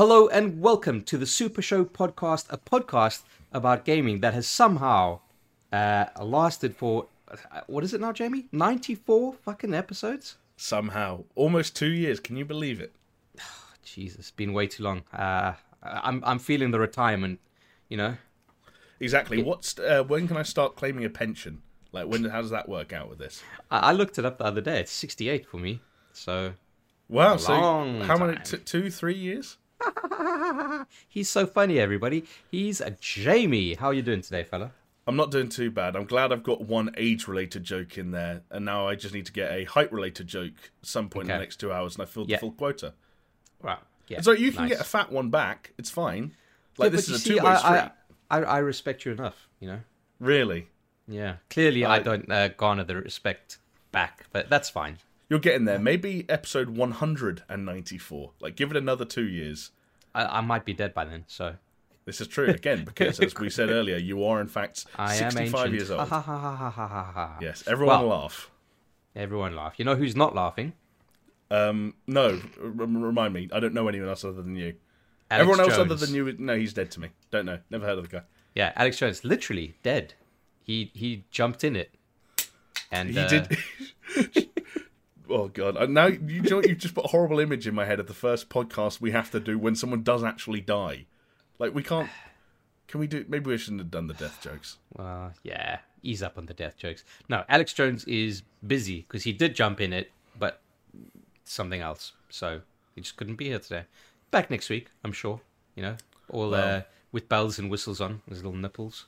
Hello and welcome to the Super Show podcast, a podcast about gaming that has somehow uh, lasted for uh, what is it now, Jamie? Ninety-four fucking episodes. Somehow, almost two years. Can you believe it? Jesus, been way too long. Uh, I'm I'm feeling the retirement. You know, Exactly. What's uh, when can I start claiming a pension? Like when? How does that work out with this? I, I looked it up the other day. It's sixty-eight for me. So Wow. So how many? T- two, three years? he's so funny, everybody. He's a Jamie. How are you doing today, fella? I'm not doing too bad. I'm glad I've got one age-related joke in there, and now I just need to get a height-related joke at some point in the next two hours, and I filled Yeah. the full quota. Right. Yeah. So you can nice. get a fat one back. It's fine. Like Yeah, this is a two-way street. I, I, I, I respect you enough. You know. Really. Yeah. Clearly, I, I- don't uh, garner the respect back, but that's fine. You're getting there. Maybe episode 194. Like, give it another two years. I, I might be dead by then, so This is true again because, as we said earlier, you are in fact I 65 years old. Ha, ha, ha, ha, ha, ha, ha. Yes, everyone Well- laugh. Everyone laugh. You know who's not laughing? Um, no, r- remind me. I don't know anyone else other than you. Alex everyone else Jones. other than you. No, he's dead to me. Don't know. Never heard of the guy. Yeah, Alex Jones, literally dead. He he jumped in it, and He uh, did. oh god! And now you know? You just put a horrible image in my head of the first podcast we have to do when someone does actually die. Like we can't. Can we do? Maybe we shouldn't have done the death jokes. Well, yeah, ease up on the death jokes. No, Alex Jones is busy because he did jump in it, but something else. So he just couldn't be here today. Back next week, I'm sure. You know, all uh, with bells and whistles on, his little nipples.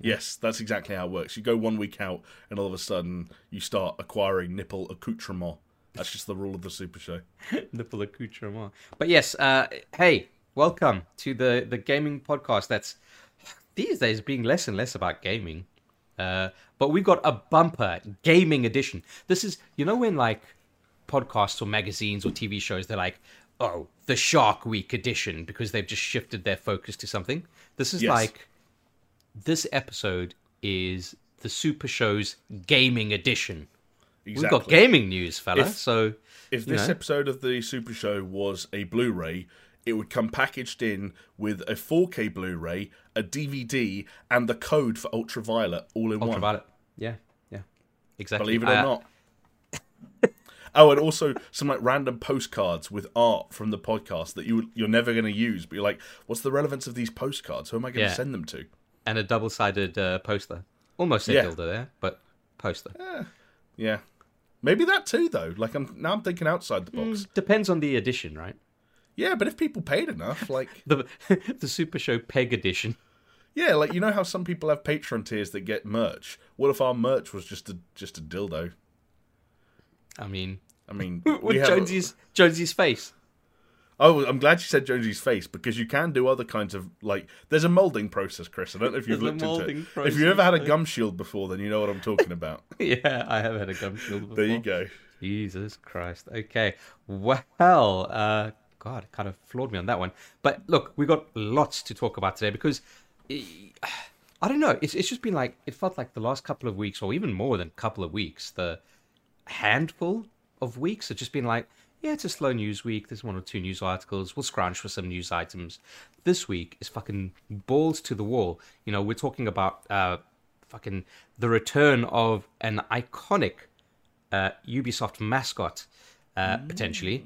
Yes, that's exactly how it works. You go one week out, and all of a sudden you start acquiring nipple accoutrement. That's just the rule of the Super Show. Nipple accoutrement. But yes, uh, hey, welcome to the the gaming podcast. That's these days being less and less about gaming. Uh, but we've got a bumper gaming edition. This is, you know, when like podcasts or magazines or TV shows, they're like, oh, the Shark Week edition because they've just shifted their focus to something. This is Yes. like, this episode is the Super Show's gaming edition. Exactly. We've got gaming news, fella. If- so If this know. episode of the Super Show was a Blu-ray, it would come packaged in with a 4K Blu-ray, a DVD, and the code for Ultraviolet all in one. Ultraviolet. Yeah, yeah, exactly. Believe it or Uh, not. oh, and also some like random postcards with art from the podcast that you you're never going to use, but you're like, what's the relevance of these postcards? Who am I going to Yeah. send them to? And a double-sided uh, poster. Almost a Yeah. dildo there, but poster. Yeah, maybe that too though. Like I'm now I'm thinking outside the box. Depends on the edition, right? Yeah, but if people paid enough, like The the Super Show Peg edition. yeah, like you know how some people have Patreon tiers that get merch. What if our merch was just a just a dildo? I mean, I mean, with Jonesy's Jonesy's face. Oh, I'm glad you said Jonesy's face because you can do other kinds of like. There's a molding process, Chris. I don't know if you've looked into it. If process, you ever had a gum shield before, then you know what I'm talking about. yeah, I have had a gum shield before. there you go. Jesus Christ. Okay. Well, uh, God, it kind of floored me on that one. But look, we got lots to talk about today because eh, I don't know. It's it's just been like it felt like the last couple of weeks, or even more than a couple of weeks, the handful of weeks have just been like, yeah, it's a slow news week. There's one or two news articles. We'll scrounge for some news items. This week is fucking balls to the wall. You know, we're talking about uh, fucking the return of an iconic uh, Ubisoft mascot, uh, potentially.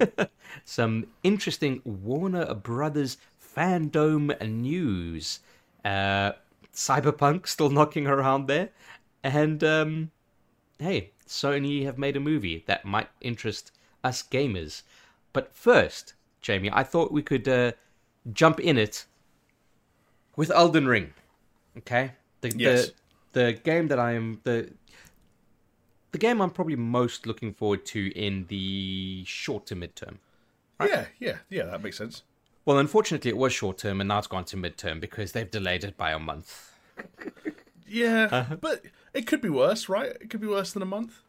Some interesting Warner Brothers fandom news. Uh, Cyberpunk still knocking around there. And, um, hey, Sony have made a movie that might interest us gamers. But first, Jamie, I thought we could uh, jump in it with Elden Ring. Okay? The, Yes. the, the game that I am. The, the game I'm probably most looking forward to in the short to midterm. Yeah, yeah, yeah. That makes sense. Well, unfortunately, it was short term, and now it's gone to midterm because they've delayed it by a month. Yeah, Uh-huh. but it could be worse, right? It could be worse than a month.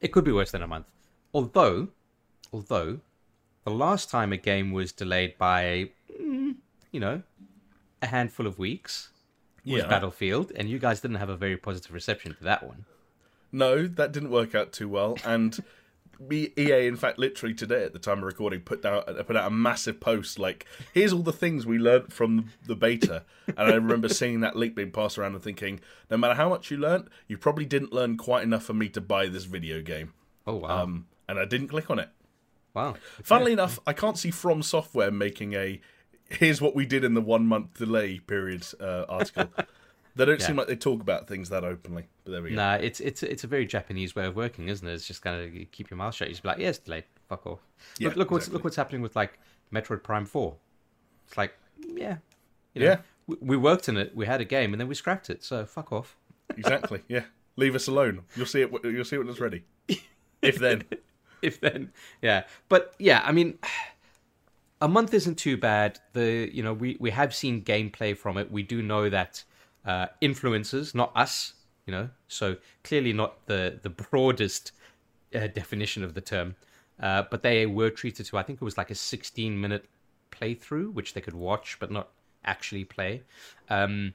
It could be worse than a month. Although, although, the last time a game was delayed by, mm, you know, a handful of weeks was Yeah. Battlefield, and you guys didn't have a very positive reception to that one. No, that didn't work out too well. And EA, in fact, literally today at the time of recording, put down put out a massive post like, "Here's all the things we learnt from the beta." And I remember seeing that link being passed around and thinking, no matter how much you learnt, you probably didn't learn quite enough for me to buy this video game. Oh wow, Um, and I didn't click on it. Wow. Funnily enough, I can't see From Software making a "Here's what we did in the one month delay period" uh, article. they don't seem like they talk about things that openly. But there we go. Nah, it's it's it's a very Japanese way of working, isn't it? It's just kind of keep your mouth shut. You just be like, yeah, it's delayed. Fuck off. Yeah, look, look what's exactly. look what's happening with like Metroid Prime Four. It's like, yeah, you know, Yeah. We, we worked in it. We had a game, and then we scrapped it. So fuck off. exactly. Yeah. Leave us alone. You'll see it. You'll see it when it's ready. If then. if then yeah. But yeah i mean a month isn't too bad. The you know we we have seen gameplay from it. We do know that uh influencers not us you know so clearly not the the broadest uh, definition of the term uh but they were treated to i think it was like a 16 minute playthrough which they could watch but not actually play. Um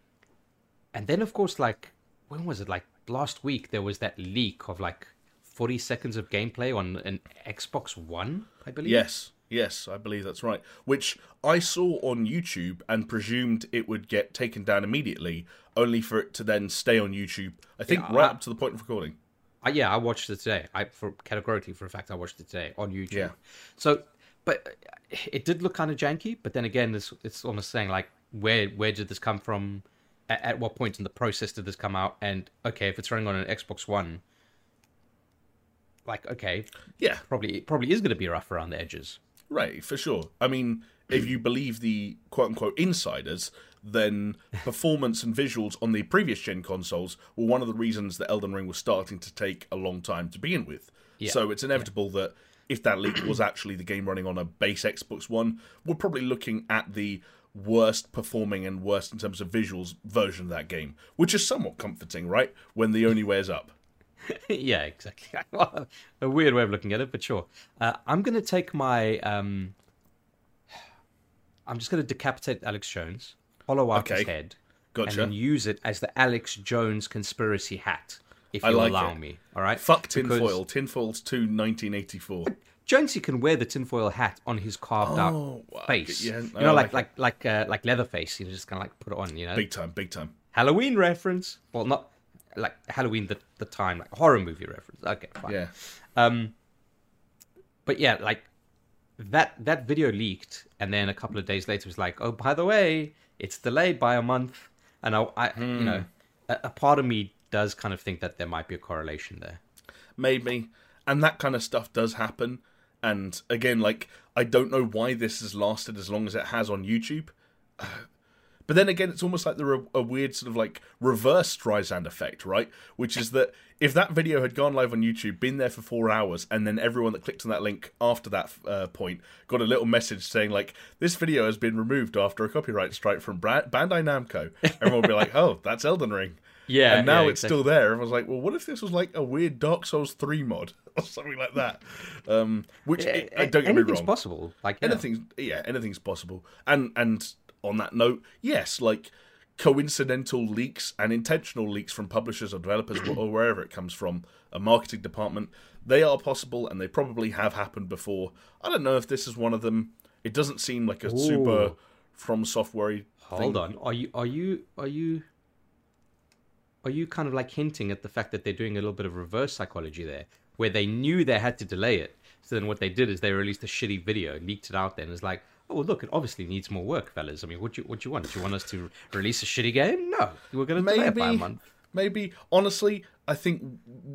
and then of course like when was it? Like last week there was that leak of like 40 seconds of gameplay on an xbox one i believe Yes. Yes, I believe that's right. Which I saw on YouTube and presumed it would get taken down immediately, only for it to then stay on YouTube. I think Yeah, right I- up to the point of recording. I, yeah i watched it today i for categorically for a fact i watched it today on youtube Yeah. so but it did look kind of janky but then again it's, it's almost saying like where where did this come from at, at what point in the process did this come out and okay if it's running on an xbox one like okay Yeah, probably it probably is going to be rough around the edges right, for sure. I mean, if you believe the quote unquote insiders, then performance and visuals on the previous gen consoles were one of the reasons that Elden Ring was starting to take a long time to begin with. Yeah. So it's inevitable that if that leak was actually the game running on a base Xbox One, we're probably looking at the worst performing and worst in terms of visuals version of that game, which is somewhat comforting, right? When the only way is up. yeah, exactly. a weird way of looking at it, but sure. Uh, I'm going to take my. Um, I'm just going to decapitate Alex Jones, hollow out his head, Gotcha. and then use it as the Alex Jones conspiracy hat, if you like allow it. me. All right. Fuck Because tinfoil. Tinfoil's to 1984. Jonesy can wear the tinfoil hat on his carved Oh, out face. Yeah, you know, like like like like uh, like Leatherface. You know, just kind of like put it on. You know, Big time, big time. Halloween reference. Well, not like Halloween the the time, like horror movie reference. Okay, fine. Yeah. Um, but yeah, like that that video leaked, and then a couple of days later, it was like, oh, by the way, it's delayed by a month, and I, I you know, a, a part of me does kind of think that there might be a correlation there. maybe and that kind of stuff does happen and again like i don't know why this has lasted as long as it has on youtube but then again it's almost like there are a weird sort of like reverse Streisand effect right which is that if that video had gone live on youtube been there for four hours and then everyone that clicked on that link after that uh, point got a little message saying like this video has been removed after a copyright strike from bandai namco everyone would be like oh that's elden ring Yeah, and now yeah, it's still there. Everyone's like, well, what if this was like a weird Dark Souls 3 mod or something like that? Um, which, Yeah, uh, don't get me anything's wrong. possible. Like know. Anything's, yeah, anything's possible. And, and on that note, yes, like coincidental leaks and intentional leaks from publishers or developers or wherever it comes from, a marketing department, they are possible and they probably have happened before. I don't know if this is one of them. It doesn't seem like a super from software Hold on. Are you are you are you are you kind of like hinting at the fact that they're doing a little bit of reverse psychology there, where they knew they had to delay it. So then what they did is they released a shitty video, leaked it out there, and it's like, oh well, look, it obviously needs more work, fellas. I mean, what do you what do you want? Do you want us to release a shitty game? No, we're going to delay it by a Maybe- month. Maybe, honestly, I think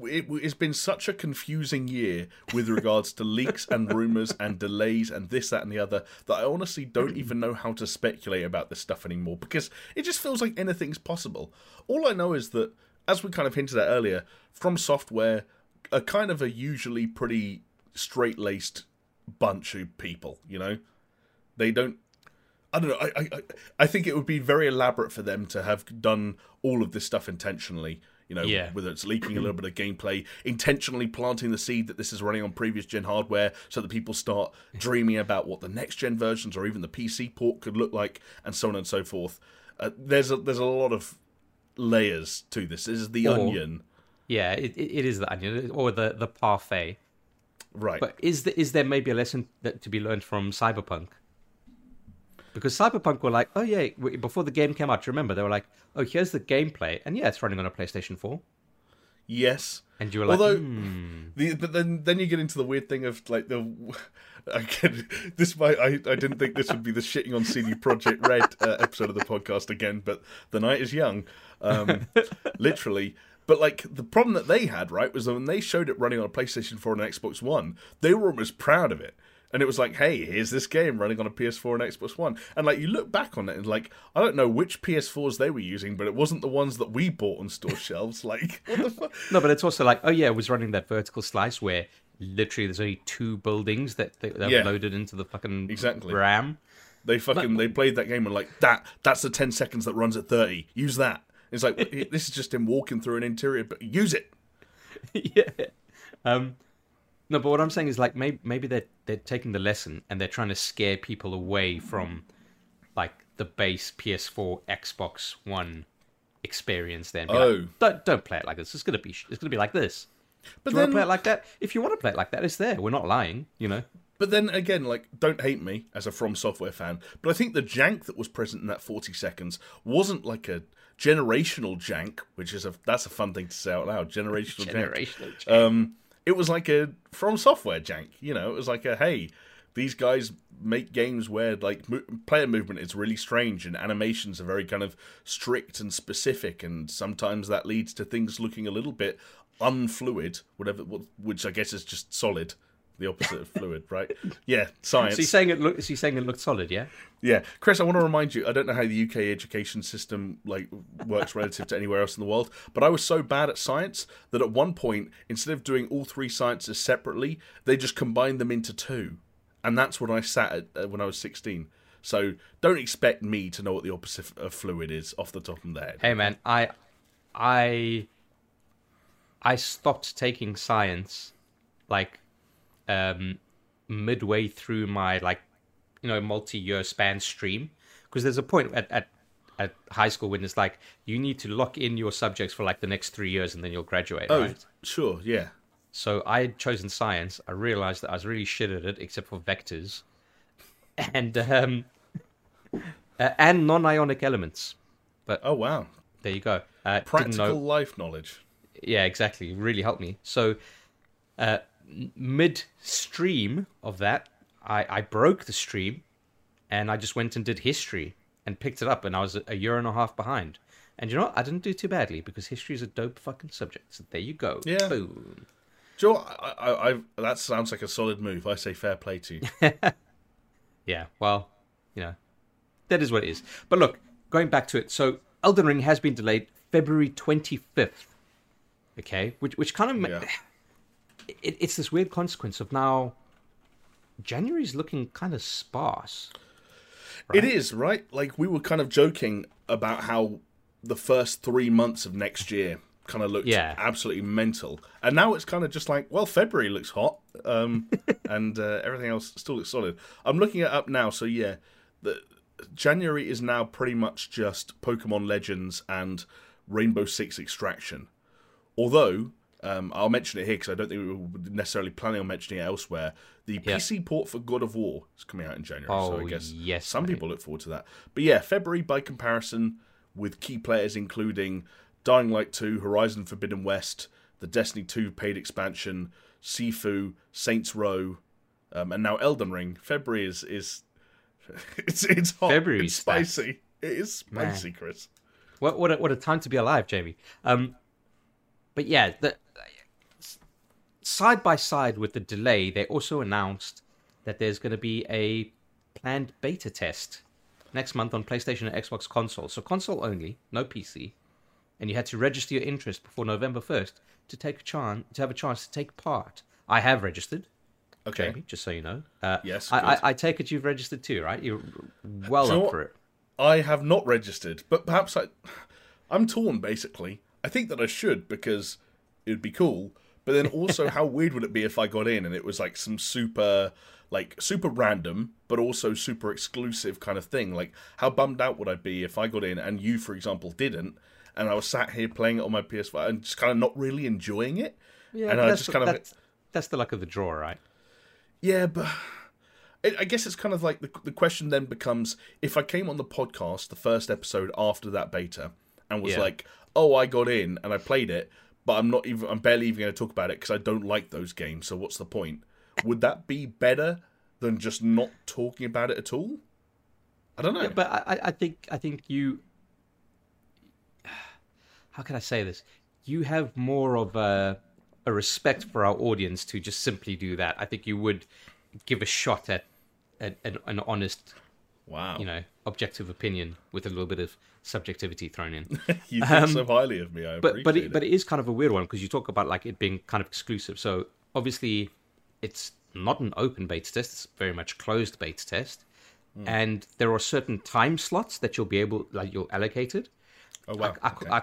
it's been such a confusing year with regards to leaks and rumors and delays and this, that, and the other that I honestly don't even know how to speculate about this stuff anymore because it just feels like anything's possible. All I know is that, as we kind of hinted at earlier, from software, a kind of a usually pretty straight laced bunch of people, you know? They don't I don't know. I, I I- think it would be very elaborate for them to have done all of this stuff intentionally. You know, Yeah. whether it's leaking a little bit of gameplay, intentionally planting the seed that this is running on previous gen hardware, so that people start dreaming about what the next gen versions or even the PC port could look like, and so on and so forth. Uh, there's a there's a lot of layers to this. This is the Or- onion, Yeah, it, it, it is the onion or the the parfait. Right. But is there, is there maybe a lesson that to be learned from Cyberpunk? Because Cyberpunk were like, oh yeah, before the game came out, do you remember they were like, oh here's the gameplay, and yeah, it's running on a PlayStation Four, yes. and you were like, Although, hmm. the, but then then you get into the weird thing of like the. Again, this might I, I didn't think this would be the shitting on CD Projekt Red uh, episode of the podcast again, but the night is young, um, literally. But like the problem that they had, right, was that when they showed it running on a PlayStation 4 and an Xbox One, they were almost proud of it. And it was like, hey, here's this game running on a PS4 and Xbox One. And like you look back on it and like I don't know which PS4s they were using, but it wasn't the ones that we bought on store shelves. Like what the fuck? no, but it's also like, oh yeah, it was running that vertical slice where literally there's only two buildings that they, they've Yeah. loaded into the fucking Exactly. RAM. They fucking they played that game and like that that's the 10 seconds that runs at 30. Use that. It's like this is just him walking through an interior, but use it. yeah. Um, no, but what I'm saying is like maybe maybe they're they're taking the lesson and they're trying to scare people away from like the base PS4, Xbox One experience. Then Be like, Oh. don't don't play it like this. It's gonna be it's gonna be like this. But Do you want then to play it like that? If you want to play it like that, it's there. We're not lying, you know. But then again, like, don't hate me as a From Software fan, but I think the jank that was present in that 40 seconds wasn't like a generational jank, which is a that's a fun thing to say out loud. Generational, jank. Generational. change. Um, it was like a From Software jank. You know, it was like a hey, these guys make games where like mo- player movement is really strange and animations are very kind of strict and specific, and sometimes that leads to things looking a little bit unfluid, whatever, which I guess is just solid. The opposite of fluid, right? Yeah, science. so you're saying it look? So you're saying it looked solid, yeah? Yeah, Chris, I want to remind you. I don't know how the UK education system like works relative to anywhere else in the world, but I was so bad at science that at one point, instead of doing all three sciences separately, they just combined them into two, and that's what I sat at uh, when I was sixteen. So don't expect me to know what the opposite of fluid is off the top of my head. Hey man, I I I stopped taking science like um midway through my like you know multi-year span stream because there's a point at, at at high school when it's like you need to lock in your subjects for like the next three years and then you'll graduate Oh, right sure, yeah. so i had chosen science i realized that i was really shit at it except for vectors and um uh, and non-ionic elements But Oh wow, there you go uh, practical know life knowledge. yeah, exactly. It really helped me. So, uh, mid stream of that, I, I broke the stream and I just went and did history and picked it up, and I was a, year and a half behind. And you know what? I didn't do too badly because history is a dope fucking subject. So there you go. Yeah. Boom. Do you know? I, I, I, that sounds like a solid move. I say fair play to you. Yeah, well, you know, that is what it is. But look, going back to it, so Elden Ring has been delayed February 25th. Okay, which which kind of Yeah. It, it's this weird consequence of now January's looking kind of sparse. It is, right? Like we were kind of joking about how the first three months of next year kind of looked Yeah. absolutely mental. And now it's kind of just like, well, February looks hot. Um, and uh, everything else still looks solid. I'm looking it up now, so yeah. The January is now pretty much just Pokemon Legends and Rainbow Six Extraction. Although, um, I'll mention it here because I don't think we were necessarily planning on mentioning it elsewhere. The Yeah. PC port for God of War is coming out in January, so I Oh, guess yes, some mate. people look forward to that. But yeah, February by comparison with key players including Dying Light 2, Horizon Forbidden West, the Destiny 2 paid expansion, Sifu, Saints Row, um, and now Elden Ring. February is is it's it's hot. February's it's spicy. It is spicy, Man. Chris. What what a, what a time to be alive, Jamie. Um, but yeah, the side by side with the delay, they also announced that there's going to be a planned beta test next month on PlayStation and Xbox console. So console only, no PC, and you had to register your interest before November first to take a chance to have a chance to take part. I have registered, Okay. Jamie, just so you know. Uh, Yes, I, I. I take it you've registered too, right? You're well know up for it. I have not registered, but perhaps I I'm torn basically. I think that I should because it would be cool, but then also how weird would it be if I got in and it was like some super like super random but also super exclusive kind of thing. Like how bummed out would I be if I got in and you for example didn't and I was sat here playing it on my PS5 and just kind of not really enjoying it. Yeah, and I that's, just kind of that's, that's the luck of the draw, right? Yeah, but I I guess it's kind of like the, the question then becomes if I came on the podcast, the first episode after that beta, and was Yeah. like, oh, I got in and I played it, but I'm not even, I'm barely even going to talk about it because I don't like those games, so what's the point? Would that be better than just not talking about it at all? I don't know. Yeah, but I, I- think I think you. How can I say this? You have more of a a respect for our audience to just simply do that. I think you would give a shot at, at, an honest, wow. you know, objective opinion with a little bit of subjectivity thrown in. you think so highly of me. I Um, but but appreciate it, but it is kind of a weird one because you talk about like it being kind of exclusive. So obviously, it's not an open beta test; it's very much closed beta test, Hmm. and there are certain time slots that you'll be able like you'll allocate it. Oh wow. I, okay. I,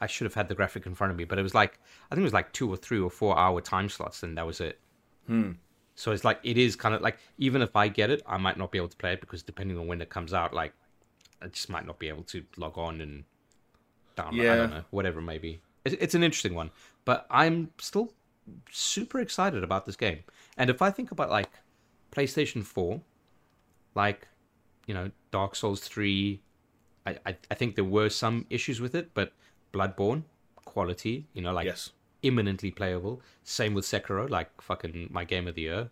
I should have had the graphic in front of me, but it was like I think it was like two or three or four hour time slots, and that was it. Hmm. So it's like it is kind of like even if I get it, I might not be able to play it because depending on when it comes out, like I just might not be able to log on and download. I Yeah. don't know, whatever it may be. It's, it's an interesting one, but I'm still super excited about this game. And if I think about like PlayStation Four, like you know Dark Souls Three, I, I I think there were some issues with it, but Bloodborne quality, you know, like yes. Imminently playable. Same with Sekiro, like fucking my game of the year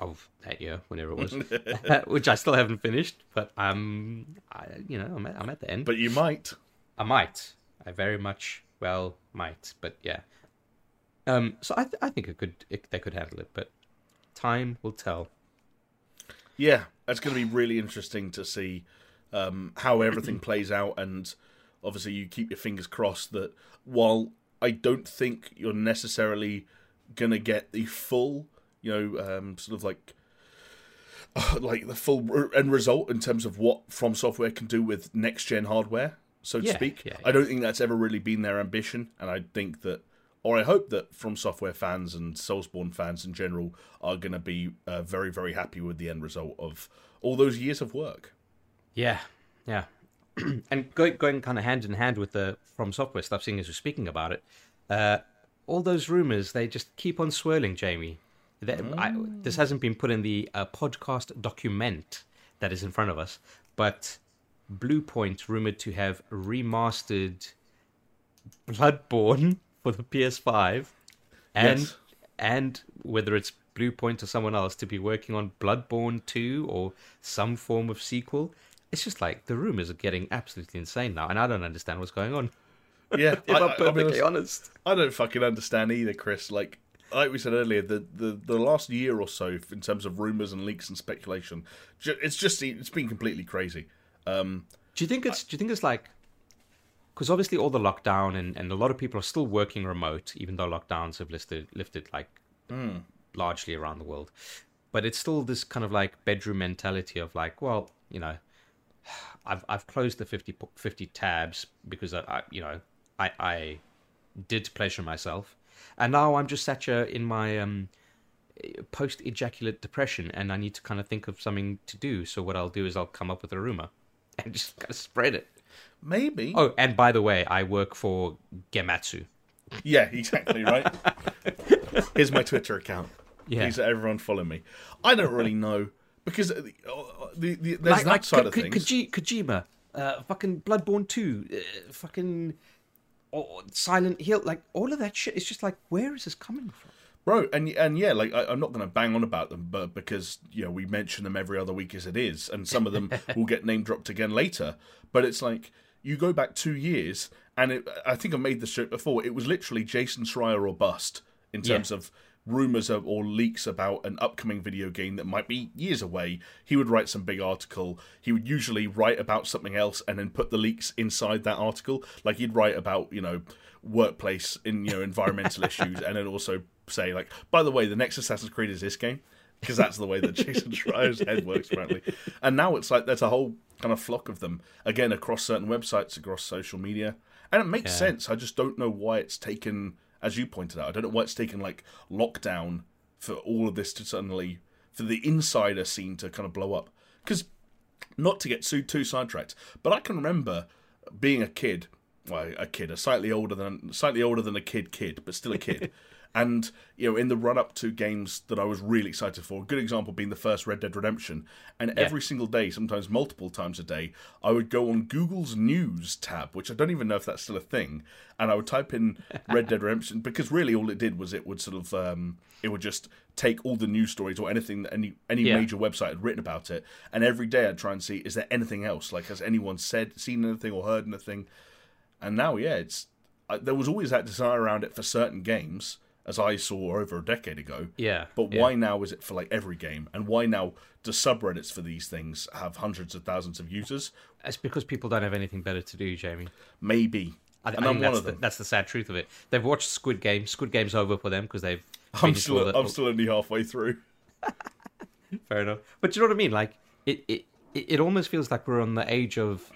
of that year, whenever it was, which I still haven't finished. But um, I, you know, I'm at, I'm at the end. But you might. I might, I very much well might, but yeah. Um, so I th- I think it could it, they could handle it, but time will tell. Yeah, it's going to be really interesting to see um, how everything plays out, and obviously you keep your fingers crossed that while I don't think you're necessarily going to get the full, you know, um, sort of like like the full end result in terms of what From Software can do with next gen hardware, so to Yeah, speak. yeah, I don't think that's ever really been their ambition, and I think that, or I hope that From Software fans and Soulsborne fans in general are going to be uh, very, very happy with the end result of all those years of work. Yeah, yeah. and going going kind of hand in hand with the From Software stuff, seeing as we're speaking about it, uh, all those rumors they just keep on swirling, Jamie. They- I, this hasn't been put in the uh, podcast document that is in front of us, but Bluepoint rumored to have remastered Bloodborne for the PS5, and Yes. and whether it's Bluepoint or someone else to be working on Bloodborne 2 or some form of sequel. It's just like the rumors are getting absolutely insane now, and I don't understand what's going on. Yeah, If I, I'm I- I'll perfectly honest, honest. I don't fucking understand either, Chris. Like, like we said earlier, the, the, the last year or so, in terms of rumors and leaks and speculation, it's just it's been completely crazy. Um, Do you think it's? Do you think it's like? Because obviously all the lockdown and, and a lot of people are still working remote, even though lockdowns have lifted lifted like mm. largely around the world. But it's still this kind of like bedroom mentality of like, well, you know, I've I've closed the 50, 50 tabs because I, I you know I I did pleasure myself, and now I'm just sat here in my um post ejaculate depression, and I need to kind of think of something to do. So what I'll do is I'll come up with a rumor and just kind of spread it. maybe. Oh, and by the way, I work for Gematsu. Yeah, exactly right. Here's my Twitter account. Yeah. Please let everyone follow me. I don't really know because uh, the, the, the, there's that side Ko- of things. Koji- Kojima, uh, fucking Bloodborne 2, uh, fucking oh, Silent Hill, like all of that shit. It's just like, where is this coming from? Bro, and and yeah, like I, I'm not going to bang on about them, but because you know we mention them every other week as it is, and some of them will get name dropped again later. But it's like you go back two years, and it, I think I made this joke before. It was literally Jason Schreier or bust in terms of rumors of, or leaks about an upcoming video game that might be years away. He would write some big article. He would usually write about something else and then put the leaks inside that article. Like he'd write about you know workplace in you know environmental issues, and then also say like, by the way, the next Assassin's Creed is this game because that's the way that Jason Schreier's head works apparently. And now it's like there's a whole kind of flock of them again across certain websites, across social media, and it makes Yeah. sense. I just don't know why it's taken, as you pointed out, I don't know why it's taken like lockdown for all of this to suddenly for the insider scene to kind of blow up. Because not to get too too sidetracked, but I can remember being a kid, well, a kid, a slightly older than slightly older than a kid, kid, but still a kid, And you know, in the run up to games that I was really excited for, a good example being the first Red Dead Redemption. And every single day, sometimes multiple times a day, I would go on Google's News tab, which I don't even know if that's still a thing, and I would type in Red Dead Redemption because really all it did was it would sort of um, it would just take all the news stories or anything that any any Yeah. major website had written about it, and every day I'd try and see is there anything else? Like has anyone said, seen anything, or heard anything? And now, yeah, it's there was always that desire around it for certain games, as I saw over a decade ago. Yeah. But yeah. why now is it for like every game? And why now do subreddits for these things have hundreds of thousands of users? It's because people don't have anything better to do, Jamie. Maybe. I, I and think I'm one that's of the, them. that's the sad truth of it. They've watched Squid Game. Squid Game's over for them because they've. I'm still the- I'm still only halfway through. Fair enough. But you know what I mean? Like it, it, it almost feels like we're on the age of,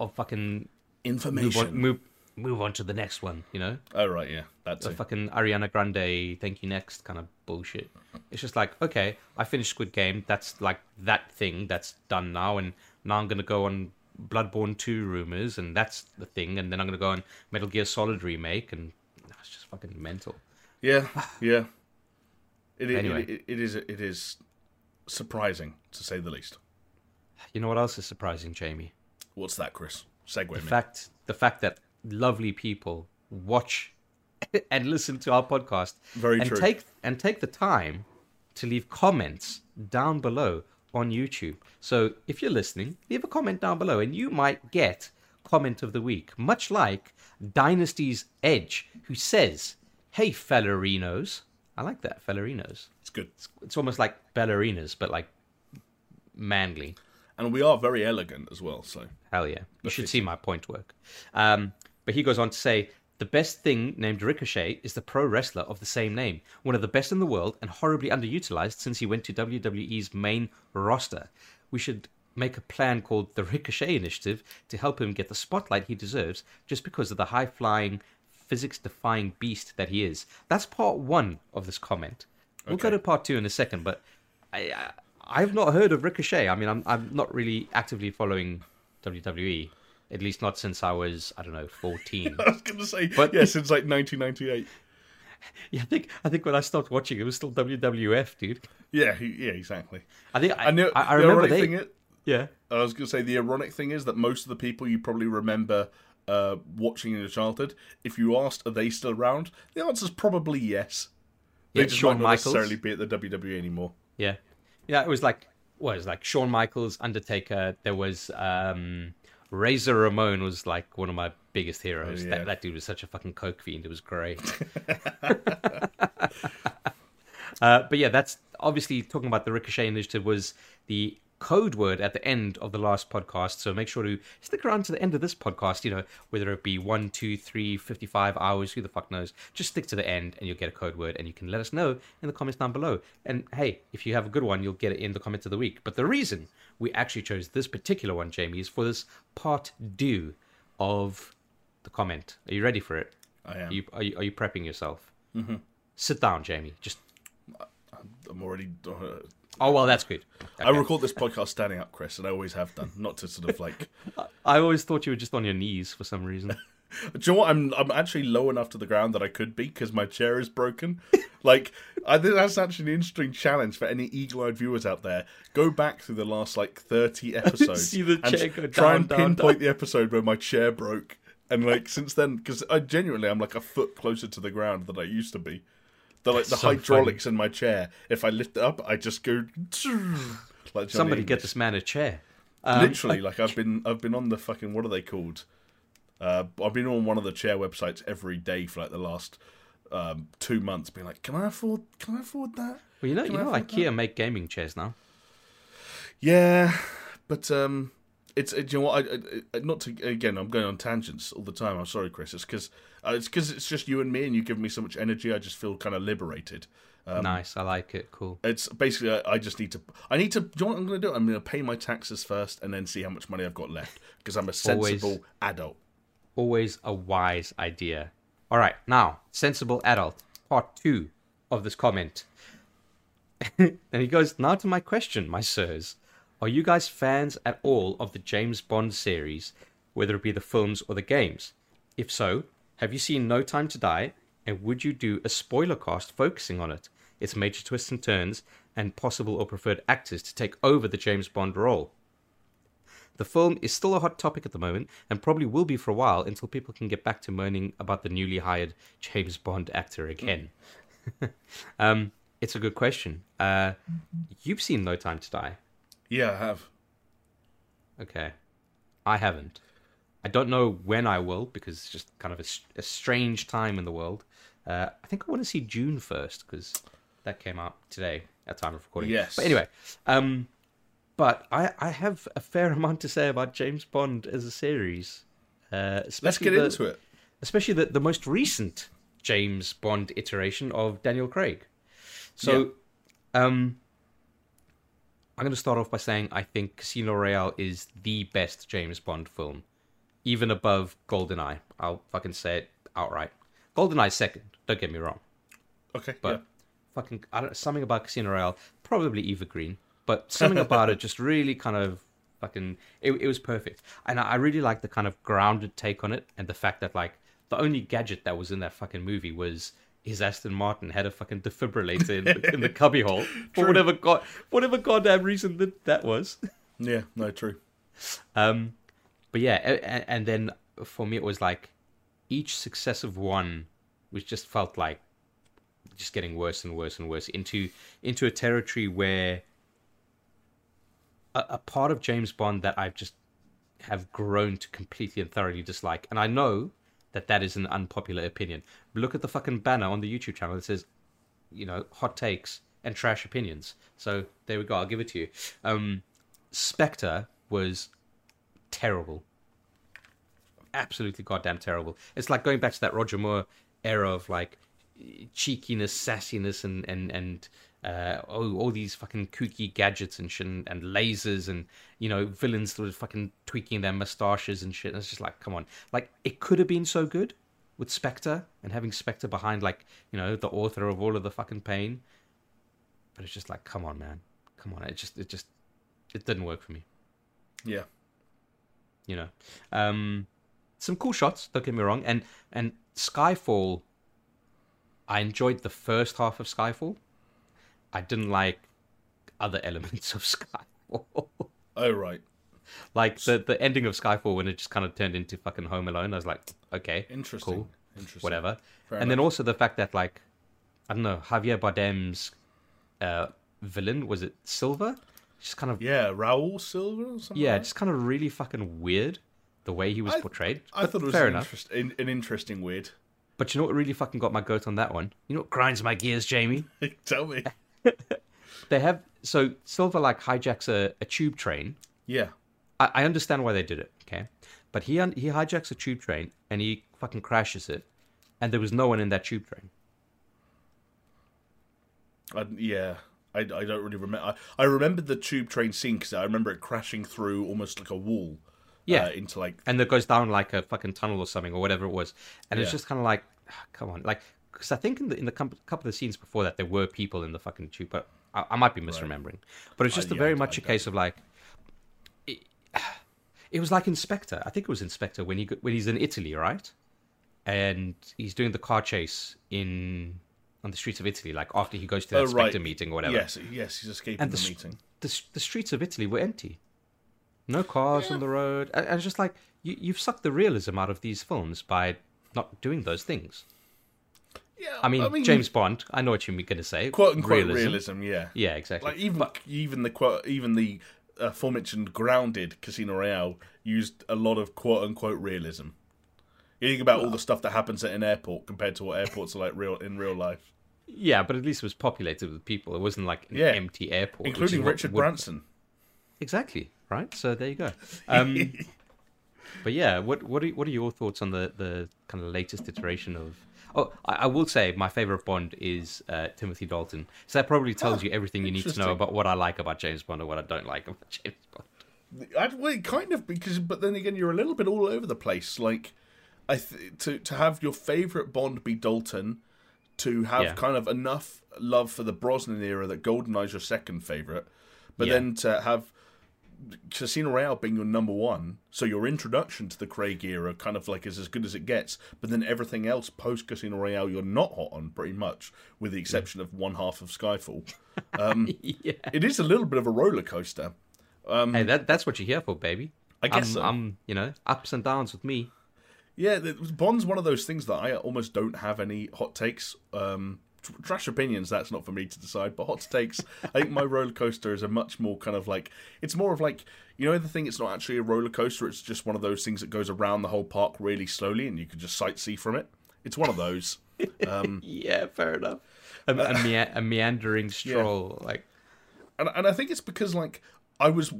of fucking move Information. on, move move on to the next one. You know, Oh right, yeah, that's a fucking Ariana Grande, thank you next kind of bullshit. It's just like okay, I finished Squid Game. That's like that thing that's done now, and now I'm gonna go on Bloodborne two rumors, and that's the thing, and then I'm gonna go on Metal Gear Solid remake, and that's just fucking mental. Yeah, yeah. It, it, Anyway. it, it is it is surprising to say the least. You know what else is surprising, Jamie? What's that, Chris? Segue the me. fact the fact that lovely people watch and listen to our podcast Very and true. take and take the time to leave comments down below on YouTube. So if you're listening, leave a comment down below and you might get comment of the week, much like Dynasty's Edge, who says, "Hey fellerinos." I like that, fellerinos. It's good, It's almost like ballerinas, but like manly. and we are very elegant as well. So Hell yeah. You should see my point work. Um, but he goes on to say the best thing named Ricochet is the pro wrestler of the same name, one of the best in the world and horribly underutilized since he went to WWE's main roster. We should make a plan called the Ricochet Initiative to help him get the spotlight he deserves just because of the high flying, physics defying beast that he is. That's part one of this comment. We'll go to part two in a second, but I, I I've not heard of Ricochet. I mean, I'm I'm not really actively following WWE, at least not since I was I don't know 14. I was going to say, But- yeah, since like 1998. yeah, I think I think when I stopped watching, it was still WWF, dude. Yeah, yeah, exactly. I think I, I know. I, I the remember they. thing is, yeah, I was going to say the ironic thing is that most of the people you probably remember uh, watching in your childhood, if you asked, are they still around? The answer's probably yes. They Yeah, just Shawn might not Michaels. necessarily be at the WWE anymore. yeah, yeah. It was like what it was like Shawn Michaels, Undertaker. There was um, Razor Ramon was like one of my biggest heroes. Oh, yeah. that, that dude was such a fucking coke fiend. It was great. Uh, but yeah, that's obviously talking about the Ricochet Initiative was the code word at the end of the last podcast. So make sure to stick around to the end of this podcast, you know, whether it be one, two, three, 55 hours, who the fuck knows. Just stick to the end and you'll get a code word and you can let us know in the comments down below. And hey, if you have a good one, you'll get it in the comments of the week. But the reason we actually chose this particular one, Jamie, is for this part two of the comment. Are you ready for it? I am. Are you, are you, are you prepping yourself? Mm-hmm. Sit down, Jamie. Just I'm already. Uh, Oh well, that's good. I record this podcast standing up, Chris, and I always have done. Not to sort of like. I always thought you were just on your knees for some reason. Do you know what? I'm I'm actually low enough to the ground that I could be because my chair is broken. like I think that's actually an interesting challenge for any eagle-eyed viewers out there. Go back through the last like 30 episodes and go try and down, pinpoint the episode where my chair broke. And like since then, because I genuinely I'm like a foot closer to the ground than I used to be. The like the so hydraulics in my chair. If I lift it up, I just go. Like Somebody get this man a chair. Um, Literally, like I've been, I've been on the fucking what are they called? Uh, I've been on one of the chair websites every day for like the last um, two months, being like, can I afford? Can I afford that? Well, you know, Can you I know, IKEA make gaming chairs now. Yeah, but um, it's it, you know what? I, I, I- not to again. I'm going on tangents all the time. I'm sorry, Chris. It's because uh, it's because it's just you and me, and you give me so much energy. I just feel kind of liberated. Um, nice, I like it. Cool. It's basically I, I just need to. I need to. Do you know what I'm going to do? I'm going to pay my taxes first, and then see how much money I've got left because I'm a Always. sensible adult. Always a wise idea. All right, now sensible adult part two of this comment. and he goes now to my question, my sirs. Are you guys fans at all of the James Bond series, whether it be the films or the games? If so, have you seen No Time to Die, And would you do a spoiler cast focusing on it, its major twists and turns, and possible or preferred actors to take over the James Bond role? The film is still a hot topic at the moment and probably will be for a while until people can get back to moaning about the newly hired James Bond actor again. um, it's a good question. Uh, you've seen No Time to Die. Yeah, I have. Okay. I haven't. I don't know when I will because it's just kind of a, a strange time in the world. Uh, I think I want to see Dune first because that came out today at time of recording. Yes. But anyway, um, but I, I have a fair amount to say about James Bond as a series. Uh, Let's get the, into it. especially the, the most recent James Bond iteration of Daniel Craig. So, um, I'm going to start off by saying I think Casino Royale is the best James Bond film, even above GoldenEye. I'll fucking say it outright. GoldenEye second. Don't get me wrong, Okay, but yeah. fucking I don't, something about Casino Royale, probably Eva Green, but something about it just really kind of fucking it, it was perfect, and I, I really like the kind of grounded take on it, and the fact that like the only gadget that was in that fucking movie was his Aston Martin had a fucking defibrillator in, the, in the cubbyhole for True. whatever god whatever goddamn reason that that was. Yeah, no, true. Um, but yeah, and, and then for me it was like each successive one, which just felt like just getting worse and worse and worse into into a territory where a, a part of James Bond that I've just have grown to completely and thoroughly dislike, and I know that that is an unpopular opinion. Look at the fucking banner on the YouTube channel that says, you know, hot takes and trash opinions. So there we go. I'll give it to you. Um, Spectre was terrible. Absolutely goddamn terrible. It's like going back to that Roger Moore era of like cheekiness, sassiness, and and and uh, oh, all these fucking kooky gadgets and shit, and, and lasers, and you know villains that were fucking tweaking their mustaches and shit. And it's just like, come on, like it could have been so good with Spectre and having Spectre behind, like you know, the author of all of the fucking pain. But it's just like, come on, man, come on. It just, it just, it didn't work for me Yeah. You know um some cool shots don't get me wrong and and skyfall i enjoyed the first half of skyfall i didn't like other elements of skyfall Oh, right. like the the ending of skyfall when it just kind of turned into fucking home alone i was like okay Interesting. cool Interesting. whatever Fair and then also the fact that like i don't know javier bardem's uh villain was it silva just kind of Yeah, Raoul Silva or something. yeah like just kind of really fucking weird the way he was I- portrayed I But thought it was fair an, enough interest, an, an interesting weird. But you know what really fucking got my goat on that one? You know what grinds my gears, Jamie? Tell me. They have so Silver like hijacks a, a tube train. Yeah. I, I understand why they did it, okay? But he un- he hijacks a tube train and he fucking crashes it, and there was no one in that tube train. I, yeah. I, I don't really remember. I, I remember the tube train scene because I remember it crashing through almost like a wall. Yeah. Uh, into like And it goes down like a fucking tunnel or something or whatever it was, and it's just kind of like, ah, come on, like because I think in the in the com- couple of scenes before that there were people in the fucking tube, but I, I might be misremembering. But it's Uh, just a yeah, very much I a case of like, it, it was like in Spectre. I think it was in Spectre when he when he's in Italy, right? And he's doing the car chase in on the streets of Italy, like after he goes to that Oh, right. Spectre meeting or whatever. yes, yes, he's escaping And the, the meeting. The the streets of Italy were empty. No cars on the road. And and it's just like you, you've sucked the realism out of these films by not doing those things. Yeah, I mean, James Bond. I know what you're going to say. quote unquote realism. yeah. Yeah, exactly. Like even even the quote even the uh, aforementioned grounded Casino Royale used a lot of quote unquote realism. You think about all the stuff that happens at an airport compared to what airports are like real in real life, yeah, but at least it was populated with people. It wasn't like an Yeah. empty airport, including Richard would- Branson. Exactly. Right. So there you go. Um, but yeah, what what are what are your thoughts on the the kind of latest iteration of? Oh, I, I will say my favorite Bond is uh, Timothy Dalton. So that probably tells Ah, you everything you need to know about what I like about James Bond and what I don't like about James Bond. I, well, kind of because, but then again, you're a little bit all over the place. Like, I th- to to have your favorite Bond be Dalton, to have Yeah. kind of enough love for the Brosnan era that GoldenEye's your second favorite, but Yeah. then to have Casino Royale being your number one, so your introduction to the Craig era kind of like is as good as it gets, but then everything else post Casino Royale you're not hot on pretty much, with the exception of one half of Skyfall. Um, yeah. it is a little bit of a roller coaster. hey, that that's what you're here for, baby. I guess I'm, so. I'm, you know, ups and downs with me. Yeah, Bond's one of those things that I almost don't have any hot takes. Um, trash opinions, that's not for me to decide. But hot takes, I think my roller coaster is a much more kind of like it's more of like you know the thing. It's not actually a roller coaster. It's just one of those things that goes around the whole park really slowly, and you can just sightsee from it. It's one of those. Um, Yeah, fair enough. A, a, mea- a meandering stroll, like and and I think it's because like I was,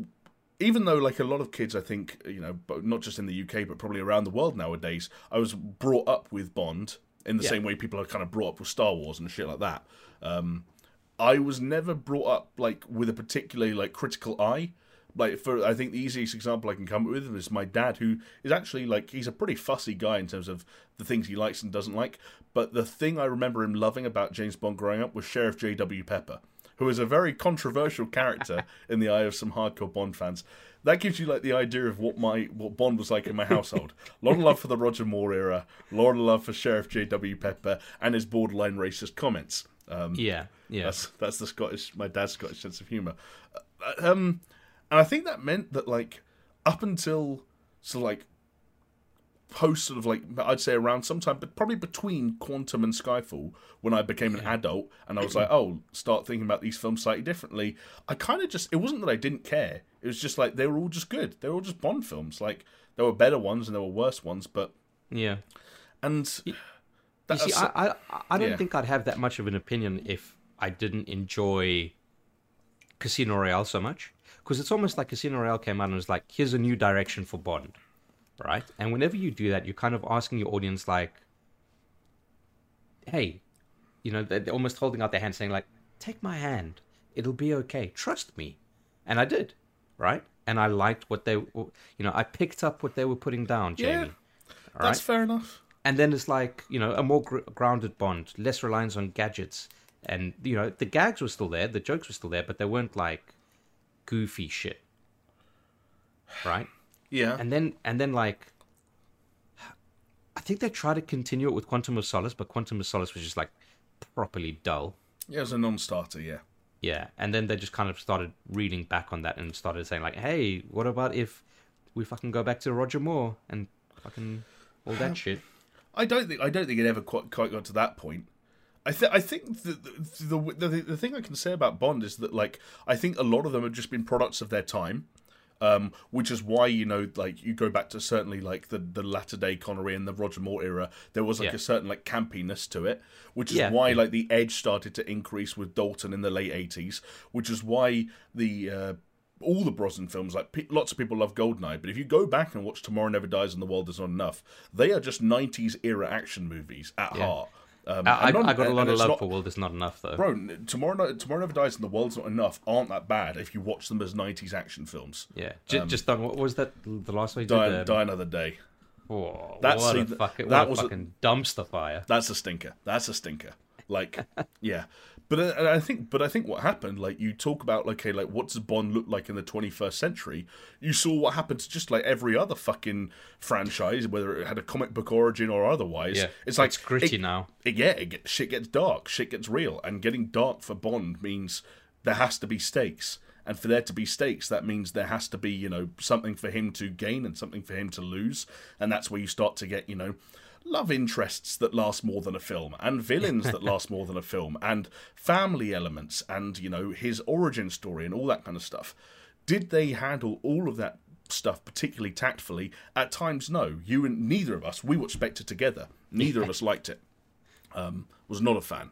even though like a lot of kids, I think you know, not just in the UK, but probably around the world nowadays, I was brought up with Bond in the Yeah. same way people are kind of brought up with Star Wars and shit like that. Um, I was never brought up like with a particularly like critical eye. Like for I think the easiest example I can come up with is my dad, who is actually like he's a pretty fussy guy in terms of the things he likes and doesn't like. But the thing I remember him loving about James Bond growing up was Sheriff J.W. Pepper, who is a very controversial character in the eye of some hardcore Bond fans. That gives you like the idea of what my what Bond was like in my household. A lot of love for the Roger Moore era, a lot of love for Sheriff J.W. Pepper and his borderline racist comments. Um, yeah, yeah. that's that's the Scottish, my dad's Scottish sense of humor. Uh, Um, and I think that meant that like up until so like post sort of like I'd say around sometime, but probably between Quantum and Skyfall, when I became an adult and I was like, oh, start thinking about these films slightly differently. I kind of just it wasn't that I didn't care. It was just like they were all just good. They were all just Bond films. Like there were better ones and there were worse ones, but yeah. and You that- see, I, I, I don't yeah. think I'd have that much of an opinion if I didn't enjoy Casino Royale so much. Because it's almost like Casino Royale came out and was like, here's a new direction for Bond, right? And whenever you do that, you're kind of asking your audience, like, hey, you know, they're almost holding out their hand saying, like, take my hand. It'll be okay. Trust me. And I did, right? And I liked what they, you know, I picked up what they were putting down, Yeah. Jamie. All right? that's fair enough. and then it's like you know a more gr- grounded bond less reliance on gadgets and you know the gags were still there the jokes were still there but they weren't like goofy shit right Yeah, and then and then like i think they tried to continue it with quantum of solace but quantum of solace was just like properly dull yeah, it was a non-starter. Yeah. yeah and then they just kind of started reading back on that and started saying like hey what about if we fucking go back to roger moore and fucking all that shit I don't think I don't think it ever quite, quite got to that point. I think I think the the, the the the thing I can say about Bond is that like I think a lot of them have just been products of their time, um, which is why you know like you go back to certainly like the the latter day Connery and the Roger Moore era. There was like Yeah. a certain like campiness to it, which is Yeah, why like the edge started to increase with Dalton in the late eighties, which is why the uh, all the Brosnan films, like pe- lots of people love Goldeneye, but if you go back and watch Tomorrow Never Dies and The World Is Not Enough, they are just '90s era action movies at Yeah. heart. Um, I, not- I got a lot of love not- for world is not enough though Bro, Tomorrow, Tomorrow Never Dies and The World's Not Enough aren't that bad if you watch them as '90s action films. Yeah, J- just done. what was that? The last one you Die, did. um, Die Another Day. Oh, That's- what a fucking, that what a was a- dumpster fire. That's a stinker. That's a stinker. Like, yeah. But uh, I think, but I think what happened, like you talk about, like, okay, like what does Bond look like in the 21st century? You saw what happened to just like every other fucking franchise, whether it had a comic book origin or otherwise. Yeah, it's like it's gritty it- now. it, yeah, it get, shit gets dark, shit gets real, and getting dark for Bond means there has to be stakes, and for there to be stakes, that means there has to be you know something for him to gain and something for him to lose, and that's where you start to get you know love interests that last more than a film, and villains that last more than a film, and family elements, and you know his origin story and all that kind of stuff. Did they handle all of that stuff particularly tactfully? At times, no. You and neither of us. We watched Spectre together. Neither of us liked it um, was not a fan.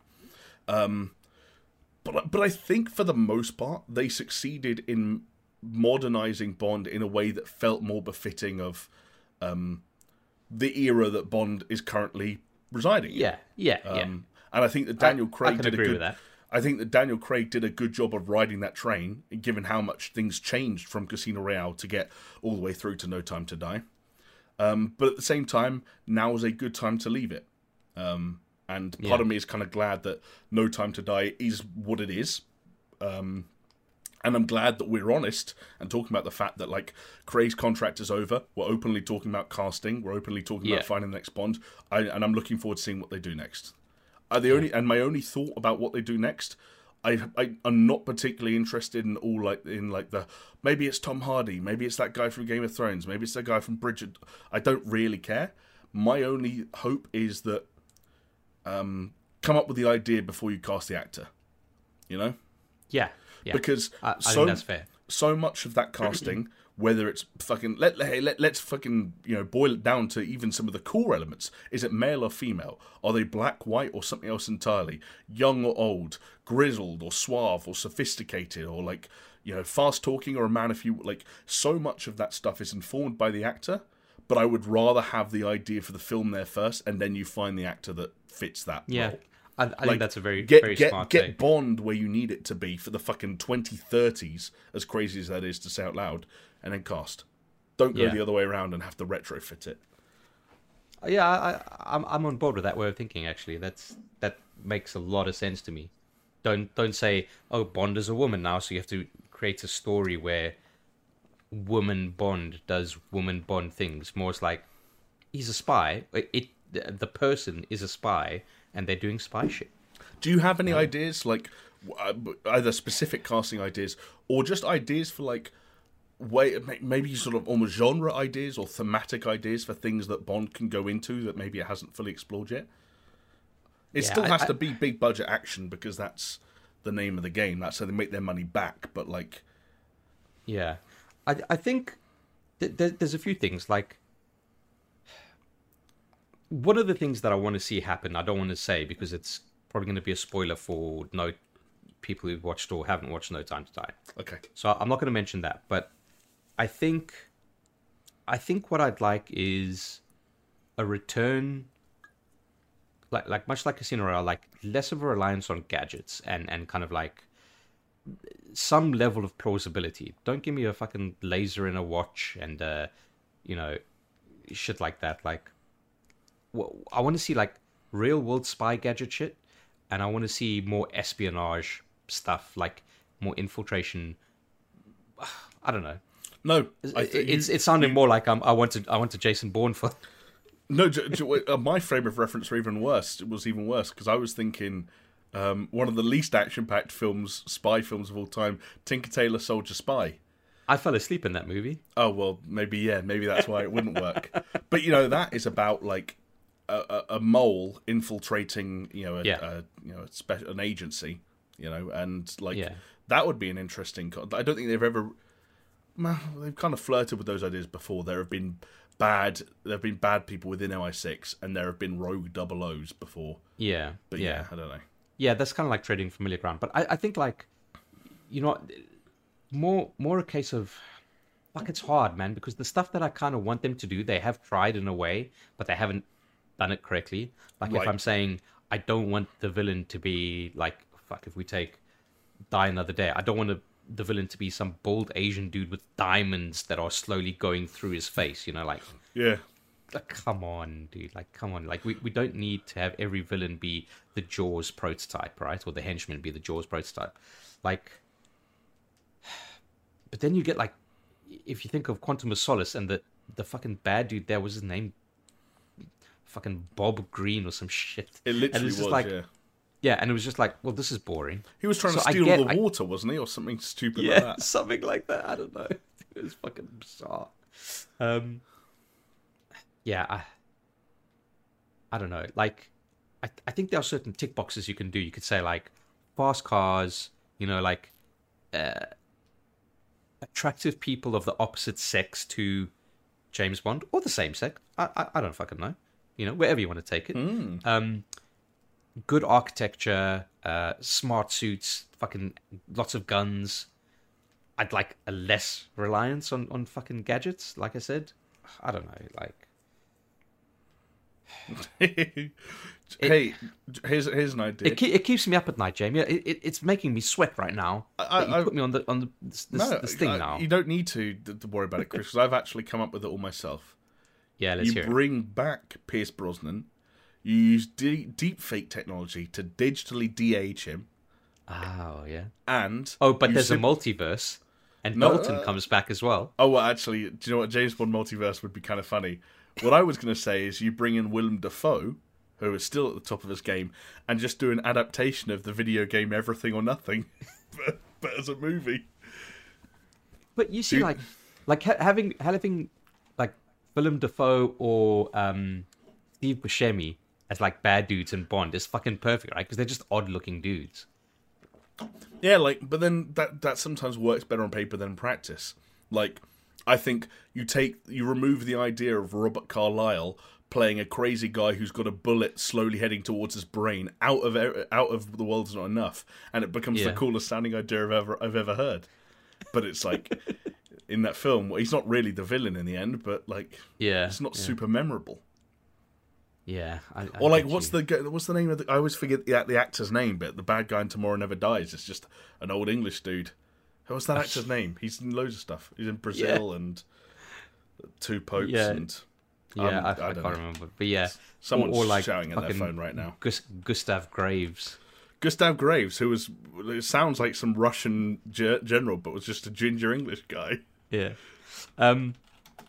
Um, but but I think for the most part they succeeded in modernizing Bond in a way that felt more befitting of um, the era that Bond is currently residing. in. Yeah, yeah, yeah. Um, and I think that Daniel I Craig can did a good. with that. I think that Daniel Craig did a good job of riding that train, given how much things changed from Casino Royale to get all the way through to No Time to Die. Um, but at the same time, now is a good time to leave it. Um, and part Yeah. of me is kind of glad that No Time to Die is what it is. Um, And I'm glad that we're honest and talking about the fact that like Craig's contract is over. We're openly talking about casting. We're openly talking Yeah. about finding the next Bond. I, and I'm looking forward to seeing what they do next. Uh, the only and my only thought about what they do next, I, I I'm not particularly interested in all like in like the maybe it's Tom Hardy, maybe it's that guy from Game of Thrones, maybe it's that guy from Bridgerton. I don't really care. My only hope is that um, come up with the idea before you cast the actor. You know, Yeah, yeah. because I, I so think that's fair. so much of that casting, whether it's fucking let hey, let let's fucking you know boil it down to even some of the core elements. Is it male or female? Are they black, white, or something else entirely? Young or old? Grizzled or suave or sophisticated or like you know fast talking or a man if you like. So much of that stuff is informed by the actor. But I would rather have the idea for the film there first, and then you find the actor that fits that Yeah, role. I, I Like, think that's a very get very get smart get take. Bond where you need it to be for the fucking 2030s, as crazy as that is to say out loud, and then cast. Don't go Yeah. the other way around and have to retrofit it. Uh, yeah, I, I, I'm I'm on board with that way of thinking. Actually, that's that makes a lot of sense to me. Don't don't say, oh, Bond is a woman now, so you have to create a story where woman Bond does woman Bond things. More it's like he's a spy. It, it the person is a spy, and they're doing spy shit. Do you have any ideas, like uh, either specific casting ideas or just ideas for like way maybe sort of almost genre ideas or thematic ideas for things that Bond can go into that maybe it hasn't fully explored yet? It Yeah, still has I- to be big budget action because that's the name of the game. That's how they make their money back. But like, Yeah, I I think th- th- there's a few things like one of the things that I want to see happen. I don't want to say because it's probably going to be a spoiler for no people who've watched or haven't watched No Time to Die. okay, So I'm not going to mention that, but I think I think what I'd like is a return like like much like Casino Royale, like less of a reliance on gadgets and and kind of like some level of plausibility. Don't give me a fucking laser in a watch and uh you know shit like that. Like I want to see like real world spy gadget shit and I want to see more espionage stuff, like more infiltration. I don't know. no, it's you- it's sounding more like um, I wanted I wanted Jason Bourne for No, j- j- uh, my frame of reference were even worse. It was even worse because I was thinking um, one of the least action-packed films, spy films of all time, Tinker Tailor Soldier Spy. I fell asleep in that movie. Oh well, maybe yeah, maybe that's why it wouldn't work. But you know, that is about like a, a, mole infiltrating, you know, a, Yeah. a you know, a spe- an agency, you know, and like Yeah. that would be an interesting. Co- I don't think they've ever. Well, they've kind of flirted with those ideas before. There have been bad. There have been bad people within MI6, and there have been rogue double O's before. Yeah, But yeah, yeah, I don't know. yeah. That's kind of like treading familiar ground. But I, I think like, you know, more more a case of like it's hard, man, because the stuff that I kind of want them to do, they have tried in a way, but they haven't done it correctly. Like if I'm saying I don't want the villain to be like fuck, if we take Die Another Day, I don't want to, the villain to be some bold Asian dude with diamonds that are slowly going through his face. You know, like Yeah, like, come on, dude. Like, come on. Like, we, we don't need to have every villain be the Jaws prototype, right? Or the henchman be the Jaws prototype. Like, but then you get like, if you think of Quantum of Solace and the the fucking bad dude there was his name, fucking Bob Green or some shit. it And literally it's was. just like, yeah, yeah, and it was just like, well, this is boring. he was trying So to steal get- all the I- water, wasn't he, or something stupid like that? something like that. I don't know. It was fucking bizarre. Um, yeah, I, I don't know. Like, I, I think there are certain tick boxes you can do. You could say like fast cars. You know, like uh, attractive people of the opposite sex to James Bond or the same sex. I, I, I don't fucking know. You know, wherever you want to take it. Um, good architecture, uh, smart suits, fucking lots of guns. I'd like a less reliance on, on fucking gadgets, like I said. I don't know, like hey, here's here's an idea. it, it keeps me up at night, Jamie. It, it, it's making me sweat right now. I- that you I- put me on the on the this, no, this thing uh, now. you don't need to, to, to worry about it, Chris. Because I've actually come up with it all myself. Yeah, let's you hear it. bring back Pierce Brosnan. You use de- deep fake technology to digitally de-age him, Oh yeah. and Oh, but there's sim- a multiverse, and No, Dalton uh, comes back as well. Oh, well, actually, do you know what? James Bond multiverse would be kind of funny. What I was going to say is you bring in Willem Dafoe, who is still at the top of his game, and just do an adaptation of the video game Everything or Nothing, but, but as a movie. But you see, Dude. like, like ha- having having Willem Dafoe or um, Steve Buscemi as like bad dudes in Bond is fucking perfect, right? Because they're just odd looking dudes. Yeah, like, but then that that sometimes works better on paper than in practice. Like, I think you take you remove the idea of Robert Carlyle playing a crazy guy who's got a bullet slowly heading towards his brain out of out of the world's not enough, and it becomes the coolest sounding idea I've ever I've ever heard. But it's like in that film, well, he's not really the villain in the end, but like Yeah, it's not yeah. super memorable. Yeah, I, I Or like, what's you. the what's the name of the? I always forget the the actor's name, but the bad guy in Tomorrow Never Dies is just an old English dude. What's that actor's name? He's in loads of stuff. He's in Brazil and Two Popes Yeah. and Yeah, um, I, I I, can't know. remember, but yeah, someone's or, or like shouting at their phone right now. Gus, Gustav Graves. Gustav Graves, who was it sounds like some Russian ge- general, but was just a ginger English guy. Yeah. Um.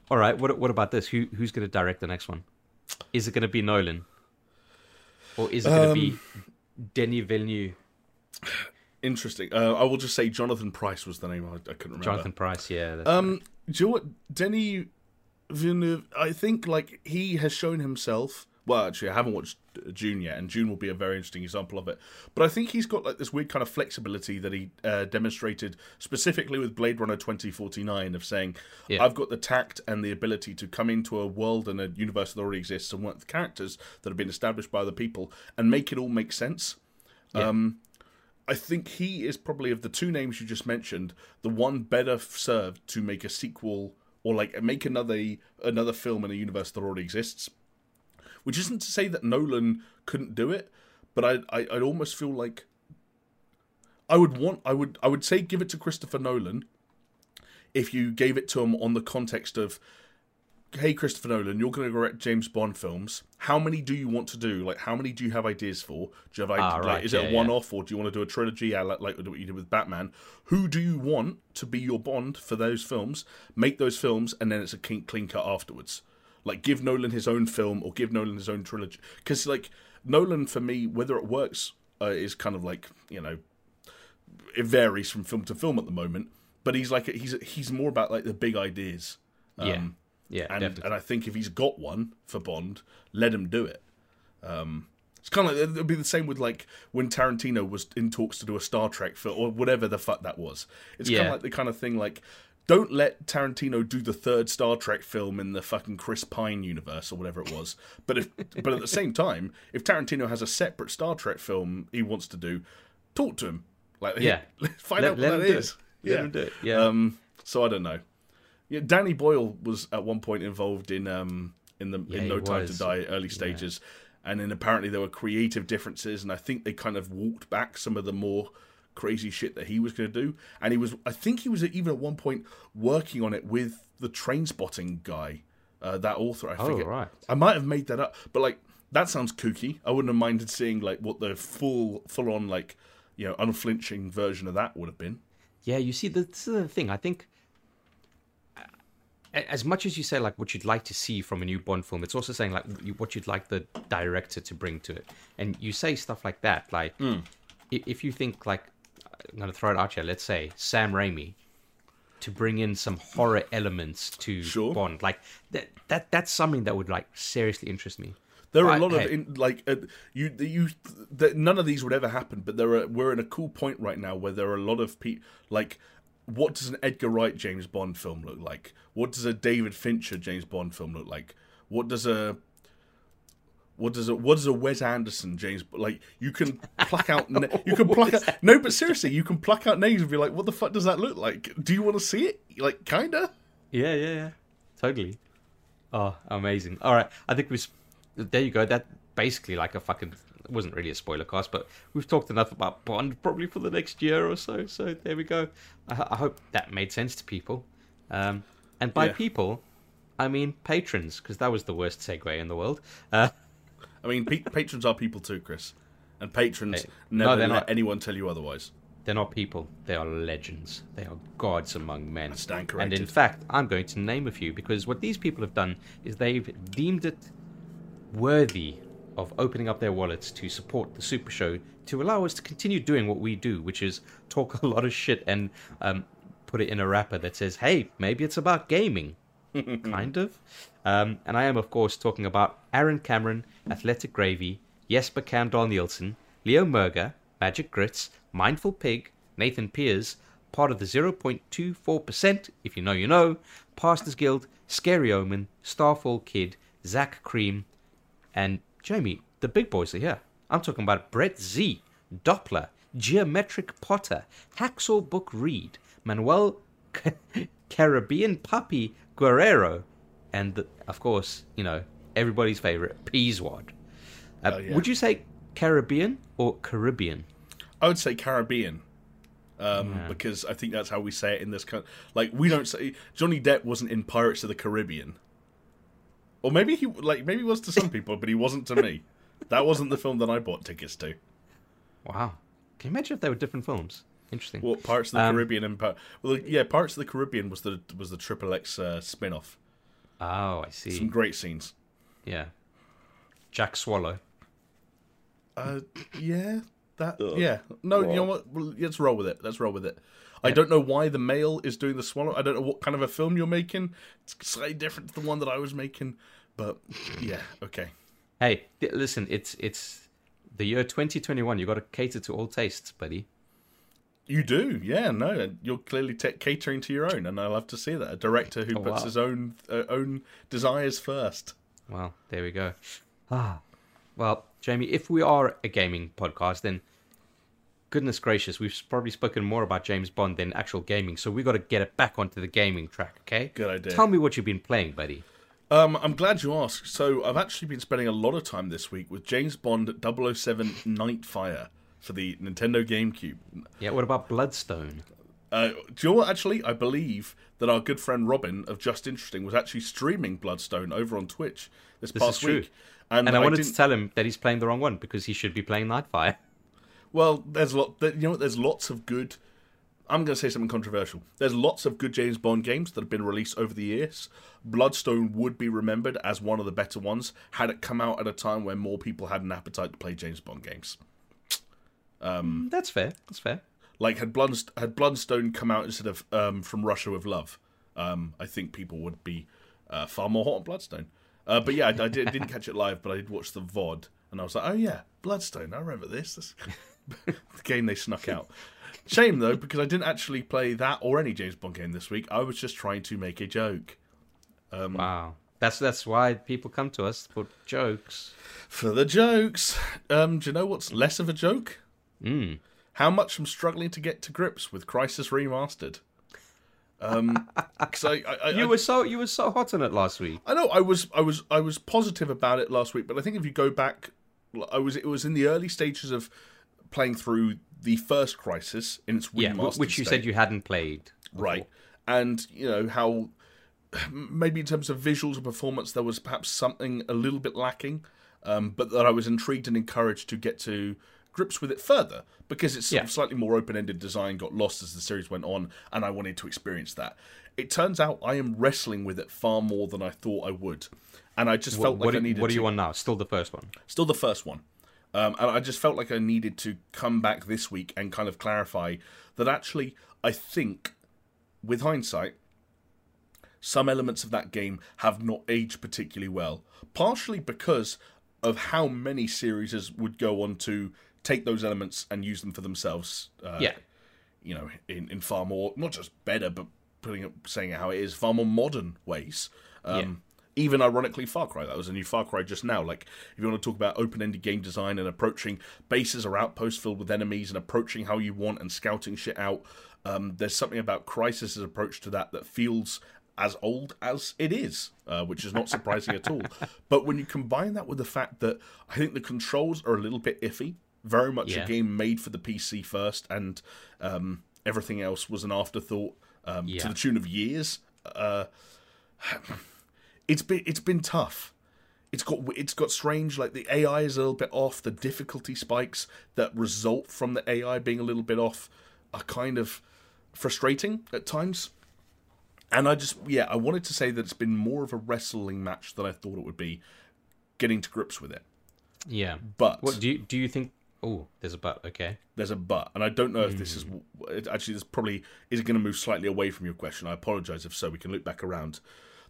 All right. What what about this? Who who's going to direct the next one? Is it going to be Nolan, or is it going to be Um, Denis Villeneuve? Interesting. Uh, I will just say Jonathan Pryce was the name I, I couldn't remember. Jonathan Pryce. Yeah. Um, do you know what Denis Villeneuve? I think like he has shown himself. Well, actually, I haven't watched Dune yet, and Dune will be a very interesting example of it. But I think he's got like this weird kind of flexibility that he uh, demonstrated specifically with Blade Runner twenty forty nine of saying, Yeah. "I've got the tact and the ability to come into a world and a universe that already exists and work with characters that have been established by other people and make it all make sense." Yeah. Um, I think he is probably of the two names you just mentioned, the one better served to make a sequel or like make another another film in a universe that already exists. Which isn't to say that Nolan couldn't do it, but I, I I'd almost feel like I would want I would I would say give it to Christopher Nolan if you gave it to him on the context of hey Christopher Nolan, you're going to direct James Bond films. How many do you want to do? Like, how many do you have ideas for? Do you have ideas? Ah, right, like, is it a one-off, or do you want to do a trilogy, like, like what you did with Batman? Who do you want to be your Bond for those films? Make those films, and then it's a clean cut afterwards. Like, give Nolan his own film, or give Nolan his own trilogy. Because, like, Nolan for me, whether it works, uh, is kind of like you know, it varies from film to film at the moment. But he's like he's he's more about like the big ideas. yeah. Um, Yeah. and definitely. and I think if he's got one for Bond, let him do it. Um, it's kind of like it'd be the same with like when Tarantino was in talks to do a Star Trek film or whatever the fuck that was. It's kind of like the kind of thing like. Don't let Tarantino do the third Star Trek film in the fucking Chris Pine universe or whatever it was. But if, but at the same time, if Tarantino has a separate Star Trek film he wants to do, talk to him. Like, Yeah. find Let- out what that him do Let him do it. Yeah. Um, so I don't know. Yeah, Danny Boyle was at one point involved in um in the Yeah, in No Time to. Die early stages, and then apparently there were creative differences, and I think they kind of walked back some of the more crazy shit that he was going to do, and he was I think he was even at one point working on it with the Trainspotting guy, uh, that author. I Oh, right. I might have made that up, but like that sounds kooky. I wouldn't have minded seeing like what the full full on like you know unflinching version of that would have been. Yeah, you see, this is the thing. I think, as much as you say like what you'd like to see from a new Bond film, it's also saying like what you'd like the director to bring to it. And you say stuff like that, like i- if you think like I'm gonna throw it out here. Let's say Sam Raimi to bring in some horror elements to Sure. Bond, like that. That that's something that would like seriously interest me. There are a lot hey. of in, like uh, you you that none of these would ever happen, but there are we're in a cool point right now where there are a lot of people like what does an Edgar Wright James Bond film look like? What does a David Fincher James Bond film look like? What does a what does a what does a Wes Anderson James like? You can pluck out na- you can pluck out no, but seriously, you can pluck out names and be like, what the fuck does that look like? Do you want to see it? Like, kinda. Yeah, yeah, yeah, totally. Oh, amazing! All right, I think we. There you go. That basically like a fucking. It wasn't really a spoiler cast, but we've talked enough about Bond probably for the next year or so. So there we go. I, I hope that made sense to people. Um, and by Yeah. people, I mean patrons, because that was the worst segue in the world. Uh, I mean, pe- patrons are people too, Chris. And patrons Hey, never no, let not. anyone tell you otherwise. They're not people. They are legends. They are gods among men. stand corrected. and in fact, I'm going to name a few because what these people have done is they've deemed it worthy of opening up their wallets to support the Super Show to allow us to continue doing what we do, which is talk a lot of shit and um, put it in a wrapper that says, "Hey, maybe it's about gaming." kind of. Um, and I am, of course, talking about Aaron Cameron, Athletic Gravy, Jesper Camdal Nielsen, Leo Merger, Magic Grits, Mindful Pig, Nathan Piers, part of the 0.24%, if you know, you know, Pastors Guild, Scary Omen, Starfall Kid, Zach Cream, and Jamie, the big boys are here. I'm talking about Brett Z, Doppler, Geometric Potter, Hacksaw Book Reed, Manuel Caribbean Puppy Guerrero, and the, of course, you know, everybody's favorite, Peaswad. Uh, Oh, yeah. Would you say Caribbean or Caribbean? I would say Caribbean. Um, Yeah. because I think that's how we say it in this country. Like we don't say Johnny Depp wasn't in Pirates of the Caribbean, or maybe he like maybe he was to some people, but he wasn't to me. That wasn't the film that I bought tickets to. Wow. Can you imagine if they were different films? Interesting. Well, parts of the Um, Caribbean and Pir- well, yeah, parts of the Caribbean was the was the Triple X uh, spin off. oh, I see. Some great scenes. Yeah. Jack Swallow. Uh, yeah, that yeah. No, you know what? Well, let's roll with it. Let's roll with it. I don't know why the male is doing the swallow. I don't know what kind of a film you're making. It's slightly different to the one that I was making, but yeah, okay. Hey, th- listen, it's it's the year 2021. You got to cater to all tastes, buddy. You do, yeah. No, you're clearly catering to your own, and I love to see that a director who Oh, puts wow. his own uh, own desires first. Well, there we go. Ah, well, Jamie, if we are a gaming podcast, then goodness gracious, we've probably spoken more about James Bond than actual gaming. So we got to get it back onto the gaming track, okay? Good idea. Tell me what you've been playing, buddy. Um, I'm glad you asked. So I've actually been spending a lot of time this week with James Bond 007 Nightfire for the Nintendo GameCube. Yeah, what about Bloodstone? Uh, do you know what? Actually, I believe that our good friend Robin of Just Interesting was actually streaming Bloodstone over on Twitch this, This past week. And, And I, wanted didn't, to tell him that he's playing the wrong one because he should be playing Nightfire. Well, there's a lot. You know, what? there's lots of good. I'm going to say something controversial. There's lots of good James Bond games that have been released over the years. Bloodstone would be remembered as one of the better ones had it come out at a time where more people had an appetite to play James Bond games. That's fair. That's fair. Like had Bloodst- had Bloodstone come out instead of um, From Russia with Love, um, I think people would be uh, far more hot on Bloodstone. Uh, but yeah, I, I did, didn't catch it live, but I did watch the VOD, and I was like, oh yeah, Bloodstone, I remember this. This- the game they snuck out. Shame though, because I didn't actually play that or any James Bond game this week. I was just trying to make a joke. Um, Wow. That's that's why people come to us for jokes. For the jokes, um, do you know what's less of a joke? Mm. How much I'm struggling to get to grips with Crysis Remastered. Um, 'cause I, I, I, You were so you were so hot on it last week. I know I was I was I was positive about it last week, but I think if you go back, I was it was in the early stages of playing through the first Crysis in its Yeah, which you state. said you hadn't played. before. right, and you know how maybe in terms of visuals and performance there was perhaps something a little bit lacking, um, but that I was intrigued and encouraged to get to grips with it further because it's sort Yeah. of slightly more open-ended design got lost as the series went on and I wanted to experience that. It turns out I am wrestling with it far more than I thought I would. And I just What, felt like what, I needed what are to you on now? Still the first one. Still the first one. Um, and I just felt like I needed to come back this week and kind of clarify that actually, I think, with hindsight, some elements of that game have not aged particularly well. Partially because of how many series would go on to take those elements and use them for themselves. Uh, yeah. you know, in, in far more not just better, but putting it saying it how it is, far more modern ways. Um, Even ironically, Far Cry that was a new Far Cry just now. Like, if you want to talk about open-ended game design and approaching bases or outposts filled with enemies and approaching how you want and scouting shit out, um, there's something about Crysis's approach to that that feels as old as it is, uh, which is not surprising at all. But when you combine that with the fact that I think the controls are a little bit iffy, very much Yeah. a game made for the PC first, and um, everything else was an afterthought um, Yeah. to the tune of years. Uh, it's been it's been tough. it's got it's got strange like the AI is a little bit off. The difficulty spikes that result from the AI being a little bit off are kind of frustrating at times. And I just yeah, I wanted to say that it's been more of a wrestling match than I thought it would be, getting to grips with it. Yeah. But What do you do? You think? Oh, there's a but. Okay. there's a but, and I don't know if this is it actually. This probably is going to move slightly away from your question. I apologize if so. We can loop back around.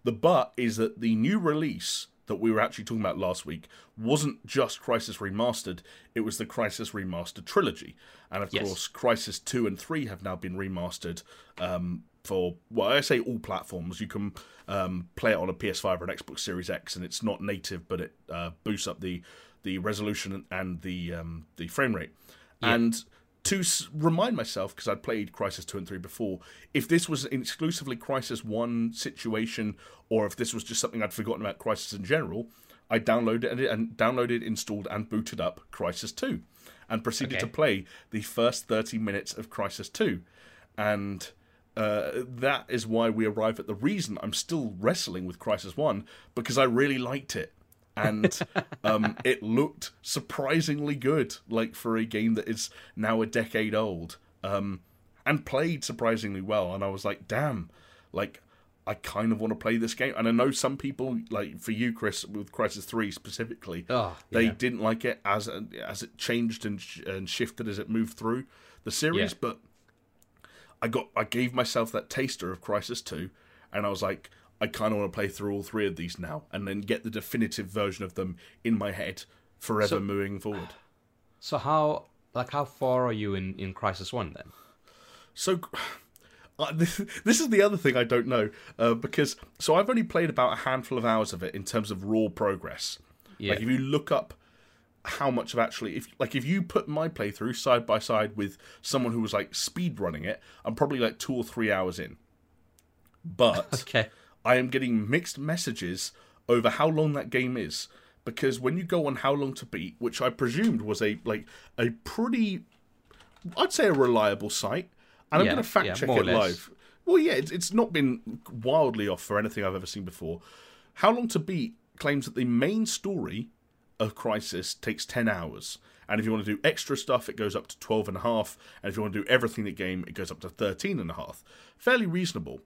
The but is that the new release that we were actually talking about last week wasn't just Crysis Remastered. It was the Crysis Remastered trilogy, and of Yes. course, Crysis Two and Three have now been remastered um, for well, I say all platforms. You can um, play it on a PS5 or an Xbox Series X, and it's not native, but it uh, boosts up the the resolution and the um, the frame rate. And to s- remind myself, because I'd played Crysis 2 and 3 before, if this was an exclusively Crysis 1 situation, or if this was just something I'd forgotten about Crysis in general, I downloaded it and downloaded, installed, and booted up Crysis 2, and proceeded Okay. to play the first 30 minutes of Crysis 2. And uh, that is why we arrive at the reason I'm still wrestling with Crysis 1, because I really liked it. And um, it looked surprisingly good, like for a game that is now a decade old, um, and played surprisingly well. And I was like, damn, like I kind of want to play this game. And I know some people, like for you, Chris, with Crysis Three specifically, Oh, they didn't like it as as it changed and sh- and shifted as it moved through the series, Yeah. but. I got I gave myself that taster of Crysis 2 and I was like I kind of want to play through all three of these now and then get the definitive version of them in my head forever So- moving forward. So how like how far are you in in Crysis One then? So uh, this, this is the other thing I don't know uh, because so I've only played about a handful of hours of it in terms of raw progress. Yeah. Like if you look up how much of actually if like if you put my playthrough side by side with someone who was like speed running it, I'm probably like 2 or 3 hours in. But Okay. I am getting mixed messages over how long that game is because when you go on how long to beat, which I presumed was a like a pretty, I'd say a reliable site, and I'm going to fact yeah, check it live. Well, yeah, it's, it's not been wildly off for anything I've ever seen before. How long to beat claims that the main story of Crysis takes 10 hours. And if you want to do extra stuff, it goes up to 12 and a half. And if you want to do everything in the game, it goes up to 13 and a half. Fairly reasonable.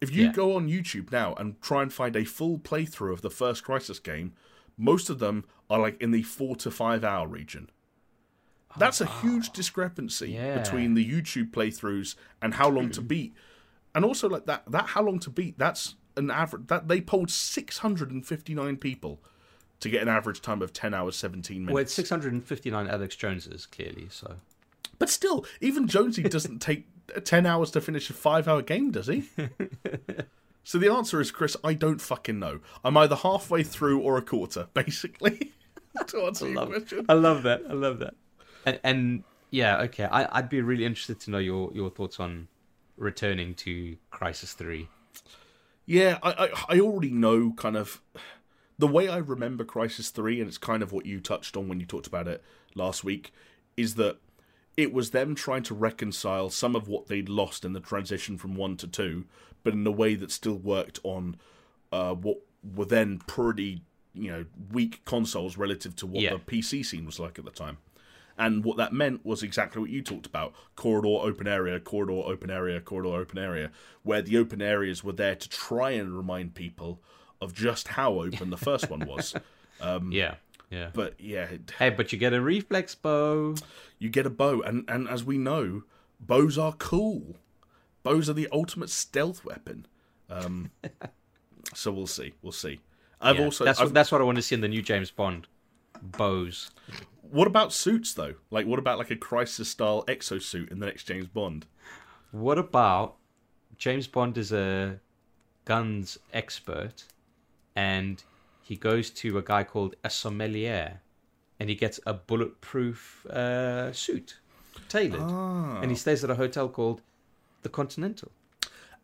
If you Yeah. go on YouTube now and try and find a full playthrough of the first Crysis game, most of them are like in the four to five hour region. Oh, that's a huge discrepancy Yeah. between the YouTube playthroughs and how long to hmm. beat. And also like that that how long to beat, that's an average that they polled 659 people to get an average time of 10 hours 17 minutes. Well, it's 659 Alex Joneses clearly. So But still, even Jonesy doesn't take 10 hours to finish a 5-hour game, does he? so the answer is Chris, I don't fucking know. I'm either halfway through or a quarter, basically. to answer your question. I love that. I love that. And, and yeah, okay. I, I'd be really interested to know your, your thoughts on returning to Crysis Three. Yeah, I, I I already know kind of the way I remember Crysis Three, and it's kind of what you touched on when you talked about it last week, is that it was them trying to reconcile some of what they'd lost in the transition from one to two, but in a way that still worked on uh, what were then pretty you know weak consoles relative to what Yeah. the PC scene was like at the time. And what that meant was exactly what you talked about corridor, open area, corridor, open area, corridor, open area, where the open areas were there to try and remind people of just how open the first one was. yeah, yeah. But yeah, Hey, but you get a reflex bow. you get a bow, and, and as we know, bows are cool. Bows are the ultimate stealth weapon. Um, so we'll see. We'll see. I've Yeah, also. that's I've- what, that's what I want to see in the new James Bond. Bows. what about suits though? Like, what about like a Crysis style exosuit in the next James Bond? What about James Bond is a guns expert, and he goes to a guy called a sommelier, and he gets a bulletproof uh, suit tailored, Ah. and he stays at a hotel called the Continental.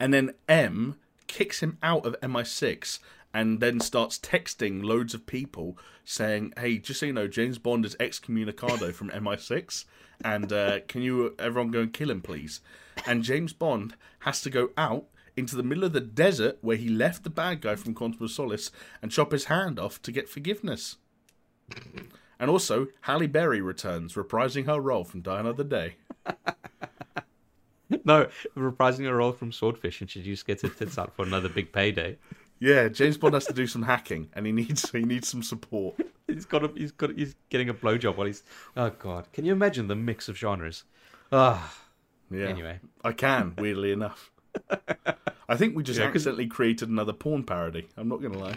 and then M kicks him out of MI6 and then starts texting loads of people saying, "Hey, just so you know, James Bond is excommunicado from MI6, and uh, can you everyone go and kill him, please?" And James Bond has to go out into the middle of the desert where he left the bad guy from Quantum of Solace and chop his hand off to get forgiveness. And also, Halle Berry returns, reprising her role from Die Another Day. no, reprising her role from Swordfish, and she just gets her tits out for another big payday. Yeah, James Bond has to do some hacking, and he needs he needs some support. He's got a, he's got he's getting a blowjob while he's oh god. Can you imagine the mix of genres? Ah, Yeah. Anyway. I can. Weirdly enough, I think we just Yeah, accidentally created another porn parody. I'm not gonna lie.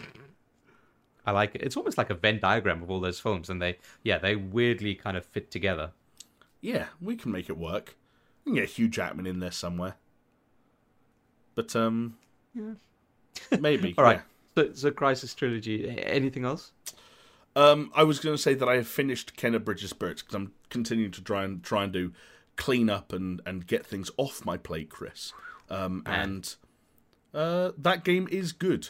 I like it. It's almost like a Venn diagram of all those films, and they yeah they weirdly kind of fit together. Yeah, we can make it work. We can get Hugh Jackman in there somewhere. But um, yeah, maybe. All right. yeah. So, so Crysis trilogy. Anything else? Um, I was going to say that I have finished Kena Bridge of Spirits because I'm continuing to try and try and do clean up and and get things off my plate, Chris. Um, and uh, that game is good.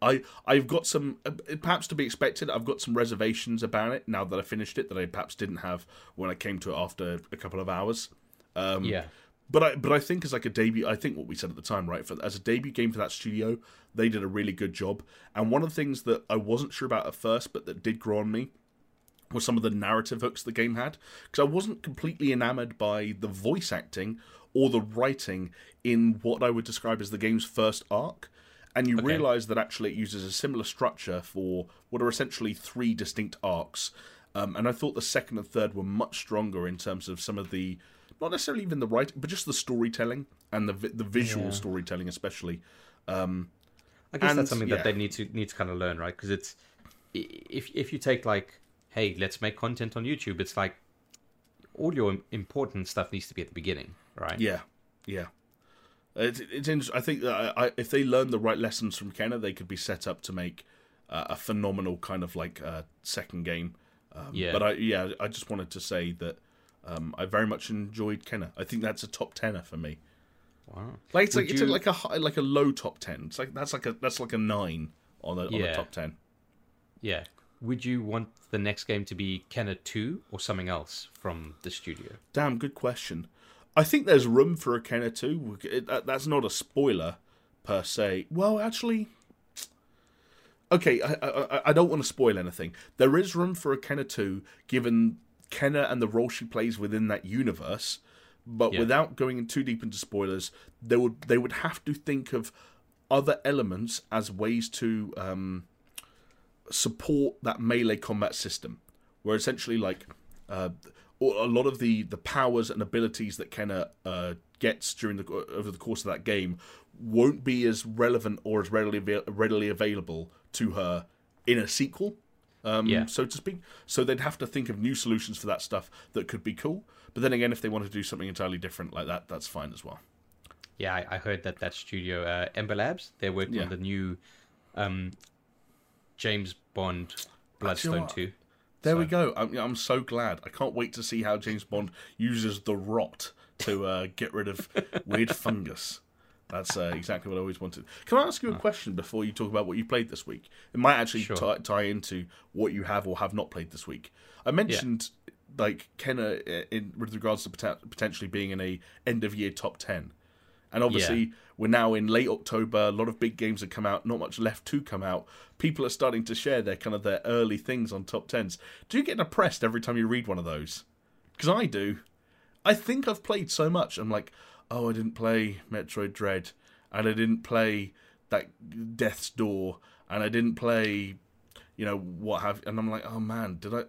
I I've got some uh, perhaps to be expected. I've got some reservations about it now that I finished it that I perhaps didn't have when I came to it after a couple of hours. Um, yeah. But I but I think as like a debut, I think what we said at the time, right? For as a debut game for that studio, they did a really good job. And one of the things that I wasn't sure about at first, but that did grow on me, was some of the narrative hooks the game had. Because I wasn't completely enamored by the voice acting or the writing in what I would describe as the game's first arc. And you Okay. realise that actually it uses a similar structure for what are essentially three distinct arcs. Um, and I thought the second and third were much stronger in terms of some of the, not necessarily even the writing, but just the storytelling and the vi- the visual Yeah. storytelling, especially. I guess And, that's something yeah. that they need to need to kind of learn, right? Because it's if if you take like, hey, let's make content on YouTube, it's like all your important stuff needs to be at the beginning, right? Yeah, yeah. It's, it's interesting. I think that I, I, if they learn the right lessons from Kena, they could be set up to make uh, a phenomenal kind of like uh, second game. Um, Yeah. But I, yeah, I just wanted to say that um, I very much enjoyed Kena. I think that's a top tenner for me. Wow. Like it's Would like it's like a high, like a low top ten. It's like that's like a that's like a nine on a on a top ten. Yeah. Would you want the next game to be Kena 2 or something else from the studio? Damn, good question. I think there's room for a Kena too. That's not a spoiler per se. Well, actually, okay. I, I, I don't want to spoil anything. There is room for a Kena two, given Kena and the role she plays within that universe. But Yeah. without going too deep into spoilers, they would they would have to think of other elements as ways to um, support that melee combat system, where essentially like uh, a lot of the the powers and abilities that Kena uh, gets during the over the course of that game won't be as relevant or as readily readily available to her in a sequel. Um, Yeah. so to speak. So they'd have to think of new solutions for that stuff that could be cool. But then again, if they want to do something entirely different like that, that's fine as well. Yeah, I, I heard that that studio, uh, Ember Labs, they're working Yeah. on the new um, James Bond Bloodstone? 2. There we go. I'm, I'm so glad. I can't wait to see how James Bond uses the rot to uh, get rid of weird fungus. That's uh, exactly what I always wanted. Can I ask you a question before you talk about what you played this week? It might actually Sure. tie, tie into what you have or have not played this week. I mentioned like Kena uh, in with regards to poten- potentially being in a end of year top ten, and obviously we're now in late October. A lot of big games have come out. Not much left to come out. People are starting to share their kind of their early things on top tens. Do you get depressed every time you read one of those? Because I do. I think I've played so much. I'm like, oh, I didn't play Metroid Dread, and I didn't play that Death's Door, and I didn't play, you know, what have. And I'm like, oh man, did I?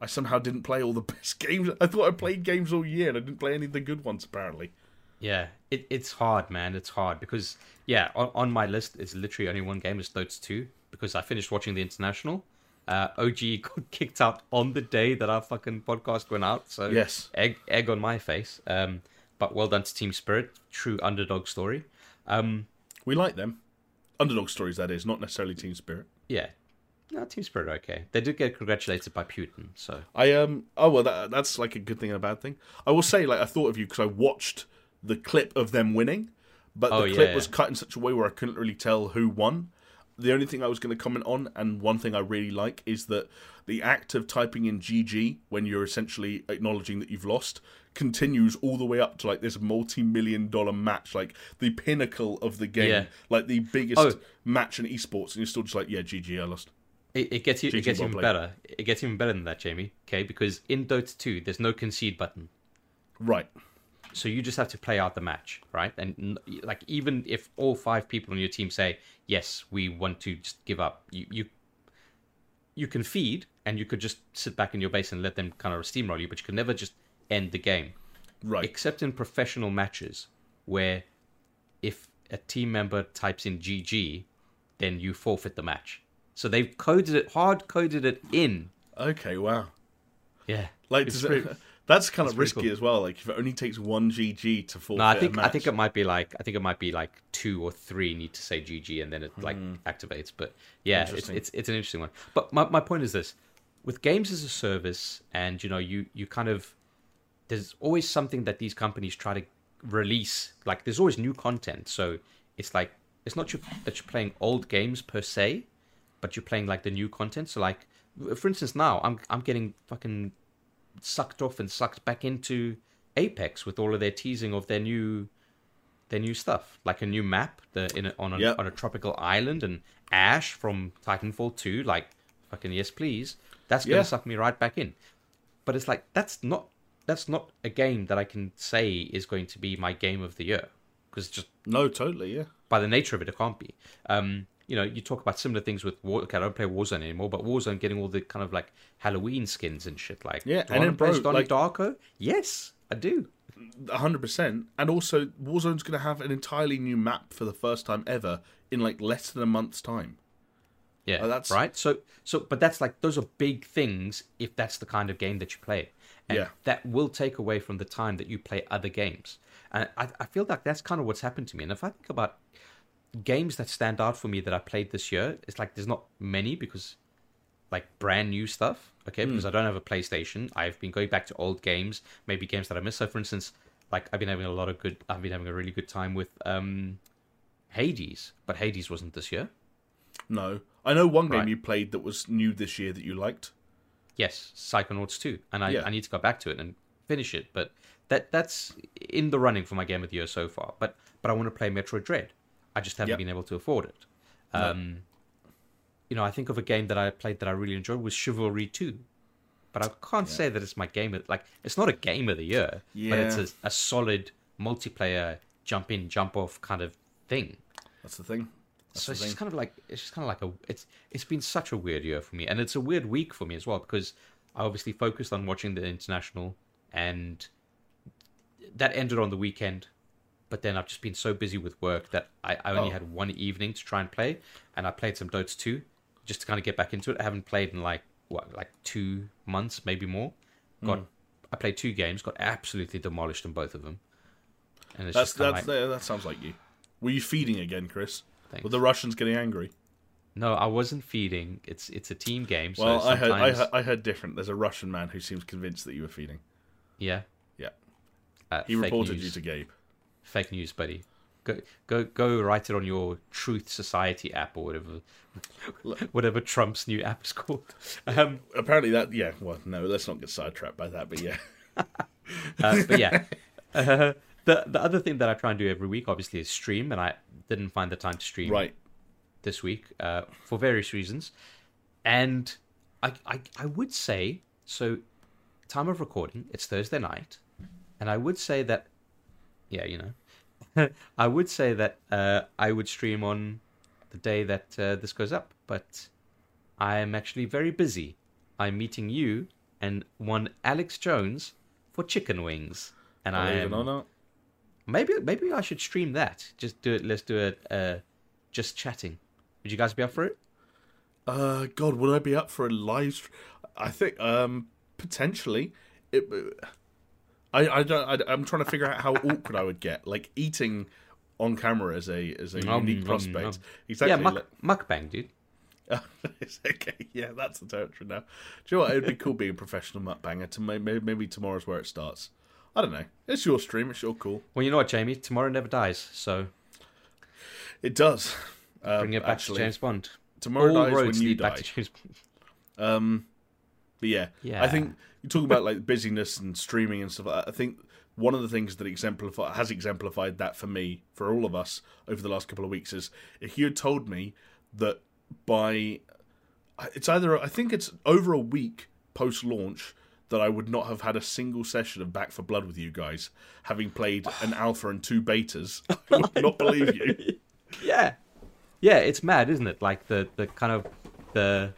I somehow didn't play all the best games. I thought I played games all year, and I didn't play any of the good ones. Apparently, Yeah, it, it's hard, man. It's hard because, yeah, on, on my list is literally only one game, it's Dota 2, because I finished watching the International. Uh, OG got kicked out on the day that our fucking podcast went out, so Yes. egg, egg on my face. Um, but well done to Team Spirit, true underdog story. Um, we like them. Underdog stories, that is, not necessarily Team Spirit. yeah, no, Team Spirit okay. They did get congratulated by Putin, so I um oh well that that's like a good thing and a bad thing. I will say like I thought of you because I watched the clip of them winning, but Oh, the clip yeah. was cut in such a way where I couldn't really tell who won. the only thing I was going to comment on, and one thing I really like, is that the act of typing in GG when you're essentially acknowledging that you've lost continues all the way up to like this multi-million dollar match, like the pinnacle of the game, Yeah. like the biggest Oh. match in esports, and you're still just like, yeah, GG, I lost. It, it gets you, GG it gets well even played. better. It gets even better than that, Jamie. Okay, because in Dota 2, there's no concede button. Right. So you just have to play out the match, right? And like even if all five people on your team say yes, we want to just give up, you you you can feed and you could just sit back in your base and let them kind of steamroll you, but you can never just end the game. Right. Except in professional matches where if a team member types in GG, then you forfeit the match. So they've coded it, hard coded it in. Okay. Wow. Yeah. Like, does pretty- it, that's kind of risky cool. as well. Like, if it only takes one GG to forfeit No, I think I think it might be like I think it might be like two or three need to say GG and then it like Hmm. activates. But yeah, it's, it's it's an interesting one. But my my point is this: with games as a service, and you know, you you kind of there's always something that these companies try to release. Like there's always new content, so it's like it's not you, that you're playing old games per se, but you're playing like the new content. So like, for instance, now I'm I'm getting fucking sucked off and sucked back into Apex with all of their teasing of their new their new stuff, like a new map the in a, on a, Yep. on a tropical island and Ash from Titanfall 2 like fucking yes please. That's to Yeah. suck me right back in. But it's like that's not that's not a game that I can say is going to be my game of the year because just No, totally. Yeah. by the nature of it, it can't be. Um, you know, you talk about similar things with War. Okay, I don't play Warzone anymore, but Warzone getting all the kind of like Halloween skins and shit. Like, Yeah, and then, want to play bro, Donnie like- Darko? Yes, I do. hundred percent. And also, Warzone's going to have an entirely new map for the first time ever in like less than a month's time. Yeah, Oh, that's- right. So, so, but that's like those are big things if that's the kind of game that you play, and Yeah. that will take away from the time that you play other games. And I, I feel like that's kind of what's happened to me. And if I think about games that stand out for me that I played this year, it's like there's not many because like brand new stuff. Okay, Hmm. because I don't have a PlayStation. I've been going back to old games, maybe games that I missed. So, for instance, like I've been having a lot of good. I've been having a really good time with um, Hades, but Hades wasn't this year. No, I know one game Right. you played that was new this year that you liked. Yes, Psychonauts 2. And I, Yeah. I need to go back to it and finish it. But that that's in the running for my game of the year so far. But but I want to play Metroid Dread. I just haven't Yep. been able to afford it. Um, You know, I think of a game that I played that I really enjoyed was Chivalry 2. But I can't say that it's my game of like it's not a game of the year, but it's a, a solid multiplayer jump in, jump off kind of thing. That's the thing. That's so the it's thing. just kind of like it's just kind of like a it's it's been such a weird year for me, and it's a weird week for me as well because I obviously focused on watching the international, and that ended on the weekend. But then I've just been so busy with work that I, I only Oh. had one evening to try and play, and I played some Dota 2 just to kind of get back into it. I haven't played in like what like two months, maybe more. Got Hmm. I played two games, got absolutely demolished in both of them, and it's That's just that's like, that, sounds like you. Were you feeding again, Chris? Thanks. Were the Russians getting angry? no, I wasn't feeding. It's it's a team game, so Well, I heard, I heard I heard different. There's a Russian man who seems convinced that you were feeding. yeah. Yeah, Uh, he reported news. you to Gabe. Fake news, buddy. Go go go write it on your Truth Society app or whatever, whatever Trump's new app is called. Um, Apparently that yeah. Well, no, let's not get sidetracked by that. But yeah, uh, but yeah, uh, the the other thing that I try and do every week, obviously, is stream, and I didn't find the time to stream right. this week uh, for various reasons. And I, I I would say so. Time of recording, it's Thursday night, and I would say that, yeah, you know, I would say that uh, I would stream on the day that uh, this goes up, but I am actually very busy. I'm meeting you and one Alex Jones for chicken wings, and I Believe it am or not. maybe maybe I should stream that. Just do it. Let's do it. Uh, just chatting. Would you guys be up for it? Uh, God, would I be up for a live? str- I think um potentially. It, I I don't. I, I'm trying to figure out how awkward I would get, like eating on camera as a as a Nom, unique nom, prospect. nom. Exactly. yeah, muck, like- mukbang, dude. It's okay, yeah, that's the territory now. Do you know what? It'd be cool being a professional mukbanger. To maybe, maybe tomorrow's where it starts. I don't know. It's your stream. It's your call. Well, you know what, Jamie? Tomorrow never dies. So It does. Um, Bring it back actually, to James Bond. Tomorrow All dies roads when you lead die. back to James Bond. Um, but yeah, Yeah. I think you talk about like busyness and streaming and stuff. Like. I think one of the things that exemplify has exemplified that for me, for all of us over the last couple of weeks, is if you had told me that by it's either I think it's over a week post launch that I would not have had a single session of Back for Blood with you guys, having played an alpha and two betas. I would not believe you. Yeah, yeah, it's mad, isn't it? Like the the kind of the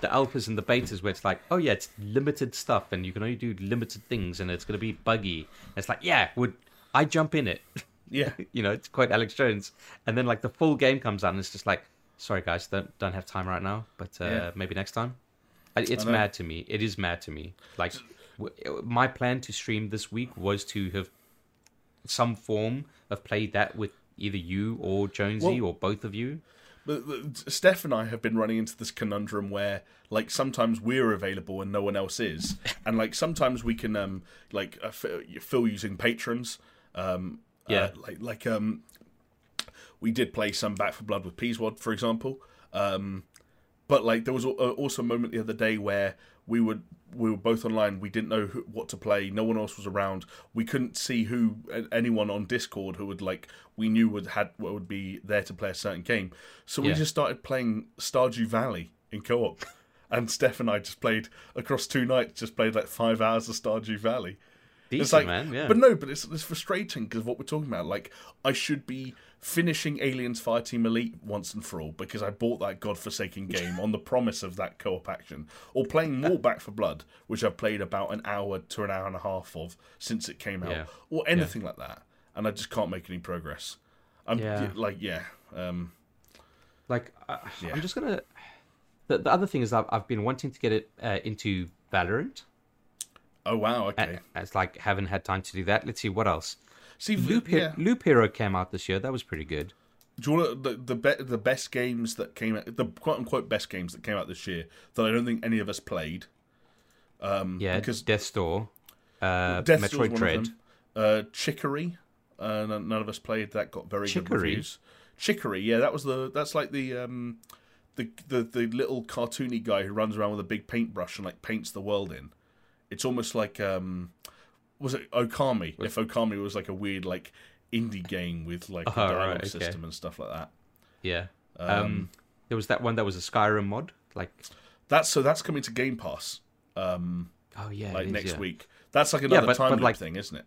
the alphas and the betas, where it's like, oh yeah, it's limited stuff, and you can only do limited things, and it's going to be buggy. It's like, yeah, would I jump in it? Yeah, you know, it's quite Alex Jones, and then like the full game comes out, and it's just like, sorry guys, don't don't have time right now, but uh, Yeah. maybe next time. It's mad to me. It is mad to me. Like w- my plan to stream this week was to have some form of played that with either you or Jonesy Well- or both of you. But, but Steph and I have been running into this conundrum where, like, sometimes we're available and no one else is, and like sometimes we can, um, like, uh, fill using patrons, um, Yeah. uh, like like um, we did play some Back for Blood with Peaswad, for example, um, but like there was al- also a moment the other day where we would we were both online. We didn't know who, what to play. No one else was around. We couldn't see who anyone on Discord who would like we knew would had would be there to play a certain game. So we just started playing Stardew Valley in co-op, and Steph and I just played across two nights. Just played like five hours of Stardew Valley. Decent, It's like, man. Yeah. but no, but it's it's frustrating because of what we're talking about. Like, I should be finishing Aliens Fireteam Elite once and for all because I bought that godforsaken game on the promise of that co-op action, or playing more Back for Blood, which I've played about an hour to an hour and a half of since it came out, Yeah. or anything like that, and I just can't make any progress. I'm Yeah. like, yeah, um, like I, Yeah. I'm just gonna. The, the other thing is I've, I've been wanting to get it uh, into Valorant. oh wow, okay. It's like haven't had time to do that. Let's see what else. See, Loop, yeah. Loop Hero came out this year. That was pretty good. Do you want the the be, the best games that came out, the quote unquote best games that came out this year that I don't think any of us played. Um, Yeah, because Death Door, uh, Death Metroid Dread. Uh, Chicory. Uh, none, of us played. That got very good reviews. Chicory, yeah, that was the that's like the um the the the little cartoony guy who runs around with a big paintbrush and like paints the world in. It's almost like um was it Okami? If Okami was like a weird like indie game with like a Oh, right, dialogue okay. system and stuff like that. Yeah. Um, there was that one that was a Skyrim mod. Like, That's so that's coming to Game Pass um oh yeah, like is, next yeah. week. That's like another but- time but, loop like- thing, isn't it?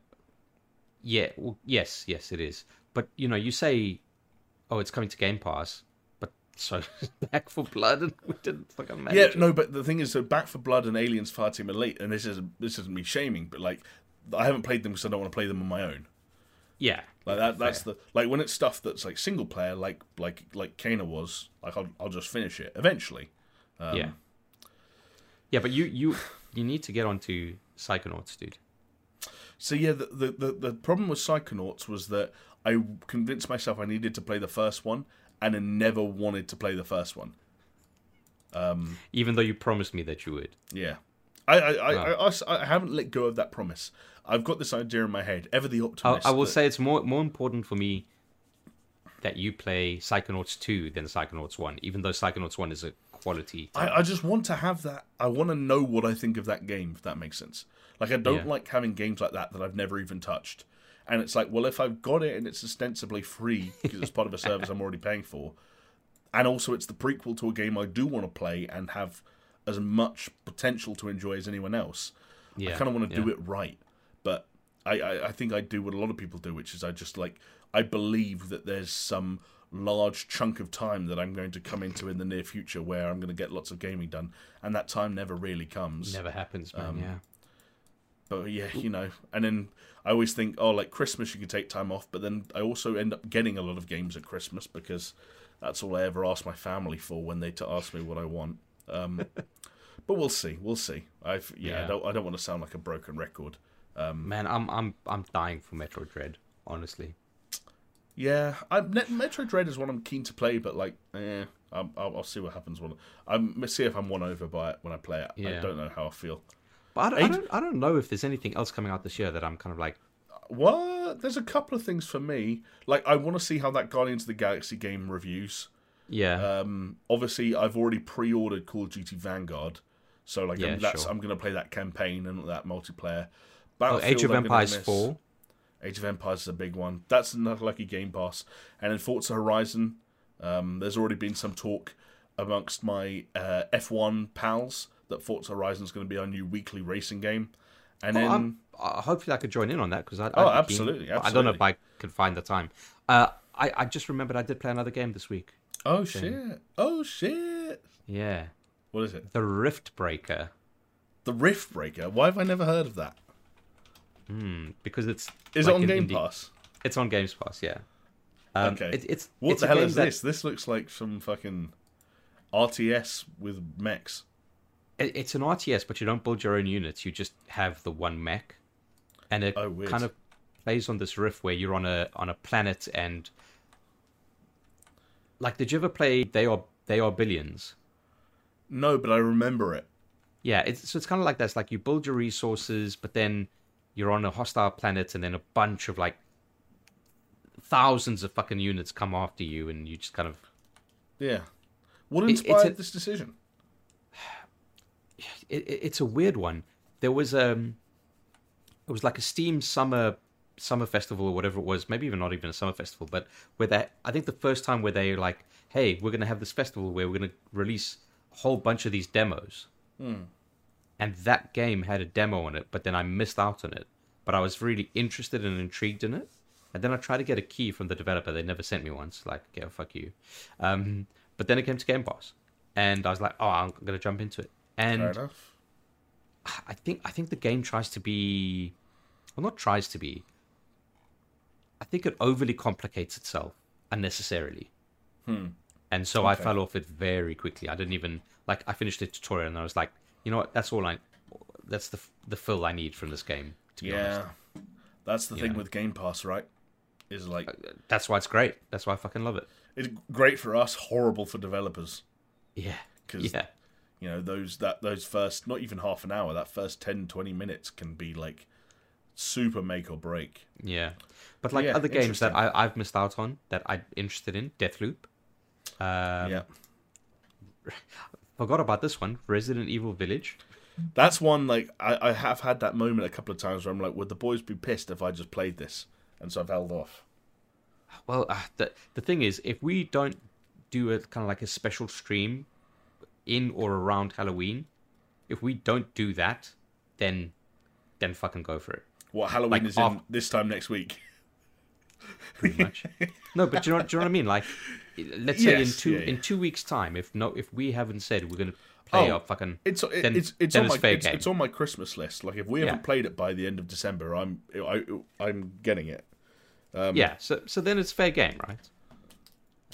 Yeah. Well, yes, yes, it is. But you know, you say, oh, it's coming to Game Pass, but so Back for Blood, and we didn't fucking manage. Yeah, it. no, but the thing is, so Back for Blood and Aliens Fireteam Elite, and this is this isn't me shaming, but like I haven't played them because I don't want to play them on my own. Yeah. Like that, that's the like when it's stuff that's like single player, like like like Kena was. Like I'll I'll just finish it eventually. Um, yeah. Yeah, but you you you need to get onto Psychonauts, dude. So yeah, the, the the the problem with Psychonauts was that I convinced myself I needed to play the first one, and I never wanted to play the first one. Um, Even though you promised me that you would. Yeah. I I, I, ah. Wow. I, I haven't let go of that promise. I've got this idea in my head. Ever the I, optimist. I will that- say it's more more important for me that you play Psychonauts 2 than Psychonauts 1, even though Psychonauts 1 is a quality. I, I just want to have that. I want to know what I think of that game, if that makes sense. Like, I don't Yeah. like having games like that that I've never even touched. And it's like, well, if I've got it and it's ostensibly free because it's part of a service I'm already paying for, and also it's the prequel to a game I do want to play and have as much potential to enjoy as anyone else, I kind of want to do it right. But I, I, I think I do what a lot of people do, which is I just like, I believe that there's some large chunk of time that I'm going to come into in the near future where I'm going to get lots of gaming done, and that time never really comes. Never happens, man. Um, yeah. But yeah, you know, and then I always think, oh, like Christmas, you can take time off, but then I also end up getting a lot of games at Christmas because that's all I ever ask my family for when they to ask me what I want. Um, but we'll see, we'll see. I've yeah, I don't I don't want to sound like a broken record. Um, Man, I'm I'm I'm dying for Metroid Dread, honestly. Yeah, I, Net, Metroid Dread is one I'm keen to play, but like, eh, I'll, I'll, I'll see what happens when I'm see if I'm won over by it when I play it. I don't know how I feel. But I don't, I don't I don't know if there's anything else coming out this year that I'm kind of like what? There's a couple of things for me. Like, I want to see how that Guardians of the Galaxy game reviews. Yeah. Um, obviously, I've already pre-ordered Call of Duty Vanguard, so like, Yeah, I'm, that's sure. I'm going to play that campaign and that multiplayer. oh, Age of I'm Empires 4. Age of Empires is a big one. That's another lucky Game Pass. And in Forza Horizon, um, there's already been some talk amongst my uh, F1 pals that Forza Horizon is going to be our new weekly racing game. And Oh, then I'm, uh, hopefully I could join in on that because I. Oh, absolutely, keen- I don't know if. I could find the time. Uh, I, I just remembered I did play another game this week. Oh shit, oh shit, Yeah, what is it? the Riftbreaker. The Rift Breaker. Why have I never heard of that? Hmm, because it's Is like it on Game indie- Pass? It's on Games Pass. Yeah. Um, Okay. It, it's What it's the hell is that- this? This looks like some fucking RTS with mechs. it- it's an RTS, but you don't build your own units. You just have the one mech, and it Oh, kind of plays on this riff where you're on a on a planet and like did you ever play They Are They Are Billions? No, but I remember it. Yeah, it's so it's kind of like that. It's like you build your resources, but then you're on a hostile planet, and then a bunch of like thousands of fucking units come after you, and you just kind of Yeah. What It- inspired a- this decision? it, it- it's a weird one. There was um, it was like a Steam summer summer festival or whatever it was, maybe even not even a summer festival, but where they, I think the first time where they like, hey, we're gonna have this festival where we're gonna release a whole bunch of these demos, and that game had a demo on it, but then I missed out on it. But I was really interested and intrigued in it. And then I tried to get a key from the developer. They never sent me one. So like, yeah, fuck you. Um, but then it came to Game Pass, and I was like, oh, I'm gonna jump into it. And. I think I think the game tries to be, well, not tries to be. I think it overly complicates itself unnecessarily, hmm. and so I fell off it very quickly. I didn't even like. I finished the tutorial and I was like, you know what? That's all I. That's the the fill I need from this game. To be Yeah. honest, That's the thing Yeah. with Game Pass, right? Is like uh, that's why it's great. That's why I fucking love it. it's great for us, horrible for developers. Yeah, 'Cause- yeah, You know, those that those first not even half an hour, that first 10 20 minutes can be like super make or break. yeah. But like Yeah, other games that. I, I've missed out on that I'm interested in, Deathloop. Um, yeah. Forgot about this one, Resident Evil Village. That's one like I, I have had that moment a couple of times where I'm like, would the boys be pissed if I just played this? And so I've held off. Well, uh, the the thing is, if we don't do a kind of like a special stream in or around Halloween, if we don't do that, then then fucking go for it. What Halloween Like is in this time next week? Pretty much. no, but do you know, do you know what I mean? Like, let's say in two yeah, yeah. in two weeks' time, if no, if we haven't said we're gonna play Oh, our fucking, It's it, Then- it's it's on it's my fair it's, game. it's on my Christmas list. Like if we Yeah. haven't played it by the end of December, I'm I, I'm getting it. Um, yeah. So so then it's fair game, right?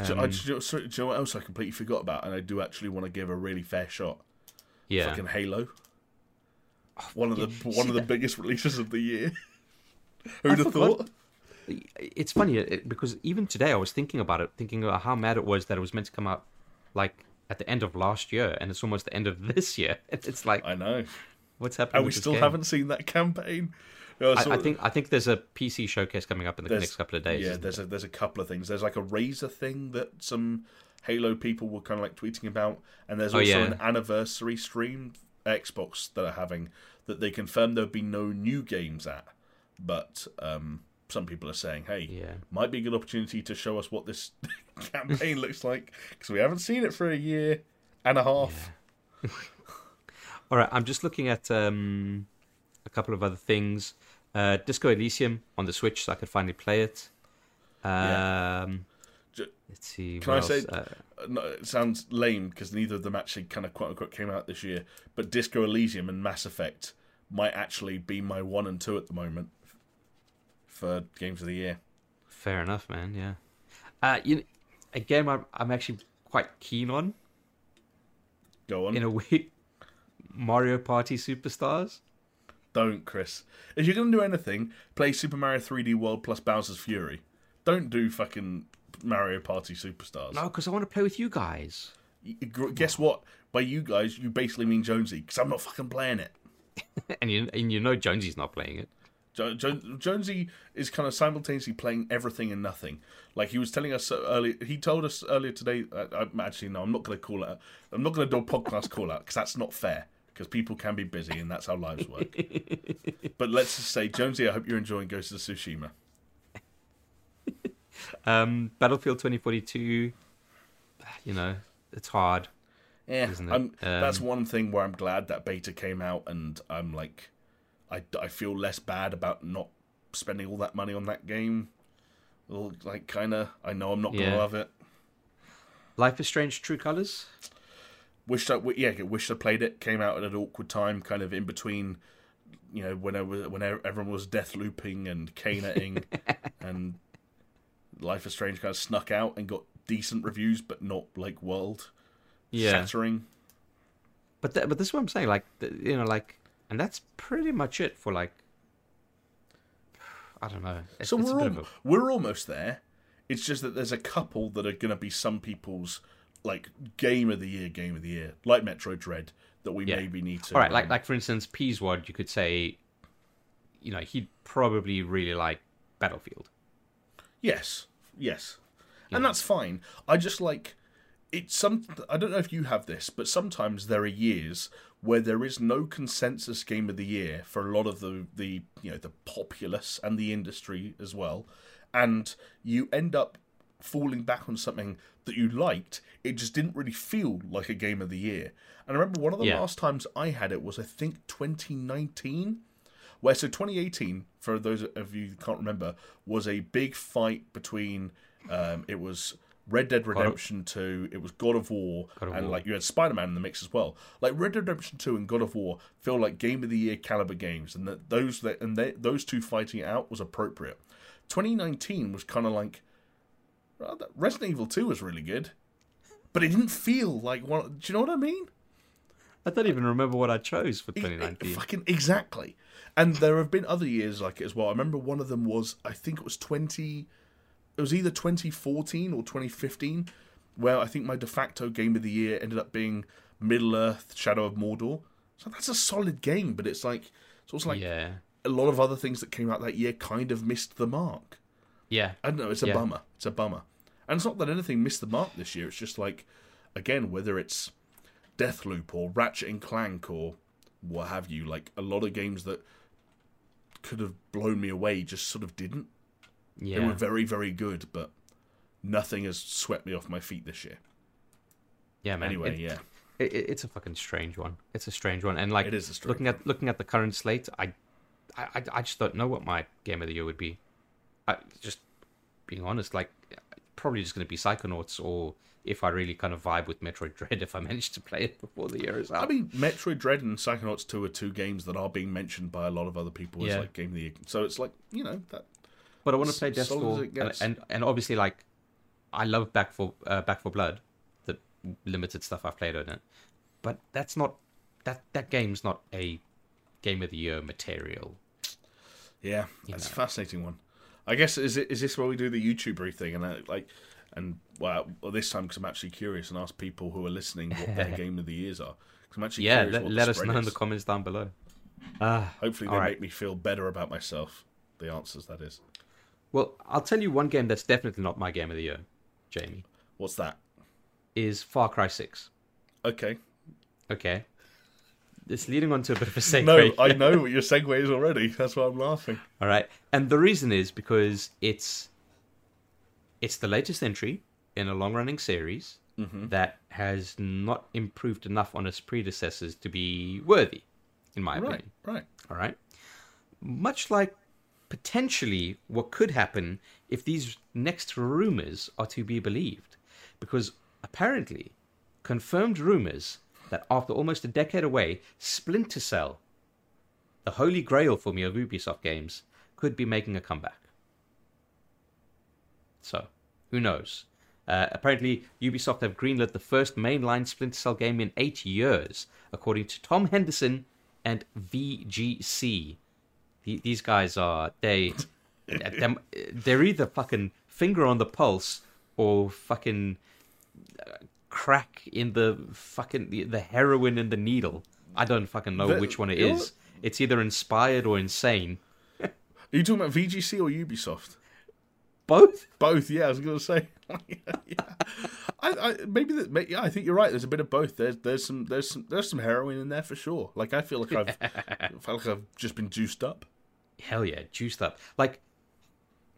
So, I, Um, do, you know, so, do you know what else I completely forgot about? And I do actually want to give a really fair shot. yeah. Fucking Halo. One of the yeah, one of the that- biggest releases of the year. Who'd have forgot. thought? it's funny uh, because even today I was thinking about it, thinking about how mad it was that it was meant to come out like at the end of last year, and it's almost the end of this year. It's, like I know, what's happening? and we still game? haven't seen that campaign. I, I think I think there's a PC showcase coming up in the next couple of days. Yeah, there's there? a there's a couple of things. There's like a Razer thing that some Halo people were kind of like tweeting about, and there's Oh, also yeah. an anniversary stream Xbox that are having that they confirmed there'll be no new games at, but um, some people are saying, hey, Yeah. might be a good opportunity to show us what this campaign looks like because we haven't seen it for a year and a half. All right, I'm just looking at um, a couple of other things. Uh, Disco Elysium on the Switch, so I could finally play it. Um, Yeah. Let's see. Can I say-? Uh, Uh, No, it sounds lame because neither of them actually kind of quote unquote came out this year. But Disco Elysium and Mass Effect might actually be my one and two at the moment for games of the year. fair enough, man. Yeah. Uh, you a game I'm, I'm actually quite keen on Go on, in a way. Mario Party Superstars. don't Chris. If you're gonna do anything, play Super Mario 3D World plus Bowser's Fury. Don't do fucking Mario Party Superstars. No, because I want to play with you guys. Guess what? By you guys, you basically mean Jonesy because I'm not fucking playing it. and you and you know Jonesy's not playing it. Jo- jo- Jonesy is kind of simultaneously playing everything and nothing. Like he was telling us earlier, he told us earlier today. Uh, actually, no, I'm not going to call it. I'm not going to do a podcast call out because that's not fair. Because people can be busy and that's how lives work. but let's just say, Jonesy, I hope you're enjoying Ghost of Tsushima. Um, Battlefield 2042. You know, it's hard. Yeah, it? I'm, that's Um, one thing where I'm glad that beta came out, and I'm like, I, I feel less bad about not spending all that money on that game. Well, like, kind of, I know I'm not gonna Yeah. love it. Life is Strange: True Colors. Wished I, yeah, wished I played it. Came out at an awkward time, kind of in between, you know, when I was, when everyone was death looping and caning, and Life is Strange kind of snuck out and got decent reviews, but not like world Yeah, shattering. but th- but this is what I'm saying. Like you know, like, and that's pretty much it for like. I don't know. It's, So it's we're al- a- we're almost there. It's just that there's a couple that are going to be some people's like game of the year, game of the year, like Metroid Dread, that we Yeah. maybe need to. All right, like um, like for instance, Peaswad, you could say, you know, he'd probably really like Battlefield. yes, yes, and that's fine. I just like it's some. I don't know if you have this, but sometimes there are years where there is no consensus game of the year for a lot of the the you know the populace and the industry as well, and you end up falling back on something that you liked. It just didn't really feel like a game of the year. And I remember one of the Yeah. last times I had it was I think 2019 where so 2018 for those of you who can't remember was a big fight between um, it was Red Dead Redemption 2 it was God of War God of and War. like you had Spider-Man in the mix as well like Red Dead Redemption 2 and God of War feel like game of the year caliber games and that those that and they, those two fighting it out was appropriate 2019 was kind of like well, that- Resident Evil 2 was really good but it didn't feel like one do you know what I mean I don't even remember what I chose for E- e- 2019. Fucking exactly. And there have been other years like it as well. I remember one of them was I think it was twenty. It was either twenty fourteen or twenty fifteen, where I think my de facto game of the year ended up being Middle Earth: Shadow of Mordor. So that's a solid game, but it's like it's also like yeah, a lot of other things that came out that year kind of missed the mark. yeah, I don't know. It's a Yeah. bummer. It's a bummer. And it's not that anything missed the mark this year. It's just like, again, whether it's Deathloop or Ratchet and Clank or what have you, like a lot of games that could have blown me away just sort of didn't. They were very, very good, but nothing has swept me off my feet this year. yeah, man. Anyway, It- yeah. it, it- it's a fucking strange one. It's a strange one, and like It is a strange looking at looking at the current slate, I, I, I- I just don't know what my game of the year would be. I just being honest, like probably just going to be Psychonauts, or if I really kind of vibe with Metroid Dread, if I manage to play it before the year is out. I mean, Metroid Dread and Psychonauts 2 are two games that are being mentioned by a lot of other people as like game of the year. So it's like, you know, that but I want to play Death's solid as Door, it gets. and, and and obviously like I love Back for uh, Back for Blood, the limited stuff I've played on it, but that's not that that game's not a game of the year material. Yeah, that's a fascinating one. I guess is it is this where we do the YouTuber thing and I, like and well, well this time because I'm actually curious and ask people who are listening what their game of the years are. Because I'm actually Yeah, curious let, what let the us spread know in the comments down below. Ah, Hopefully, they all right. make me feel better about myself. The answers, that is. well, I'll tell you one game that's definitely not my game of the year, Jamie, What's that? is Far Cry Six. Okay. Okay, it's leading on to a bit of a segue. No, I know what your segue is already. That's why I'm laughing. All right, and the reason is because it's it's the latest entry in a long-running series mm-hmm. that has not improved enough on its predecessors to be worthy, in my Right, opinion. right. All right, much like potentially what could happen if these next rumors are to be believed, because apparently, confirmed rumors that after almost a decade away, Splinter Cell the holy grail for me of Ubisoft games, could be making a comeback. So, who knows? Uh, apparently, Ubisoft have greenlit the first mainline Splinter Cell game in eight years, according to Tom Henderson and VGC. The- These guys are they, they're, they're either fucking finger on the pulse or fucking uh, crack in the fucking the, the heroin in the needle. I don't fucking know The- which one it is. It's either inspired or insane. Are you talking about VGC or Ubisoft? Both. Both, yeah. I was going to say, yeah. I, I, maybe that. Yeah, I think you're right. There's a bit of both. There's there's some there's some there's some heroin in there for sure. Like I feel like I've I feel like I've just been juiced up. Hell yeah, juiced up. Like,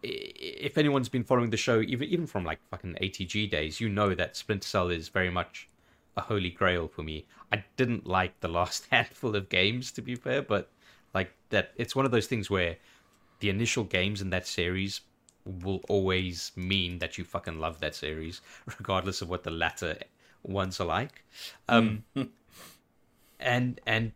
if anyone's been following the show, even even from like fucking ATG days, you know that Splinter Cell is very much a holy grail for me. I didn't like the last handful of games, to be fair, but like that, it's one of those things where the initial games in that series will always mean that you fucking love that series, regardless of what the latter ones are like. Um, and and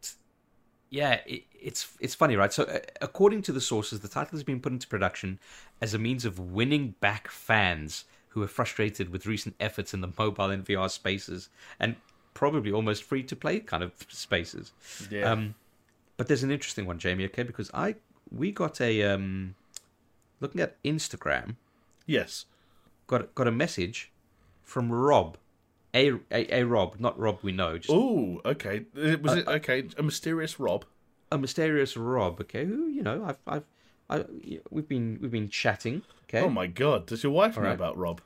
yeah, it, it's it's funny, right? So, uh, according to the sources, the title has been put into production as a means of winning back fans who are frustrated with recent efforts in the mobile and VR spaces, and probably almost free to play kind of spaces. Yeah. Um, but there's an interesting one, Jamie. Okay, because I we got a um, looking at Instagram, yes. got got a message from Rob, a a, a Rob, not Rob we know, Oh, okay. Uh, Was it okay? A mysterious Rob. a mysterious Rob. Okay, who you know I've I've I, we've been we've been chatting. Okay. Oh my god! Does your wife know right. about Rob?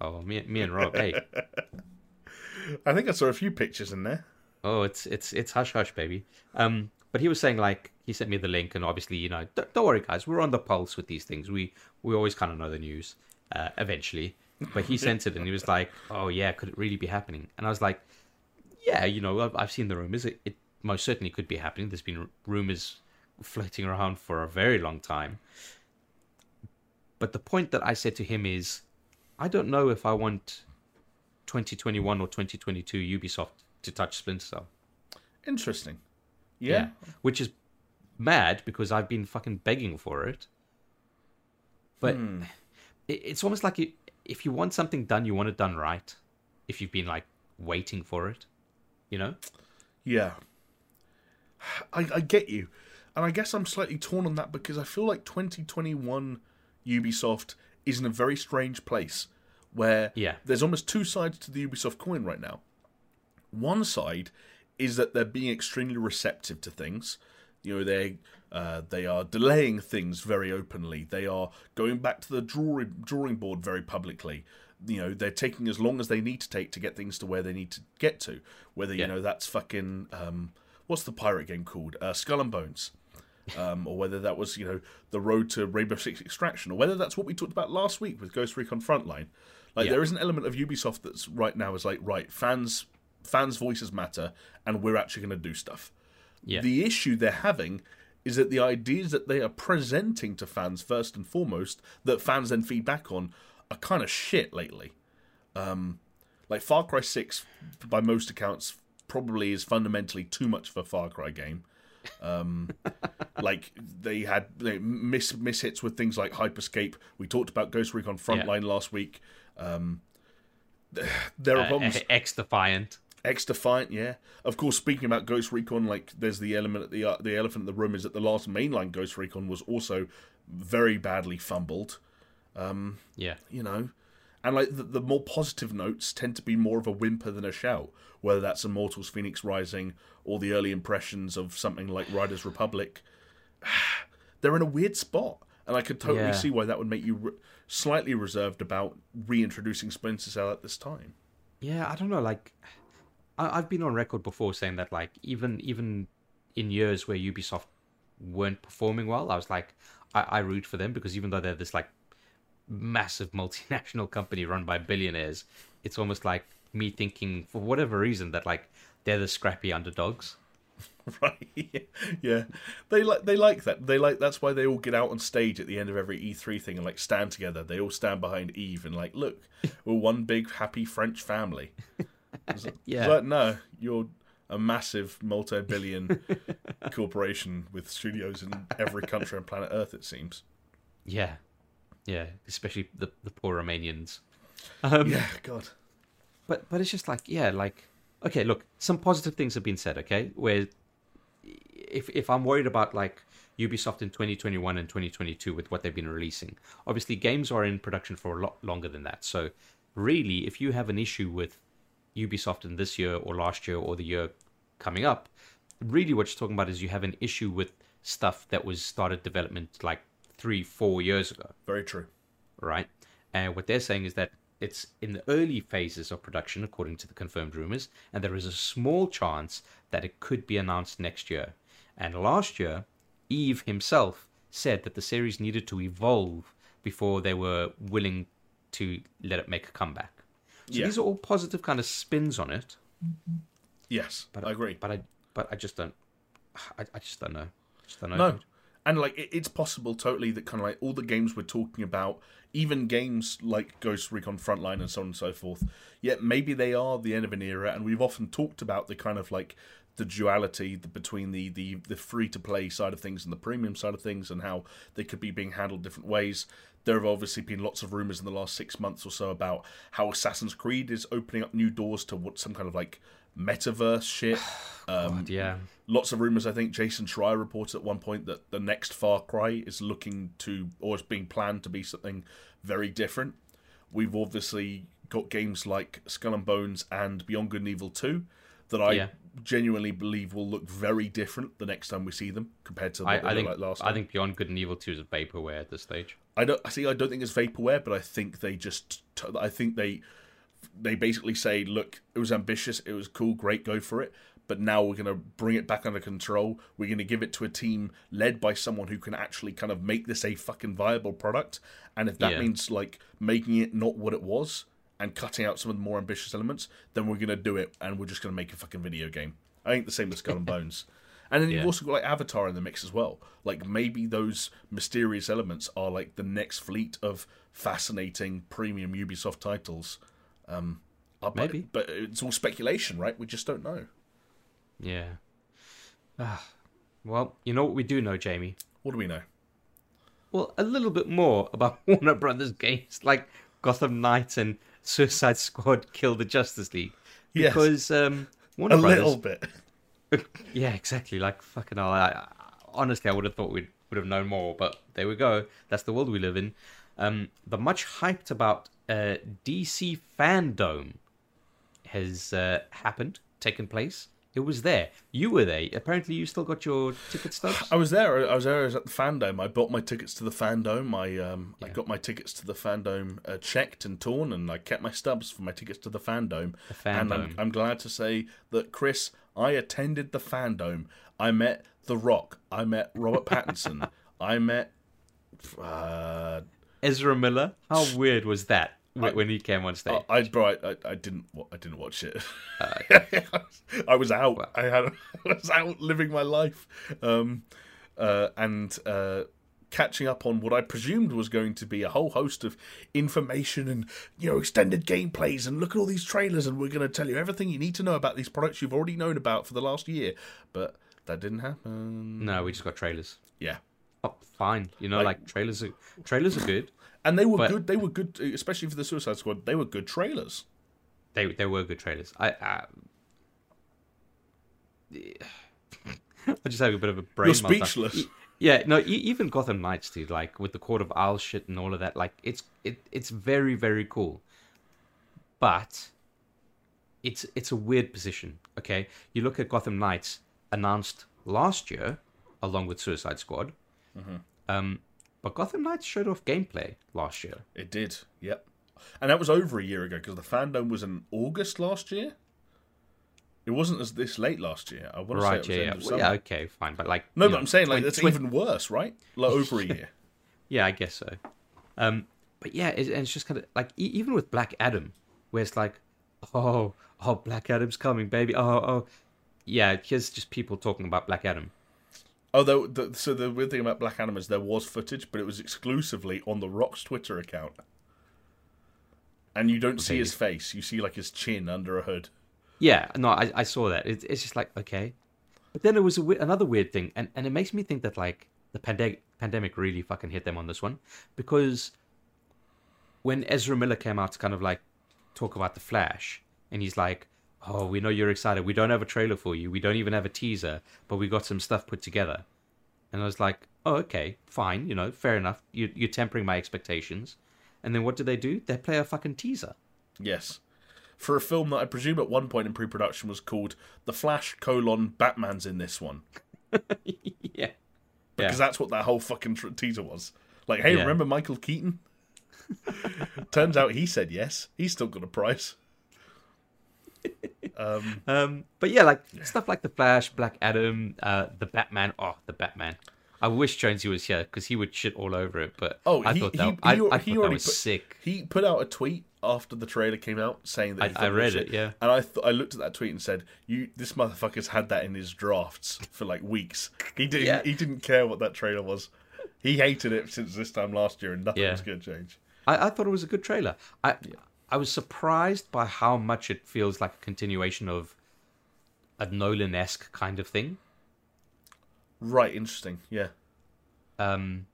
Oh, me, me and Rob. Hey. I think I saw a few pictures in there. Oh, it's it's it's hush hush, baby. Um, but he was saying like he sent me the link, and obviously, you know, don't, don't worry, guys, we're on the pulse with these things. We we always kind of know the news. Uh, eventually, but he sent it, and he was like, "Oh yeah, could it really be happening?" And I was like, "Yeah, you know, I've, I've seen the rumors. It, it most certainly could be happening. There's been rumors floating around for a very long time." But the point that I said to him is, I don't know if I want 2021 or 2022 Ubisoft to touch Splinter Cell. Interesting. Yeah. Which is mad because I've been fucking begging for it. But hmm. it, it's almost like you, if you want something done, you want it done right. If you've been like waiting for it, you know? Yeah. I, I get you. And I guess I'm slightly torn on that because I feel like 2021 Ubisoft is in a very strange place where Yeah. there's almost two sides to the Ubisoft coin right now. One side is that they're being extremely receptive to things. You know, they uh, they are delaying things very openly. They are going back to the drawing drawing board very publicly. You know, they're taking as long as they need to take to get things to where they need to get to. Whether you know that's fucking um, what's the pirate game called? Uh, Skull and Bones. Um, or whether that was, you know, the road to Rainbow Six Extraction, or whether that's what we talked about last week with Ghost Recon Frontline. Like Yeah. there is an element of Ubisoft that's right now is like, right, fans fans' voices matter, and we're actually going to do stuff. Yeah. The issue they're having is that the ideas that they are presenting to fans first and foremost, that fans then feed back on, are kind of shit lately. Um, like Far Cry Six, by most accounts, probably is fundamentally too much of a Far Cry game. Um, like they had they miss miss hits with things like Hyper Scape. We talked about Ghost Recon Frontline last week. Um, there are Uh, problems. X Defiant. XDefiant, yeah. Of course, speaking about Ghost Recon, like there's the element at the uh, the elephant in the room is that the last mainline Ghost Recon was also very badly fumbled. Yeah. You know, and like the, the more positive notes tend to be more of a whimper than a shout. Whether that's Immortals: Fenyx Rising or the early impressions of something like Riders Republic, they're in a weird spot, and I could totally Yeah. see why that would make you re- slightly reserved about reintroducing Splinter Cell at this time. Yeah, I don't know. Like, I, I've been on record before saying that, like, even even in years where Ubisoft weren't performing well, I was like, I, I root for them because even though they're this like massive multinational company run by billionaires, it's almost like me thinking for whatever reason that like they're the scrappy underdogs. Right. yeah. They like they like that. They like that's why they all get out on stage at the end of every E3 thing and like stand together. They all stand behind Yves and like, look, we're one big happy French family. Yeah. But no, you're a massive multi-billion corporation with studios in every country on planet Earth. It seems. Yeah, yeah, especially the the poor Romanians. Um, Yeah. God. But but it's just like yeah, like okay, look, some positive things have been said. Okay, where if if I'm worried about like Ubisoft in 2021 and 2022 with what they've been releasing, obviously games are in production for a lot longer than that. So really, if you have an issue with Ubisoft in this year or last year or the year coming up, really what you're talking about is you have an issue with stuff that was started development like three, four years ago, Very true. right? And what they're saying is that it's in the early phases of production, according to the confirmed rumors, and there is a small chance that it could be announced next year. And last year, Yves himself said that the series needed to evolve before they were willing to let it make a comeback. So Yeah. these are all positive kind of spins on it. Yes, But I agree. But I, but I just don't. I, I just don't know. Just don't know. No, dude. and like it, it's possible totally that kind of like all the games we're talking about, even games like Ghost Recon Frontline and so on and so forth. Yet maybe they are the end of an era, and we've often talked about the kind of like the duality between the the, the free to play side of things and the premium side of things, and how they could be being handled different ways. There have obviously been lots of rumors in the last six months or so about how Assassin's Creed is opening up new doors to what some kind of like metaverse shit. Um, God, yeah. lots of rumors. I think Jason Schreier reported at one point that the next Far Cry is looking to, or is being planned to be something very different. We've obviously got games like Skull and Bones and Beyond Good and Evil 2 that I Yeah. Genuinely believe will look very different the next time we see them compared to I, I think like last I think Beyond Good and Evil Two is vaporware at this stage. I don't I see. I don't think it's vaporware, but I think they just. I think they they basically say, look, it was ambitious, it was cool, great, go for it. But now we're going to bring it back under control. We're going to give it to a team led by someone who can actually kind of make this a fucking viable product. And if that Yeah. means like making it not what it was and cutting out some of the more ambitious elements, then we're going to do it. And we're just going to make a fucking video game. I think the same with Skull and Bones. And then you've also got like Avatar in the mix as well. Like maybe those mysterious elements are like the next fleet of fascinating premium Ubisoft titles. Um, uh, but- Maybe. but it's all speculation, right? We just don't know. Yeah. Ah. well, you know what we do know, Jamie? What do we know? Well, a little bit more about Warner Brothers games like Gotham Knights and Suicide Squad Kill the Justice League. Yes. Because um, Warner A Brothers. little bit. Yeah, exactly. Like fucking hell. I, I, honestly, I would have thought we would have known more, but there we go. That's the world we live in. Um, the much hyped about uh, DC Fandom has uh, happened, taken place. It was there. You were there. Apparently, you still got your ticket stubs. I was there. I was there. I was at the fandom. I bought my tickets to the fandom. I um, I got my tickets to the fandom uh, checked and torn, and I kept my stubs for my tickets to the fandom. The And I'm. I'm glad to say that Chris, I attended the fandom. I met The Rock. I met Robert Pattinson. I met. Uh, Ezra Miller. How weird was that wh- when he came on stage? I, bro, I, I, I didn't, I didn't watch it. I was out. I had, I was out living my life, um, uh, and uh, catching up on what I presumed was going to be a whole host of information and you know extended gameplays and look at all these trailers and we're going to tell you everything you need to know about these products you've already known about for the last year, but that didn't happen. no, we just got trailers. Yeah. Oh, fine. You know, Like- like, trailers are trailers are good. And they were But- good. They were good, especially for the Suicide Squad. They were good trailers. They they were good trailers. I I, I just have a bit of a brain. You're speechless. Yeah, no, even Gotham Knights, dude. Like with the Court of Owls shit and all of that. Like it's it it's very very cool, but it's it's a weird position. Okay, you look at Gotham Knights announced last year along with Suicide Squad. Mm-hmm. Um, but Gotham Knights showed off gameplay last year. It did, yep. And that was over a year ago because the fandom was in August last year. It wasn't as this late last year. I want to Right? say it was Yeah, the yeah. of Well, yeah. Okay, fine. But like No, but know, I'm saying like that's even worse, right? Like over a year. Yeah, I guess so. Um, but yeah, it, and it's just kind of like e- even with Black Adam, where it's like, oh, oh, Black Adam's coming, baby. Oh, oh, yeah. Here's just people talking about Black Adam. Although, the, so the weird thing about Black Adam is there was footage, but it was exclusively on the Rock's Twitter account, and you don't see his face. You see like his chin under a hood. Yeah, no, I, I saw that. It, it's just like okay, but then there was a, another weird thing, and, and it makes me think that like the pandemic pandemic really fucking hit them on this one because when Ezra Miller came out to kind of like talk about the Flash, and he's like, "Oh, we know you're excited. We don't have a trailer for you. We don't even have a teaser, but we got some stuff put together." And I was like, "Oh, okay, fine. You know, fair enough. You, you're tempering my expectations." And then what do they do? They play a fucking teaser. Yes. For a film that I presume at one point in pre-production was called "The Flash: colon Batman's in this one," yeah. because that's what that whole fucking tr- teaser was. Like, hey, Yeah. remember Michael Keaton? Turns out he said yes. He's still got a price. Um, Um, but yeah, like stuff like the Flash, Black Adam, uh, the Batman. Oh, the Batman. I wish Jonesy was here because he would shit all over it. But Oh, I he- thought that he I, al- I he thought that was put- sick. he put out a tweet after the trailer came out saying that I- he thought I read shit. it, yeah. And I th- I looked at that tweet and said, "You, this motherfucker's had that in his drafts for like weeks. He didn't. Yeah. He didn't care what that trailer was. He hated it since this time last year, and nothing Yeah. was going to change. I, I thought it was a good trailer. I I was surprised by how much it feels like a continuation of a Nolan esque kind of thing. Right. Interesting. Yeah. Um,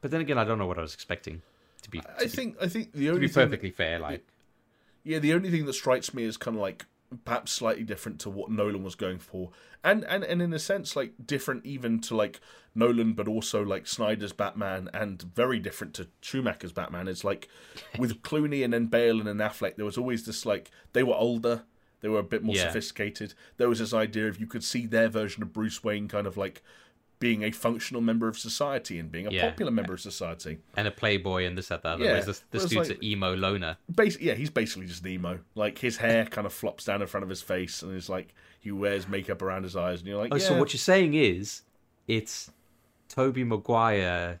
but then again, I don't know what I was expecting. To be I think. I think the only to be thing perfectly fair, like Yeah, the only thing that strikes me is kind of like perhaps slightly different to what Nolan was going for, and and and in a sense like different even to like Nolan, but also like Snyder's Batman, and very different to Schumacher's Batman. It's like with Clooney and then Bale and then Affleck, there was always this like they were older, they were a bit more Yeah. sophisticated. There was this idea of you could see their version of Bruce Wayne kind of like being a functional member of society and being a Yeah. popular member of society. and a playboy and this that that. Yeah, Whereas this, this dude's like- an emo loner. Basically, yeah, he's basically just an emo. Like his hair kind of flops down in front of his face, and it's like he wears makeup around his eyes, and you're like, Oh, yeah, so what you're saying is it's Tobey Maguire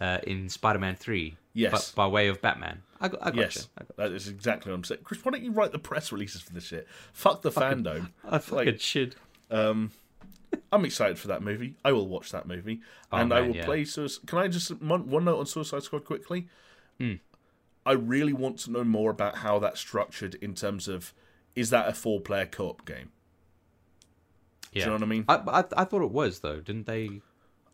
uh, in Spider-Man Three, Yes. but by way of Batman. I got, I got yes, you. I, got, that is exactly what I'm saying. Chris, why don't you write the press releases for this shit? Fuck the FanDome. I fucking Like- should. Um, I'm excited for that movie. I will watch that movie, Oh, and I will yeah. play. So, can I just one, one note on Suicide Squad quickly? Hmm. I really want to know more about how that's structured in terms of is that a four player co op game? Yeah. Do you know what I mean? I, I, I thought it was though, didn't they?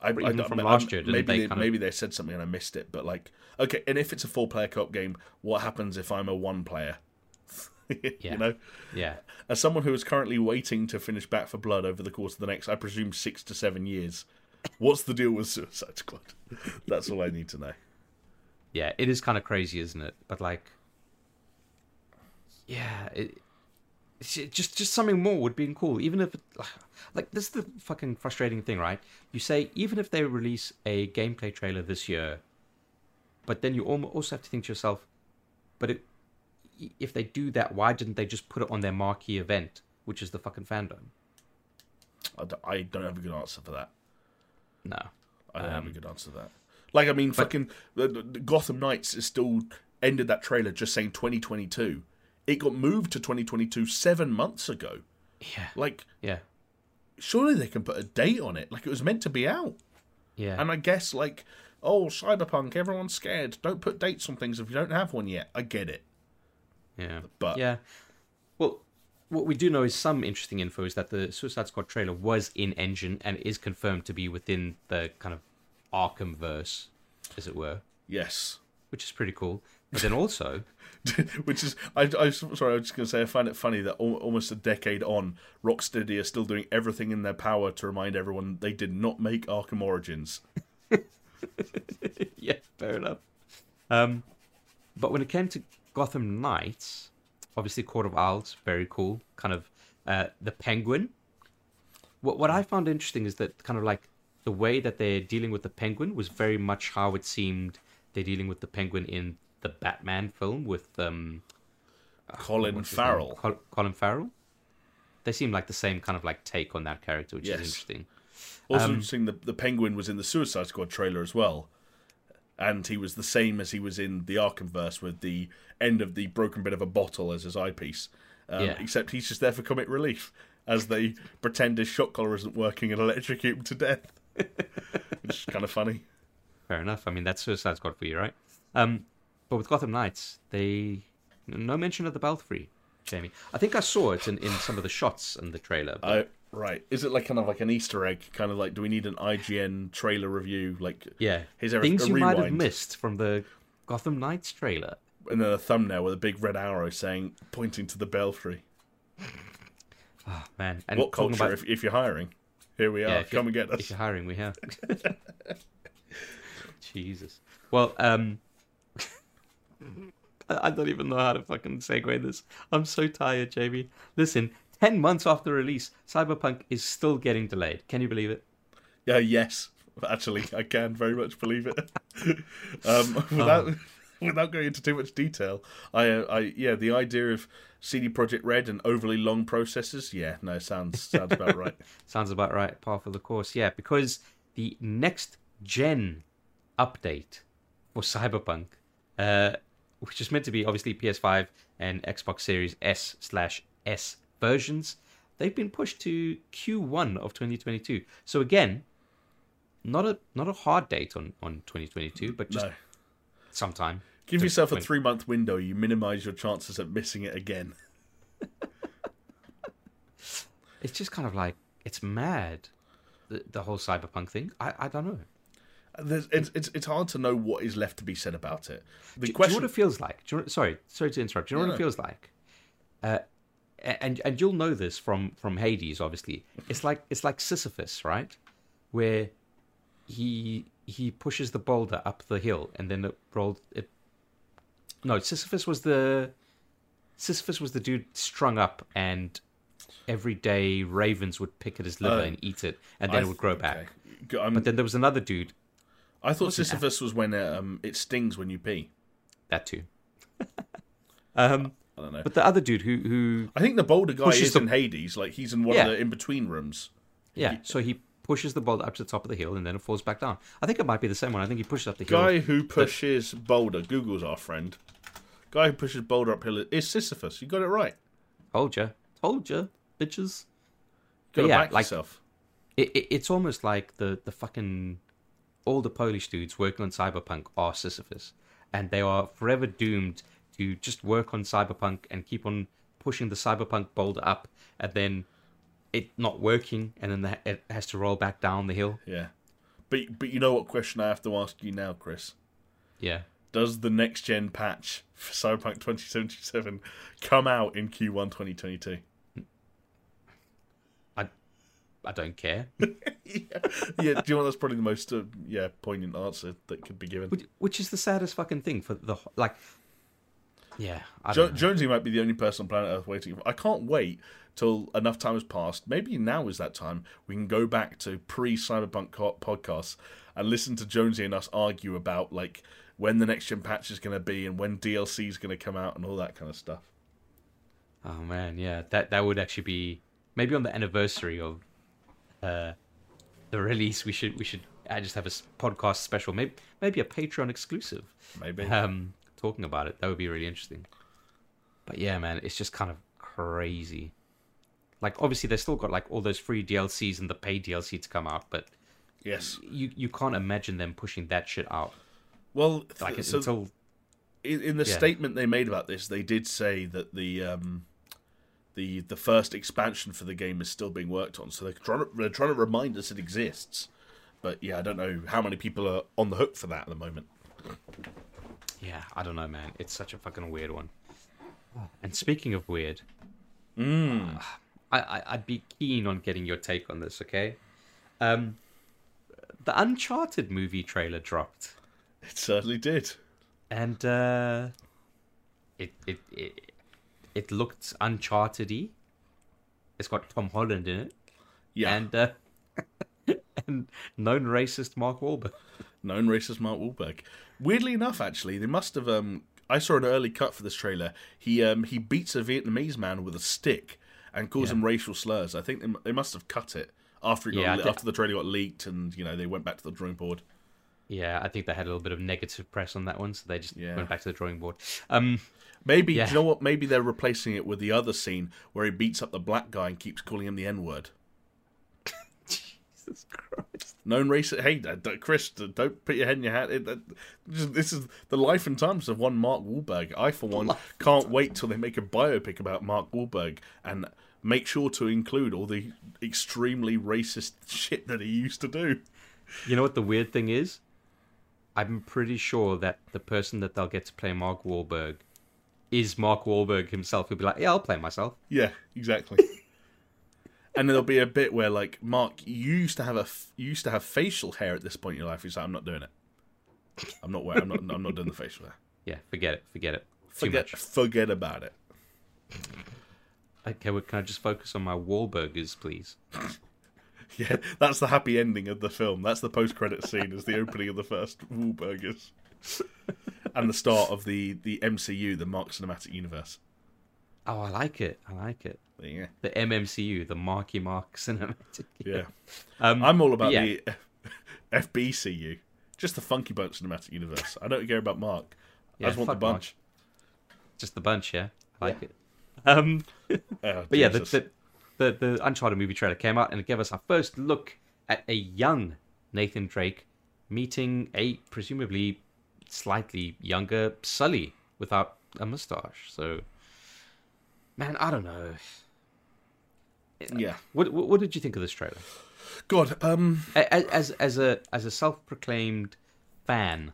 I, even I- from I- last year, didn't maybe they they, kind of- maybe they said something and I missed it. But like, okay, and if it's a four player co-op game, what happens if I'm a one player? Yeah. You know, Yeah. as someone who is currently waiting to finish Back 4 Blood over the course of the next, I presume six to seven years, what's the deal with Suicide Squad? That's all I need to know. Yeah, it is kind of crazy, isn't it? But like, yeah, it, just just something more would be cool. Even if, it, like, this is the fucking frustrating thing, right? You say even if they release a gameplay trailer this year, but then you also have to think to yourself, but it, if they do that, why didn't they just put it on their marquee event, which is the fucking FanDome? I don't, I don't have a good answer for that. No. I don't have Um, a good answer for that. Like, I mean, fucking the, the- the Gotham Knights is still ended that trailer just saying 2022. It got moved to 2022 seven months ago. Yeah. Like, Yeah. surely they can put a date on it. Like it was meant to be out. Yeah. And I guess like, oh, cyberpunk, everyone's scared. Don't put dates on things if you don't have one yet. I get it. Yeah. But- yeah. Well, what we do know is some interesting info is that the Suicide Squad trailer was in engine and is confirmed to be within the kind of Arkham verse, as it were, Yes. which is pretty cool. But then also, Which is, I, I sorry, I was just going to say, I find it funny that al- almost a decade on, Rocksteady are still doing everything in their power to remind everyone they did not make Arkham Origins. yeah, fair enough. Um, but when it came to Gotham Knights, obviously Court of Owls, very cool. Kind of uh, the Penguin. What what I found interesting is that kind of like the way that they're dealing with the Penguin was very much how it seemed they're dealing with the Penguin in the Batman film with um Colin his name? Farrell. Col- Colin Farrell. They seem like the same kind of like take on that character, which Yes. is interesting. Also Um, interesting, the, the Penguin was in the Suicide Squad trailer as well. And he was the same as he was in the Arkhamverse with the end of the broken bit of a bottle as his eyepiece. Um, Yeah. Except he's just there for comic relief as they pretend his shot collar isn't working and electrocute him to death. Which is kind of funny. Fair enough. I mean, that's Suicide Squad for you, right? Um, but with Gotham Knights, they no mention of the Belfry, Jamie. I think I saw it in, in some of the shots in the trailer. But I, right. Is it like kind of like an Easter egg? Kind of like, do we need an IGN trailer review? Like, yeah, Here's a- things a you might have missed from the Gotham Knights trailer. and then a thumbnail with a big red arrow saying, pointing to the belfry. Oh, man, and what culture? about- If, if you're hiring, here we are. Yeah, Come and get us. If you're hiring, we have. Jesus. Well, um, I I don't even know how to fucking segue this. I'm so tired, Jamie. Listen, ten months after release, Cyberpunk is still getting delayed. Can you believe it? Yeah, yes. Actually, I can very much believe it. um, without without going into too much detail, I, uh, I yeah, the idea of CD Projekt Red and overly long processes, yeah, no, sounds sounds about right. Sounds about right. Par for the course, yeah. Because the next gen update for Cyberpunk, uh, which is meant to be obviously PS5 and Xbox Series X slash S versions, they've been pushed to Q1 of 2022. So again, not a not a hard date on on 2022, but just No, sometime. give yourself a three month window. You minimise your chances of missing it again. It's just kind of like it's mad. The, the whole cyberpunk thing. I, I don't know. There's, it's, it's it's hard to know what is left to be said about it. The Do, do you question, know what it feels like? You sorry, sorry to interrupt. Do you know No, what it no. feels like? Uh, and and you'll know this from from Hades. Obviously, it's like it's like Sisyphus, right? Where he he pushes the boulder up the hill and then it rolled. It no, Sisyphus was the Sisyphus was the dude strung up and every day ravens would pick at his liver Oh. and eat it and then it would grow back. I'm- But then there was another dude I thought Sisyphus was when um, it stings when you pee. that too. um, I don't know. but the other dude who who I think the boulder guy is the- in Hades. Like he's in one Yeah. of the in between rooms. Yeah, so he pushes the boulder up to the top of the hill and then it falls back down. I think it might be the same one. I think he pushes up the hill. Guy who pushes boulder. Google's our friend. Guy who pushes boulder uphill is Sisyphus. You got it right. Told ya, told ya, bitches. gotta yeah, back like- yourself. It, it, it's almost like the the fucking all the Polish dudes working on Cyberpunk are Sisyphus, and they are forever doomed to just work on Cyberpunk and keep on pushing the Cyberpunk boulder up, and then it not working, and then the, it has to roll back down the hill. Yeah, but but you know what question I have to ask you now, Chris? Yeah. Does the next gen patch for Cyberpunk 2077 come out in Q1 2022? I I don't care. yeah, yeah. Do you know what? That's probably the most uh, yeah poignant answer that could be given. which, which is the saddest fucking thing for the like. Yeah, I Jo- Jonesy might be the only person on planet Earth waiting. I can't wait till enough time has passed. Maybe now is that time. We can go back to pre Cyberpunk co- podcasts and listen to Jonesy and us argue about like when the next gen patch is going to be and when DLC is going to come out and all that kind of stuff. Oh man, yeah, that that would actually be maybe on the anniversary of uh, the release. We should we should uh, just have a podcast special, maybe maybe a Patreon exclusive. Maybe. Um, talking about it that would be really interesting. But yeah, man, it's just kind of crazy. Like obviously they still got like all those free DLCs and the paid DLC to come out, but yes. you you can't imagine them pushing that shit out Well, th- like so until in, the Yeah. statement they made about this, they did say that the um, the the first expansion for the game is still being worked on. So they're trying to, they're trying to remind us it exists. But yeah, I don't know how many people are on the hook for that at the moment. Yeah, I don't know, man. It's such a fucking weird one. And speaking of weird, Mm. I, I I'd be keen on getting your take on this. Okay, um, the Uncharted movie trailer dropped, It certainly did. and uh, it it it it looked Uncharted-y. It's got Tom Holland in it, Yeah, and uh, and known racist Mark Wahlberg. Known racist Mark Wahlberg. Weirdly enough, actually, they must have. Um, I saw an early cut for this trailer. He um, he beats a Vietnamese man with a stick and calls Yeah. him racial slurs. I think they, they must have cut it after it got, Yeah, I le- after the trailer got leaked, and you know they went back to the drawing board. Yeah, I think they had a little bit of negative press on that one, so they just Yeah. went back to the drawing board. Um, Maybe Yeah. do you know what? Maybe they're replacing it with the other scene where he beats up the black guy and keeps calling him the N word. Jesus Christ. Known racist. Hey, uh, d- Chris, don't put your head in your hat. It, uh, this is the life and times of one Mark Wahlberg. I, for one, can't wait till they make a biopic about Mark Wahlberg and make sure to include all the extremely racist shit that he used to do. You know what the weird thing is? I'm pretty sure that the person that they'll get to play Mark Wahlberg is Mark Wahlberg himself. He'll be like, "Yeah, I'll play myself." Yeah, exactly. and there'll be a bit where, like, Mark, you used to have a you used to have facial hair at this point in your life. He's like, I'm not doing it. I'm not wearing. I'm not. I'm not doing the facial hair. Yeah, forget it, forget it. Too Forget. much. Forget about it. Okay, well, can I just focus on my Wahlburgers, please? Yeah, that's the happy ending of the film. That's the post-credit scene, is the opening of the first Wahlburgers, and the start of the the MCU, the Mark Cinematic Universe. Oh, I like it. I like it. Yeah, The MMCU, the Marky Mark Cinematic. yeah. Um, I'm all about yeah. the FBCU, just the Funky Bunch Cinematic Universe. I don't care about Mark. Yeah, I just want the fuck Mark. bunch. just the bunch. Yeah, I like it. Um, Oh, but yeah, the, the the the Uncharted movie trailer came out and it gave us our first look at a young Nathan Drake meeting a presumably slightly younger Sully without a mustache. So, man, I don't know. yeah. What what, what did you think of this trailer? God, um, As as, as a as a self-proclaimed fan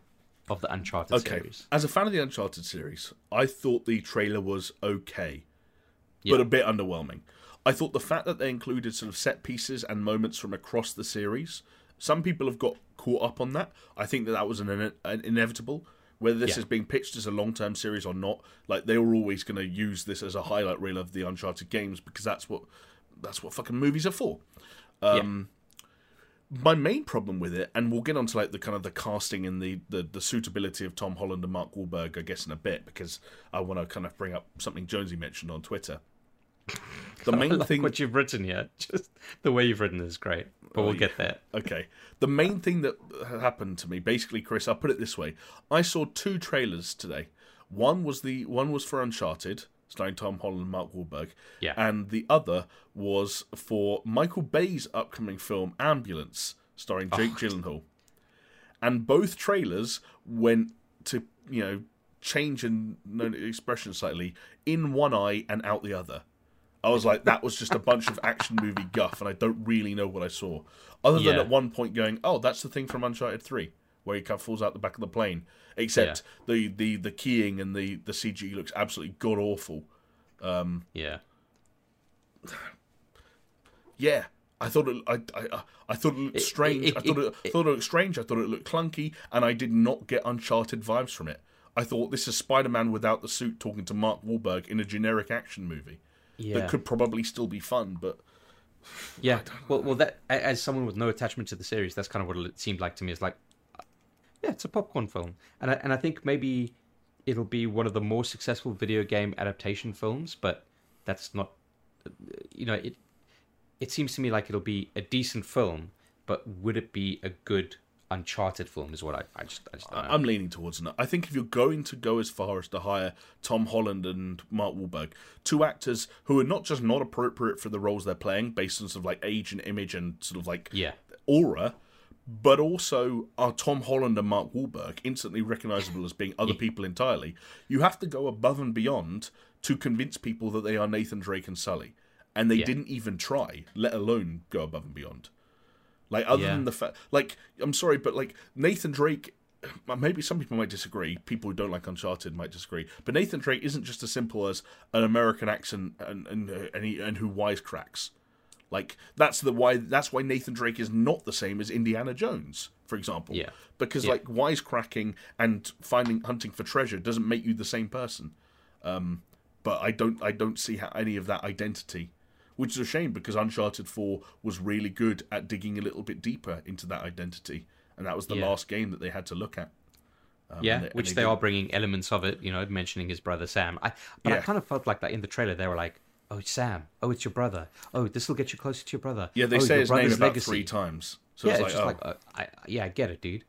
of the Uncharted okay. series, As a fan of the Uncharted series, I thought the trailer was okay, Yeah. but a bit underwhelming. I thought the fact that they included sort of set pieces and moments from across the series, some people have got caught up on that. I think that that was an, an inevitable. Whether this Yeah. is being pitched as a long-term series or not, like they were always going to use this as a highlight reel of the Uncharted games because that's what that's what fucking movies are for. Um, my main problem with it, and we'll get onto like the kind of the casting and the, the, the suitability of Tom Holland and Mark Wahlberg, I guess, in a bit because I want to kind of bring up something Jonesy mentioned on Twitter. The I main like thing, what you've written here, just the way you've written is great. But we'll get there. okay, the main thing that happened to me, basically, Chris, I'll put it this way: I saw two trailers today. One was the one was for Uncharted, starring Tom Holland and Mark Wahlberg, Yeah. and the other was for Michael Bay's upcoming film Ambulance, starring oh. Jake Gyllenhaal. And both trailers went to you know change no, expression slightly in one eye and out the other. I was like, that was just a bunch of action movie guff, and I don't really know what I saw. Other than Yeah. at one point going, "Oh, that's the thing from Uncharted Three, where he kind of falls out the back of the plane." Except the, the the keying and the the CG looks absolutely god awful. Um, yeah. Yeah, I thought it. I I, uh, I thought it looked It- strange. it- I thought it, it- thought it looked strange. I thought it looked clunky, and I did not get Uncharted vibes from it. I thought this is Spider-Man without the suit talking to Mark Wahlberg in a generic action movie Yeah. that could probably still be fun, but Yeah. Well, well, that as someone with no attachment to the series, that's kind of what it seemed like to me. It's like, uh, yeah, it's a popcorn film, and I, and I think maybe it'll be one of the more successful video game adaptation films, but that's not, uh, you know, it. It seems to me like it'll be a decent film, but would it be a good Uncharted film? Is what I, I just I just don't know. I'm leaning towards. I think if you're going to go as far as to hire Tom Holland and Mark Wahlberg, two actors who are not just not appropriate for the roles they're playing, based on sort of like age and image and sort of like yeah. aura, but also are Tom Holland and Mark Wahlberg instantly recognizable as being other people entirely. You have to go above and beyond to convince people that they are Nathan Drake and Sully, and they Yeah. didn't even try, let alone go above and beyond. Like other Yeah. than the fact, like I'm sorry, but like Nathan Drake. Maybe some people might disagree. People who don't like Uncharted might disagree. But Nathan Drake isn't just as simple as an American accent and and and, he, and who wisecracks. Like that's the why that's why Nathan Drake is not the same as Indiana Jones, for example. Yeah. Because Yeah. like wisecracking and finding hunting for treasure doesn't make you the same person. Um, but I don't I don't see how any of that identity, which is a shame because Uncharted Four was really good at digging a little bit deeper into that identity, and that was the Yeah. last game that they had to look at. Um, yeah, and they- and which they they are bringing elements of it, you know, mentioning his brother Sam. I, but I kind of felt like that in the trailer. They were like, "Oh, it's Sam. Oh, it's your brother. Oh, this will get you closer to your brother. Yeah, they oh, say his name about legacy." three times. So yeah, it's it's, like, just oh, like, uh, I, yeah, I get it, dude.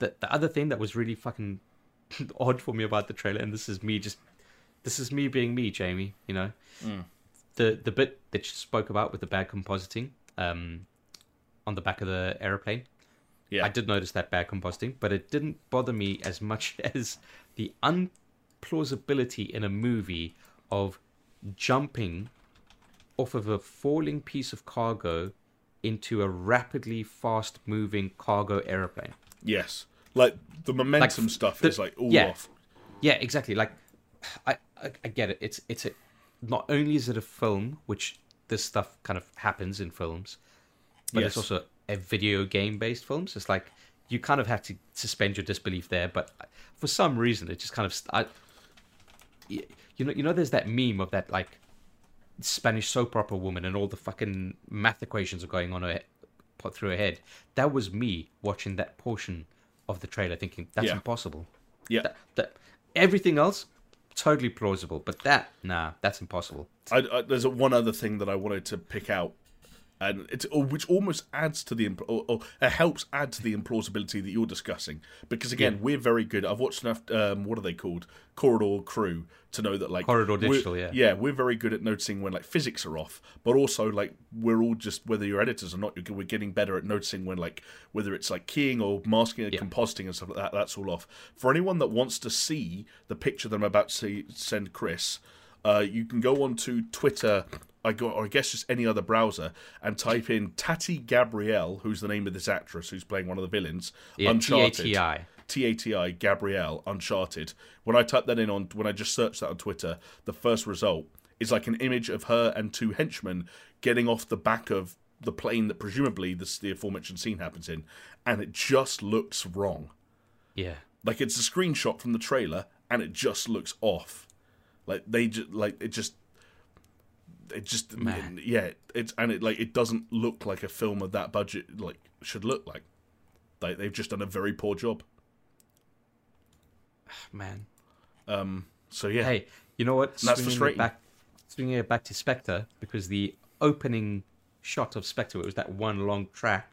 The the other thing that was really fucking odd for me about the trailer, and this is me just, this is me being me, Jamie. You know, Mm. The the bit that you spoke about with the bad compositing, um, on the back of the aeroplane. yeah, I did notice that bad compositing, but it didn't bother me as much as the unplausibility in a movie of jumping off of a falling piece of cargo into a rapidly fast moving cargo airplane. yes, like the momentum stuff the- is like all yeah. off. Yeah, exactly. Like, I, I, I get it. It's it's a not only is it a film, which this stuff kind of happens in films, but it's also a video game based film. So it's like you kind of have to suspend your disbelief there. But for some reason, it just kind of I, you know you know there's that meme of that like Spanish soap opera woman and all the fucking math equations are going on her through her head. That was me watching that portion of the trailer, thinking that's Yeah. impossible. Yeah. That, that everything else totally plausible, but that nah, that's impossible. I, I, there's one other thing that I wanted to pick out, and it's or, which almost adds to the or, or it helps add to the implausibility that you're discussing. Because again, we're very good. I've watched enough. Um, what are they called? Corridor Crew to know that like Corridor Digital, yeah. yeah, we're very good at noticing when like physics are off, but also like we're all just whether you're editors or not, you're, we're getting better at noticing when like whether it's like keying or masking and Yeah. compositing and stuff like that. That's all off. For anyone that wants to see the picture that I'm about to see, send Chris, uh, you can go on to Twitter. I go, or I guess just any other browser, and type in Tati Gabrielle, who's the name of this actress who's playing one of the villains. Yeah, Uncharted. T-A-T-I. T-A-T-I, Gabrielle, Uncharted. When I type that in on, when I just search that on Twitter, the first result is like an image of her and two henchmen getting off the back of the plane that presumably this, the aforementioned scene happens in, and it just looks wrong. Yeah. Like it's a screenshot from the trailer, and it just looks off. Like they just like it just. It just Man. yeah it's and it like it doesn't look like a film of that budget like should look like. Like they've just done a very poor job. Man. Um. So yeah, Hey, you know what? And that's Swinging it frustrating. Back, swinging it back to Spectre because the opening shot of Spectre, it was that one long track.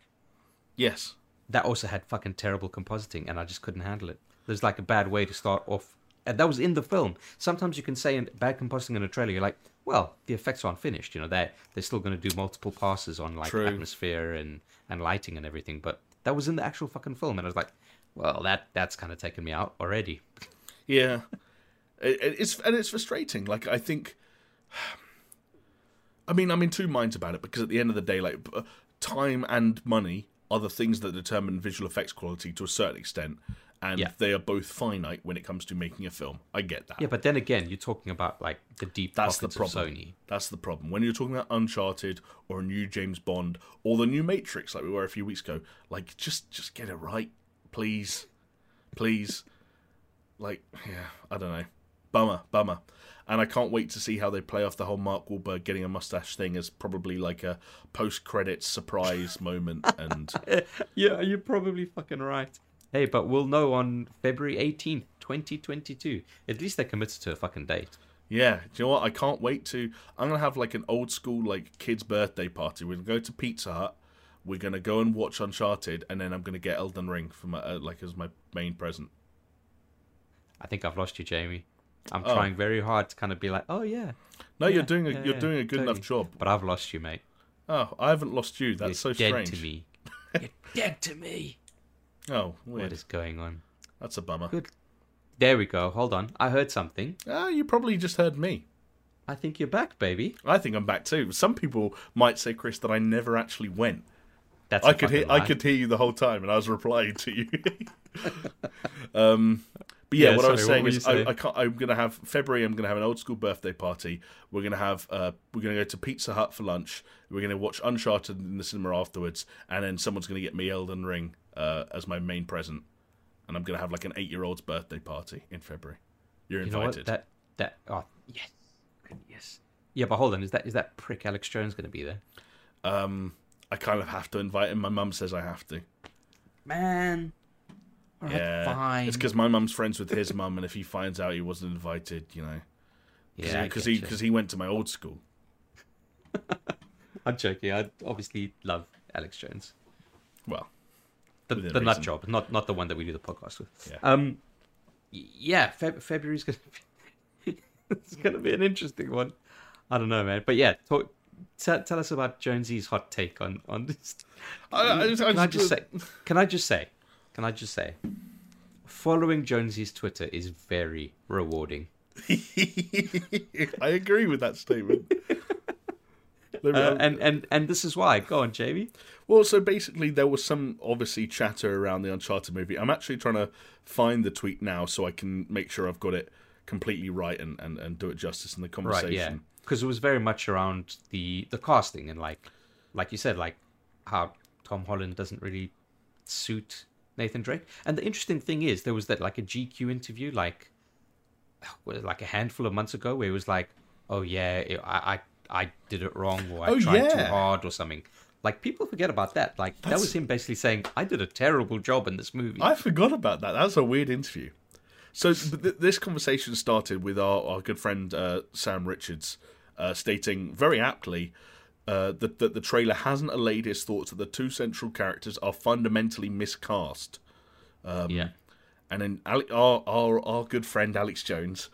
yes, That also had fucking terrible compositing, and I just couldn't handle it. There's like a bad way to start off, and that was in the film. Sometimes you can say in bad compositing in a trailer, you're like, well, the effects aren't finished. You know, they're, they're still going to do multiple passes on like True. atmosphere and and lighting and everything. But that was in the actual fucking film, and I was like, well, that that's kind of taken me out already. yeah. It, it- it's and it's frustrating. Like I think, I mean, I'm in two minds about it because at the end of the day, like uh, time and money are the things that determine visual effects quality to a certain extent, and Yeah. they are both finite when it comes to making a film. I get that. Yeah, but then again, you're talking about like the deep That's the pockets of problem. Sony. That's the problem. When you're talking about Uncharted or a new James Bond or the new Matrix, like we were a few weeks ago, like just just get it right, please, please. Like, yeah, I don't know, bummer, bummer. And I can't wait to see how they play off the whole Mark Wahlberg getting a mustache thing as probably like a post-credits surprise moment. And Yeah, you're probably fucking right. Hey, but we'll know on February 18th, 2022. At least they're committed to a fucking date. yeah, do you know what? I can't wait to. I'm gonna have like an old school like kids' birthday party. We're gonna go to Pizza Hut. We're gonna go and watch Uncharted, and then I'm gonna get Elden Ring for my uh, like as my main present. I think I've lost you, Jamie. I'm Oh. trying very hard to kind of be like, oh yeah. No, Yeah, you're doing a yeah, you're yeah, doing a good enough job. But I've lost you, mate. Oh, I haven't lost you. That's you're so dead strange. to me. You're dead to me. Oh, What weird. is going on? That's a bummer. Good. There we go. Hold on. I heard something. Ah, you probably just heard me. I think you're back, baby. I think I'm back too. Some people might say, Chris, that I never actually went. That's I could hear fucking I could hear you the whole time, and I was replying to you. um, but yeah, Yeah, what I was saying is, you I, I, can't, I'm gonna have February. I'm gonna have an old school birthday party. We're gonna have uh, we're gonna go to Pizza Hut for lunch. We're gonna watch Uncharted in the cinema afterwards, and then someone's gonna get me Elden Ring uh, as my main present. And I'm gonna have like an eight year old's birthday party in February. You're You know what? invited. That that oh yes, yes. Yeah, but hold on. Is that is that prick Alex Jones going to be there? Um, I kind of have to invite him. My mum says I have to. Man. All right, yeah, fine. it's because my mum's friends with his mum, and if he finds out he wasn't invited, you know, yeah, because I he because you. he went to my old school. I'm joking. I obviously love Alex Jones. Well, The, the nut job, not not the one that we do the podcast with. Yeah. Um, yeah. Feb- February's gonna be it's gonna be an interesting one. I don't know, man. But yeah, talk, t- tell us about Jonesy's hot take on on this. I, I, just- Can I just- just say? Can I just say? Can I just say? Following Jonesy's Twitter is very rewarding. I agree with that statement. Uh, and and and this is why. Go on, Jamie. well, so basically, there was some obviously chatter around the Uncharted movie. I'm actually trying to find the tweet now so I can make sure I've got it completely right and, and, and do it justice in the Right, conversation. yeah. Because it was very much around the the casting and like like you said, like how Tom Holland doesn't really suit Nathan Drake. And the interesting thing is, there was that like a GQ interview, like like a handful of months ago, where it was like, "Oh yeah, I, I I did it wrong, or I Oh, tried too hard, or something." Like people forget about that. Like that was him basically saying, "I did a terrible job in this movie." I forgot about that. That's a weird interview. So th- this conversation started with our, our good friend uh, Sam Richards uh, stating very aptly uh, that, that the trailer hasn't allayed his thoughts that the two central characters are fundamentally miscast. Um, yeah. And then Ale- our, our our good friend Alex Jones,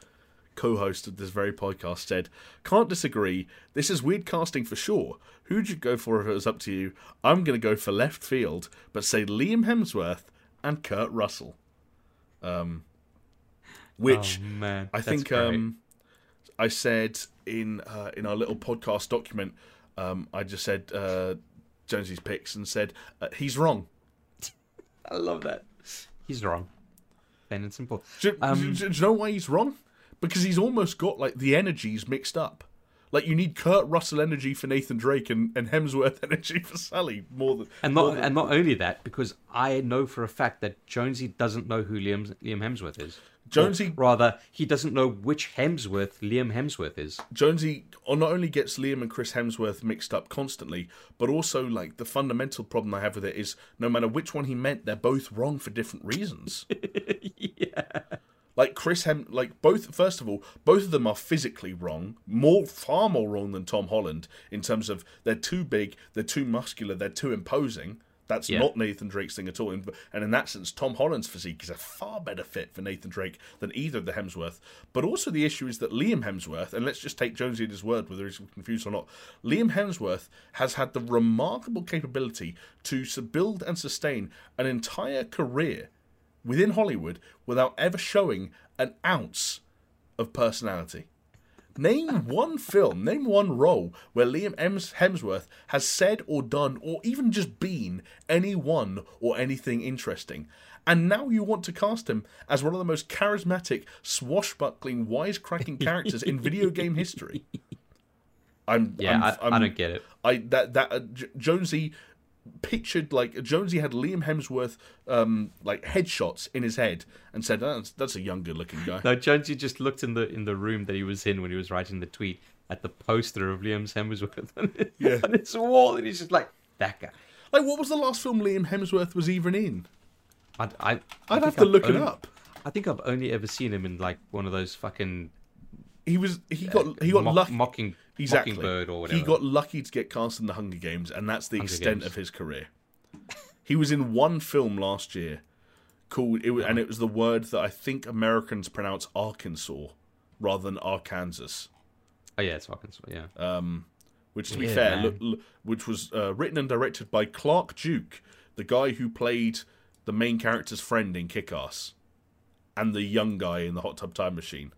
co-host of this very podcast, said, "Can't disagree. This is weird casting for sure. Who'd you go for if it was up to you? I'm going to go for left field, but say Liam Hemsworth and Kurt Russell." Um, which oh, man, I that's think um, I said in uh, in our little podcast document, um, I just said uh, Jonesy's picks and said uh, he's wrong. I love that. He's wrong. Plain and simple. Do, Um, do- do you know why he's wrong? Because he's almost got like the energies mixed up. Like you need Kurt Russell energy for Nathan Drake and, and Hemsworth energy for Sally more than And not than- and not only that, because I know for a fact that Jonesy doesn't know who Liam Liam Hemsworth is. Jonesy- Or rather, he doesn't know which Hemsworth Liam Hemsworth is. Jonesy not only gets Liam and Chris Hemsworth mixed up constantly, but also like the fundamental problem I have with it is no matter which one he meant, they're both wrong for different reasons. yeah. Like Chris Hem, like both. First of all, both of them are physically wrong, more far more wrong than Tom Holland in terms of they're too big, they're too muscular, they're too imposing. That's Yeah. not Nathan Drake's thing at all. And in that sense, Tom Holland's physique is a far better fit for Nathan Drake than either of the Hemsworth. But also the issue is that Liam Hemsworth, and let's just take Jonesy at his word, whether he's confused or not, Liam Hemsworth has had the remarkable capability to build and sustain an entire career within Hollywood without ever showing an ounce of personality. Name one film, name one role where Liam Hemsworth has said or done or even just been anyone or anything interesting. And now you want to cast him as one of the most charismatic, swashbuckling, wisecracking characters in video game history. I'm Yeah, I'm, I, I'm, I don't get it. I that that uh, Jonesy pictured like Jonesy had Liam Hemsworth um like headshots in his head and said oh, that's, that's a young good looking guy. No, Jonesy just looked in the in the room that he was in when he was writing the tweet at the poster of Liam Hemsworth on, Yeah. on its a wall, and he's just like that guy. Like what was the last film Liam Hemsworth was even in? I, I, I I'd have to I've look it up. I think I've only ever seen him in like one of those fucking He was he got he got mock- lucky mocking exactly. mockingbird or whatever. He got lucky to get cast in the Hunger Games, and that's the Hunger extent Games. of his career. He was in one film last year called it, was, and it was the word that I think Americans pronounce Arkansas rather than Arkansas. oh yeah, it's fucking yeah. which to be Weird, fair, man. look, look- which was uh, written and directed by Clark Duke, the guy who played the main character's friend in Kick-Ass, and the young guy in the Hot Tub Time Machine.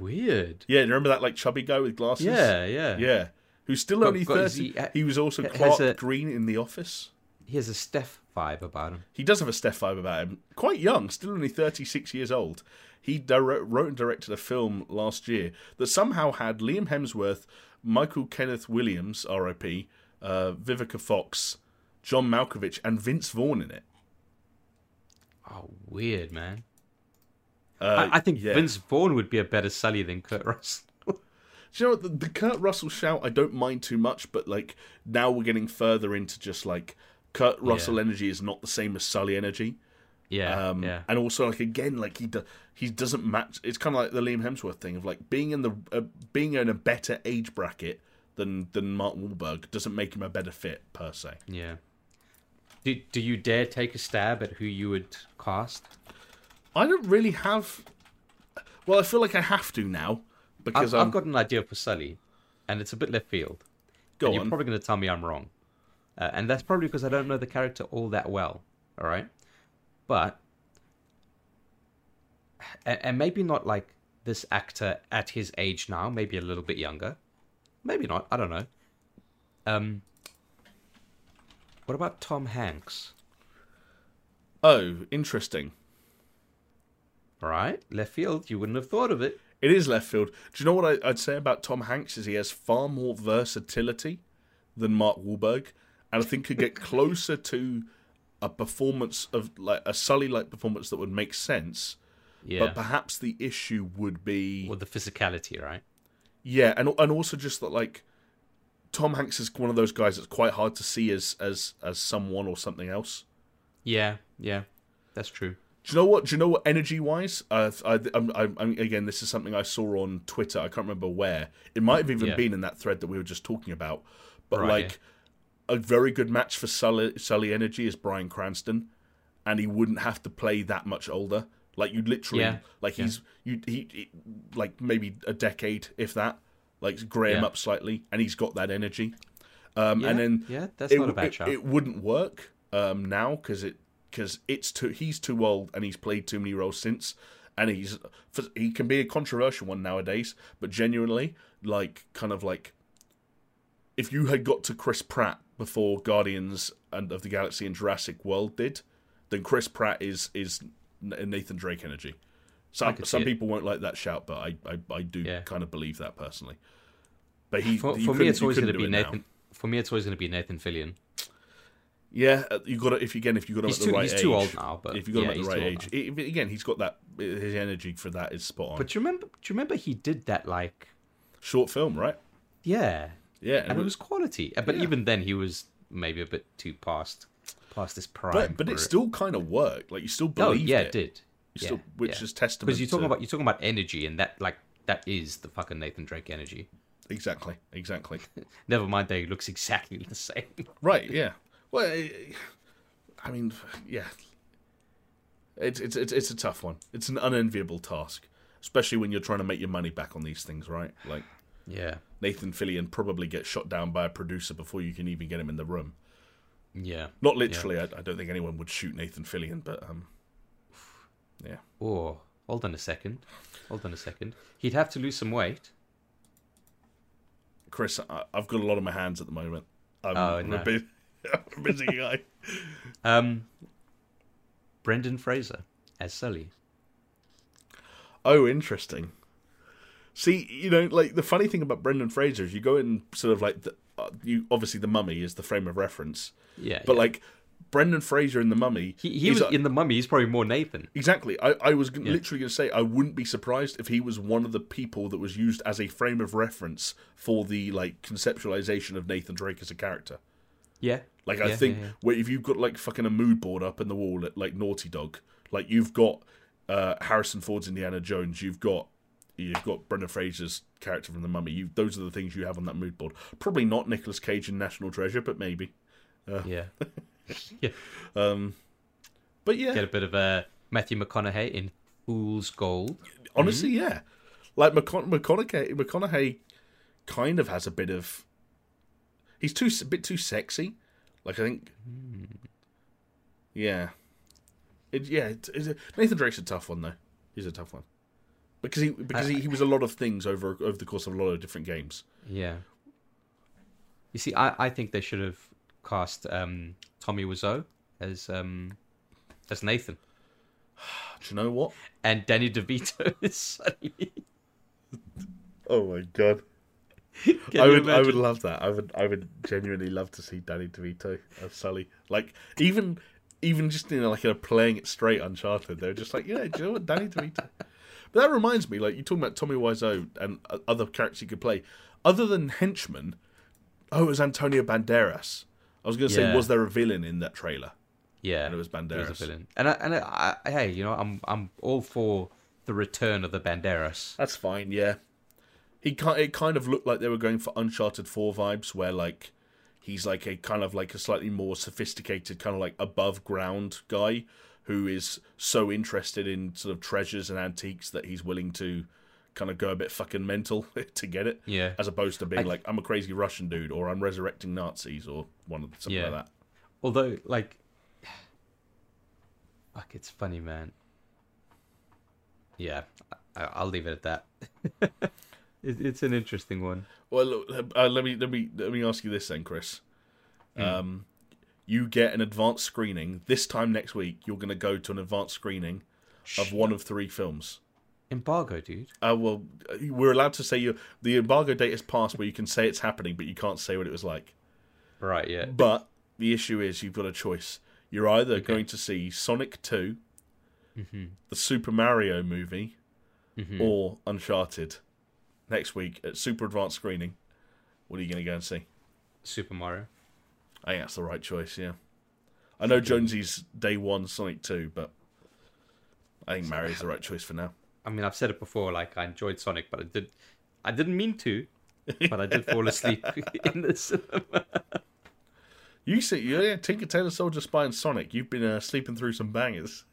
Weird. Yeah, remember that like chubby guy with glasses? Yeah, yeah. yeah. Who's still Got- only got- is thirty? he- He, was also has Clark a- Green in The Office. He has a Steph vibe about him. He does have a Steph vibe about him. Quite young, still only 36 years old. He wrote and directed a film last year that somehow had Liam Hemsworth, Michael Kenneth Williams, RIP, uh, Vivica Fox, John Malkovich, and Vince Vaughn in it. Oh, weird, man. Uh, I, I think yeah. Vince Vaughn would be a better Sully than Kurt Russell. Do you know what? The, the Kurt Russell shout I don't mind too much, but like now we're getting further into just like Kurt Russell energy is not the same as Sully energy. yeah, Um, yeah. And also, like again, like he do, he doesn't match. It's kind of like the Liam Hemsworth thing of like being in the uh, being in a better age bracket than than Mark Wahlberg doesn't make him a better fit per se. Yeah. Do, do you dare take a stab at who you would cast? I don't really have. Well, I feel like I have to now because I've, I've got an idea for Sully, and it's a bit left field. go and you're probably going to tell me I'm wrong. Uh, and that's probably because I don't know the character all that well. All right, but and, and maybe not like this actor at his age now. Maybe a little bit younger. Maybe not. I don't know. Um, what about Tom Hanks? Oh, interesting. All right, left field. You wouldn't have thought of it. It is left field. Do you know what I, I'd say about Tom Hanks? Is he has far more versatility than Mark Wahlberg, and I think could get closer to a performance of like a Sully-like performance that would make sense. Yeah. But perhaps the issue would be or the physicality, right? yeah, and and also just that like Tom Hanks is one of those guys that's quite hard to see as as as someone or something else. Yeah, yeah, that's true. Do you know what? Do you know what? Energy wise, uh, I, I'm, I'm, I'm, again, this is something I saw on Twitter. I can't remember where. It might have even Yeah. been in that thread that we were just talking about. But Right, like, a very good match for Sully, Sully Energy is Bryan Cranston, and he wouldn't have to play that much older. Like you literally, Yeah, like he's you he, he like maybe a decade if that. Like grey him up slightly, and he's got that energy. Um, and then yeah, that's it, not a bad it, it wouldn't work um, now because it because it's too he's too old and he's played too many roles since, and he's he can be a controversial one nowadays. But genuinely, like kind of like if you had got to Chris Pratt before Guardians and of the Galaxy and Jurassic World did, then Chris Pratt is is Nathan Drake energy. Some some it. people won't like that shout, but I I, I do Yeah. kind of believe that personally. But he For, for me, it's always going to be it now. Nathan. For me, it's always going to be Nathan Fillion. Yeah, uh, you got to if you again if you got him He's at the too- right he's age. too old now, but if you got yeah, him at the right age, He- again he's got that his energy for that is spot on. But do you remember? Do you remember he did that like? Short film, right? Yeah, Yeah, and it was quality. Uh, But Yeah. even then, he was maybe a bit too past past his prime. but but it still kind of worked. Like you still believed. Oh yeah, it. it did. Yeah, still, which is testament. because you're talking to- about you're talking about energy, and that like that is the fucking Nathan Drake energy. exactly, exactly. Never mind that he looks exactly the same. right? Yeah. Well, eh, I mean, yeah. It's it's it's it's a tough one. It's an unenviable task, especially when you're trying to make your money back on these things, right? Like yeah, Nathan Fillion probably gets shot down by a producer before you can even get him in the room. yeah. Not literally. I, I don't think anyone would shoot Nathan Fillion, but um, yeah. Oh, hold on a second. Hold on a second. He'd have to lose some weight. Chris, I, I've got a lot on my hands at the moment. I'm, Oh, no. a, bit, I'm a busy guy. Um, Brendan Fraser as Sully. Oh, interesting. See, you know, like the funny thing about Brendan Fraser is you go in sort of like the, uh, you obviously the Mummy is the frame of reference, Yeah, but yeah. like Brendan Fraser in the Mummy, he, he he's was a- in the Mummy. He's probably more Nathan. Exactly. I, I was Yeah. literally going to say I wouldn't be surprised if he was one of the people that was used as a frame of reference for the like conceptualization of Nathan Drake as a character. Yeah, Like I Yeah, think yeah, yeah. where if you've got like fucking a mood board up in the wall at like Naughty Dog, like you've got uh, Harrison Ford's Indiana Jones, you've got you've got Brendan Fraser's character from The Mummy. You those are the things you have on that mood board. Probably not Nicolas Cage in National Treasure, but maybe. yeah, yeah. Um, but yeah, Get a bit of a Matthew McConaughey in Fool's Gold. honestly, Mm-hmm. yeah. Like McCon- McConaughey, McConaughey kind of has a bit of. He's too a bit too sexy. Like I think. Yeah. It, yeah, it, it's a, Nathan Drake's a tough one though. He's a tough one because he because he, he was a lot of things over over the course of a lot of different games. Yeah. You see, I, I think they should have cast um, Tommy Wiseau as um, as Nathan Do you know what? and Danny DeVito is Sully. Oh my god! I you would I would love that. I would I would genuinely love to see Danny DeVito as Sully. Like even even just in like a playing it straight Uncharted, they're just like, yeah, do you know what, Danny DeVito. But that reminds me, like you talking about Tommy Wiseau and uh, other characters you could play, other than henchman. Oh, it was Antonio Banderas. I was going to say, Yeah. was there a villain in that trailer? Yeah, And it was he was a Banderas. villain. And I, and I, I, hey, you know, I'm I'm all for the return of the Banderas. That's fine, yeah. He it kind of looked like they were going for Uncharted 4 vibes where like he's like a kind of like a slightly more sophisticated kind of like above ground guy who is so interested in sort of treasures and antiques that he's willing to kind of go a bit fucking mental to get it Yeah, as opposed to being I- like I'm a crazy Russian dude or I'm resurrecting Nazis or one of something Yeah. like that. although like, fuck, it's funny, man. Yeah, I, I'll leave it at that. it, it's an interesting one. Well, look, uh, let me let me let me ask you this then, Chris. Um, you get an advanced screening this time next week. You're going to go to an advanced screening of one of three films. Embargo, dude. Uh, well, we're allowed to say you the embargo date has passed, where you can say it's happening, but you can't say what it was like. Right, yeah. But the issue is, you've got a choice. You're either going to see Sonic 2 the Super Mario movie, or Uncharted next week at super advanced screening. What are you going to go and see? Super Mario. I think that's the right choice. Yeah, I know Jonesy's day one Sonic two, but I think Mario's the right choice for now. I mean, I've said it before. Like I enjoyed Sonic, but I did, I didn't mean to, but I did fall asleep in the cinema. You see, yeah, Tinker Tailor Soldier Spy and Sonic. You've been uh, sleeping through some bangers.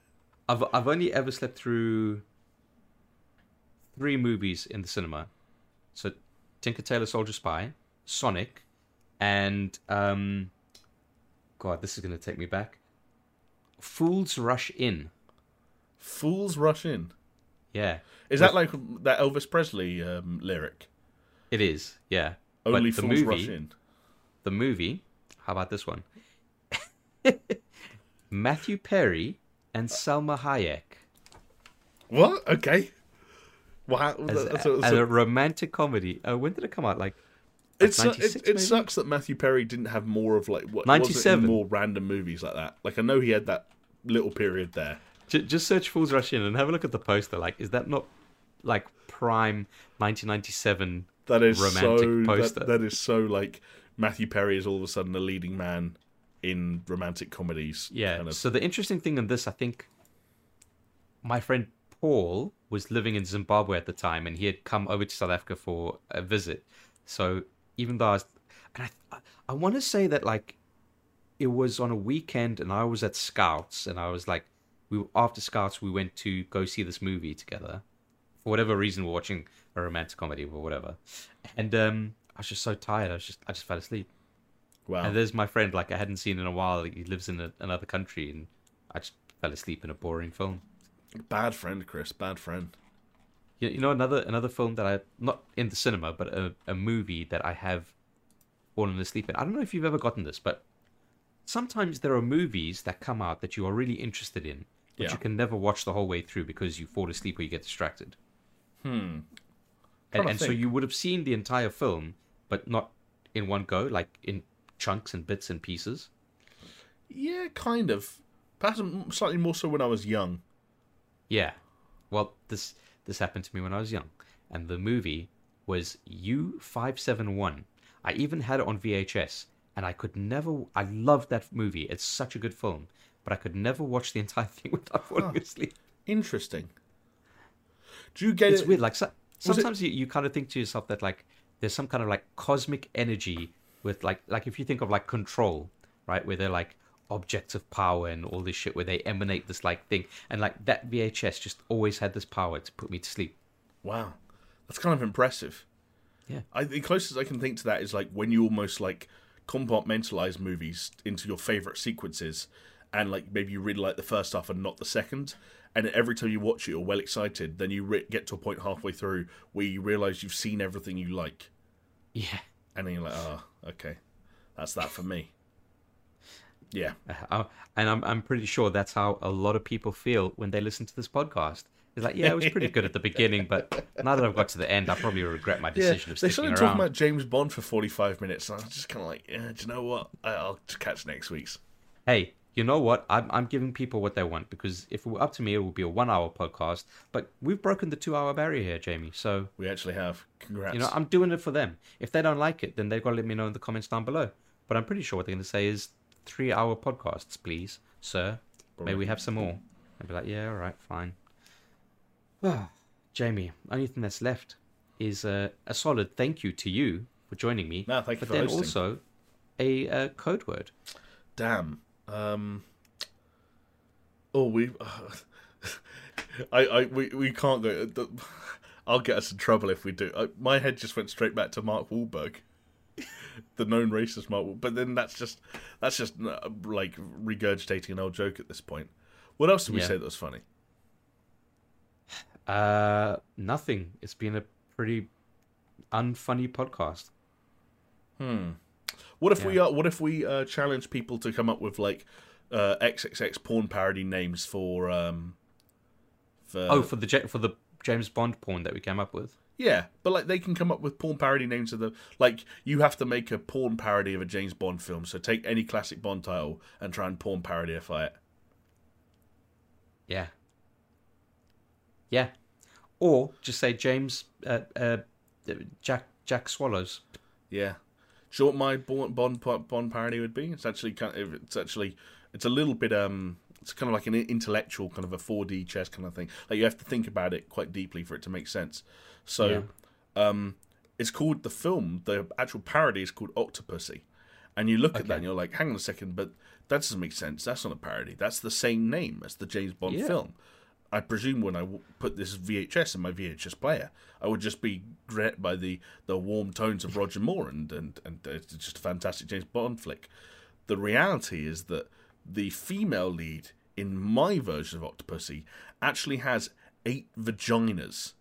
I've I've only ever slept through three movies in the cinema. So Tinker Tailor Soldier Spy, Sonic, and um God, this is gonna take me back. Fools Rush In. Fools rush in. Yeah. Is that like that Elvis Presley um, lyric? It is, yeah. Only but the fools movie, rush in. The movie, how about this one? Matthew Perry and Salma Hayek What? Okay. Wow. as, that's a, that's a- a romantic comedy. Uh, when did it come out? Like It, su- it, it sucks that Matthew Perry didn't have more of like what 97. more random movies like that. Like I know he had that little period there. J- just search Fools Rush In and have a look at the poster. Like, is that not like prime 1997? That is Romantic so. poster. That, that is so like Matthew Perry is all of a sudden a leading man in romantic comedies. Yeah. kind of. So the interesting thing in this, I think, my friend Paul was living in Zimbabwe at the time, and he had come over to South Africa for a visit. So even though I was, and I, I want to say that like, it was on a weekend, and I was at Scouts, and I was like, we after Scouts we went to go see this movie together. For whatever reason, we're watching a romantic comedy or whatever, and um, I was just so tired. I was just I just fell asleep. wow. And there's my friend, like I hadn't seen in a while. He lives in a, another country, and I just fell asleep in a boring film. Bad friend, Chris. Bad friend. You, you know, another another film that I not in the cinema, but a, a movie that I have fallen asleep in. I don't know if you've ever gotten this, but sometimes there are movies that come out that you are really interested in, but Yeah. you can never watch the whole way through because you fall asleep or you get distracted. Hmm. And, and so you would have seen the entire film, but not in one go, like in chunks and bits and pieces. Yeah, kind of. Perhaps slightly more so when I was young. Yeah. Well, this this happened to me when I was young, and the movie was U five seven one. I even had it on VHS, and I could never. I loved that movie. It's such a good film, but I could never watch the entire thing without falling asleep. Interesting. Do you get It's it? weird. Like so, was it- sometimes you, you kind of think to yourself that like there's some kind of like cosmic energy with like like if you think of like control, right, where they're like objects of power and all this shit where they emanate this like thing and like that VHS just always had this power to put me to sleep. Wow, that's kind of impressive. Yeah. I, the closest I can think to that is like when you almost like compartmentalize movies into your favorite sequences, and like maybe you really like the first half and not the second. And every time you watch it, you're well excited. Then you re- get to a point halfway through where you realize you've seen everything you like, Yeah. and then you're like, "Ah, okay, that's that for me." Yeah, Uh, and I'm I'm pretty sure that's how a lot of people feel when they listen to this podcast. It's like, yeah, it was pretty good at the beginning, but now that I've got to the end, I probably regret my yeah. decision of They started around. talking about James Bond for 45 minutes, and I was just kind of like, "Yeah, do you know what? I'll just catch next week's." Hey, you know what? I'm I'm giving people what they want because if it were up to me, it would be a one-hour podcast. But we've broken the two-hour barrier here, Jamie. So We actually have. Congrats. you know, I'm doing it for them. If they don't like it, then they've got to let me know in the comments down below. But I'm pretty sure what they're going to say is three-hour podcasts, please, sir. May we have some more? I'd be like, yeah, all right, fine. Jamie, only thing that's left is uh, a solid thank you to you for joining me. No, thank you but for then hosting. also a uh, code word. Damn. Um. Oh, we. I, I, we, we can't go. the- I'll get us in trouble if we do. I, my head just went straight back to Mark Wahlberg, the known racist Mark. But then that's just that's just uh, like regurgitating an old joke at this point. What else did we Yeah. say that was funny? Uh, nothing. It's been a pretty unfunny podcast. Hmm. What if we uh, what if we uh, challenge people to come up with like uh, XXX porn parody names for um for oh, for the for the James Bond porn that we came up with. Yeah, but like they can come up with porn parody names of the like you have to make a porn parody of a James Bond film. So take any classic Bond title and try and porn parodyify it. Yeah. Yeah. Or just say James uh, uh, Jack Jack Swallows. Yeah, Do you know what my Bond Bond, Bond parody would be? It's actually kind of, it's actually it's a little bit um it's kind of like an intellectual kind of a 4D chess kind of thing. Like you have to think about it quite deeply for it to make sense. So, yeah. um, it's called the film. The actual parody is called Octopussy, and you look okay. at that and you're like, hang on a second, but that doesn't make sense. That's not a parody. That's the same name as the James Bond yeah. film. I presume when I put this VHS in my VHS player, I would just be greeted by the, the warm tones of Roger Moore, and, and, and it's just a fantastic James Bond flick. The reality is that the female lead in my version of Octopussy actually has eight vaginas,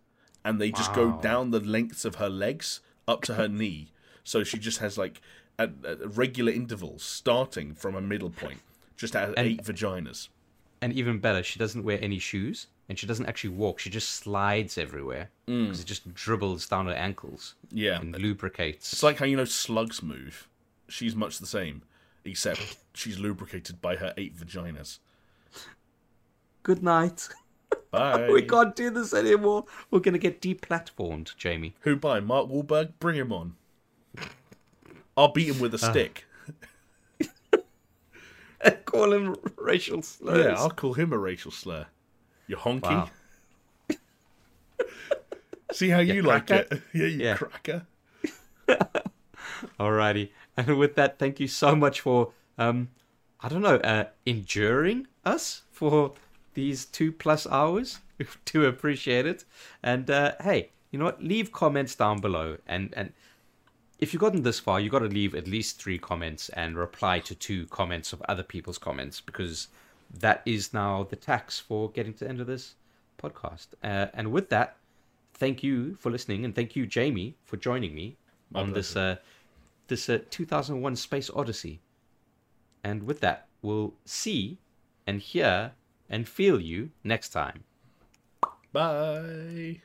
and they just wow. go down the lengths of her legs up to her knee. So she just has like at, at regular intervals, starting from a middle point, just has and, eight vaginas. And even better, she doesn't wear any shoes, and she doesn't actually walk. She just slides everywhere because mm. it just dribbles down her ankles. Yeah, and lubricates. It's like how you know slugs move. She's much the same, except she's lubricated by her eight vaginas. Good night. Bye. we can't do this anymore. We're going to get deplatformed, Jamie. Who by? Mark Wahlberg? Bring him on. I'll beat him with a uh. stick. call him racial slurs. Yeah, I'll call him a racial slur. You honky. Wow. See how you, you like it? Yeah, you yeah. cracker. Alrighty. And with that, thank you so much for um I don't know, uh enduring us for these two plus hours. We do appreciate it. And uh, hey, you know what? Leave comments down below. And, and if you've gotten this far, you've got to leave at least three comments and reply to two comments of other people's comments because that is now the tax for getting to the end of this podcast. Uh, and with that, thank you for listening. And thank you, Jamie, for joining me My on pleasure. this, uh, this uh, 2001 Space Odyssey. And with that, we'll see and hear and feel you next time. Bye.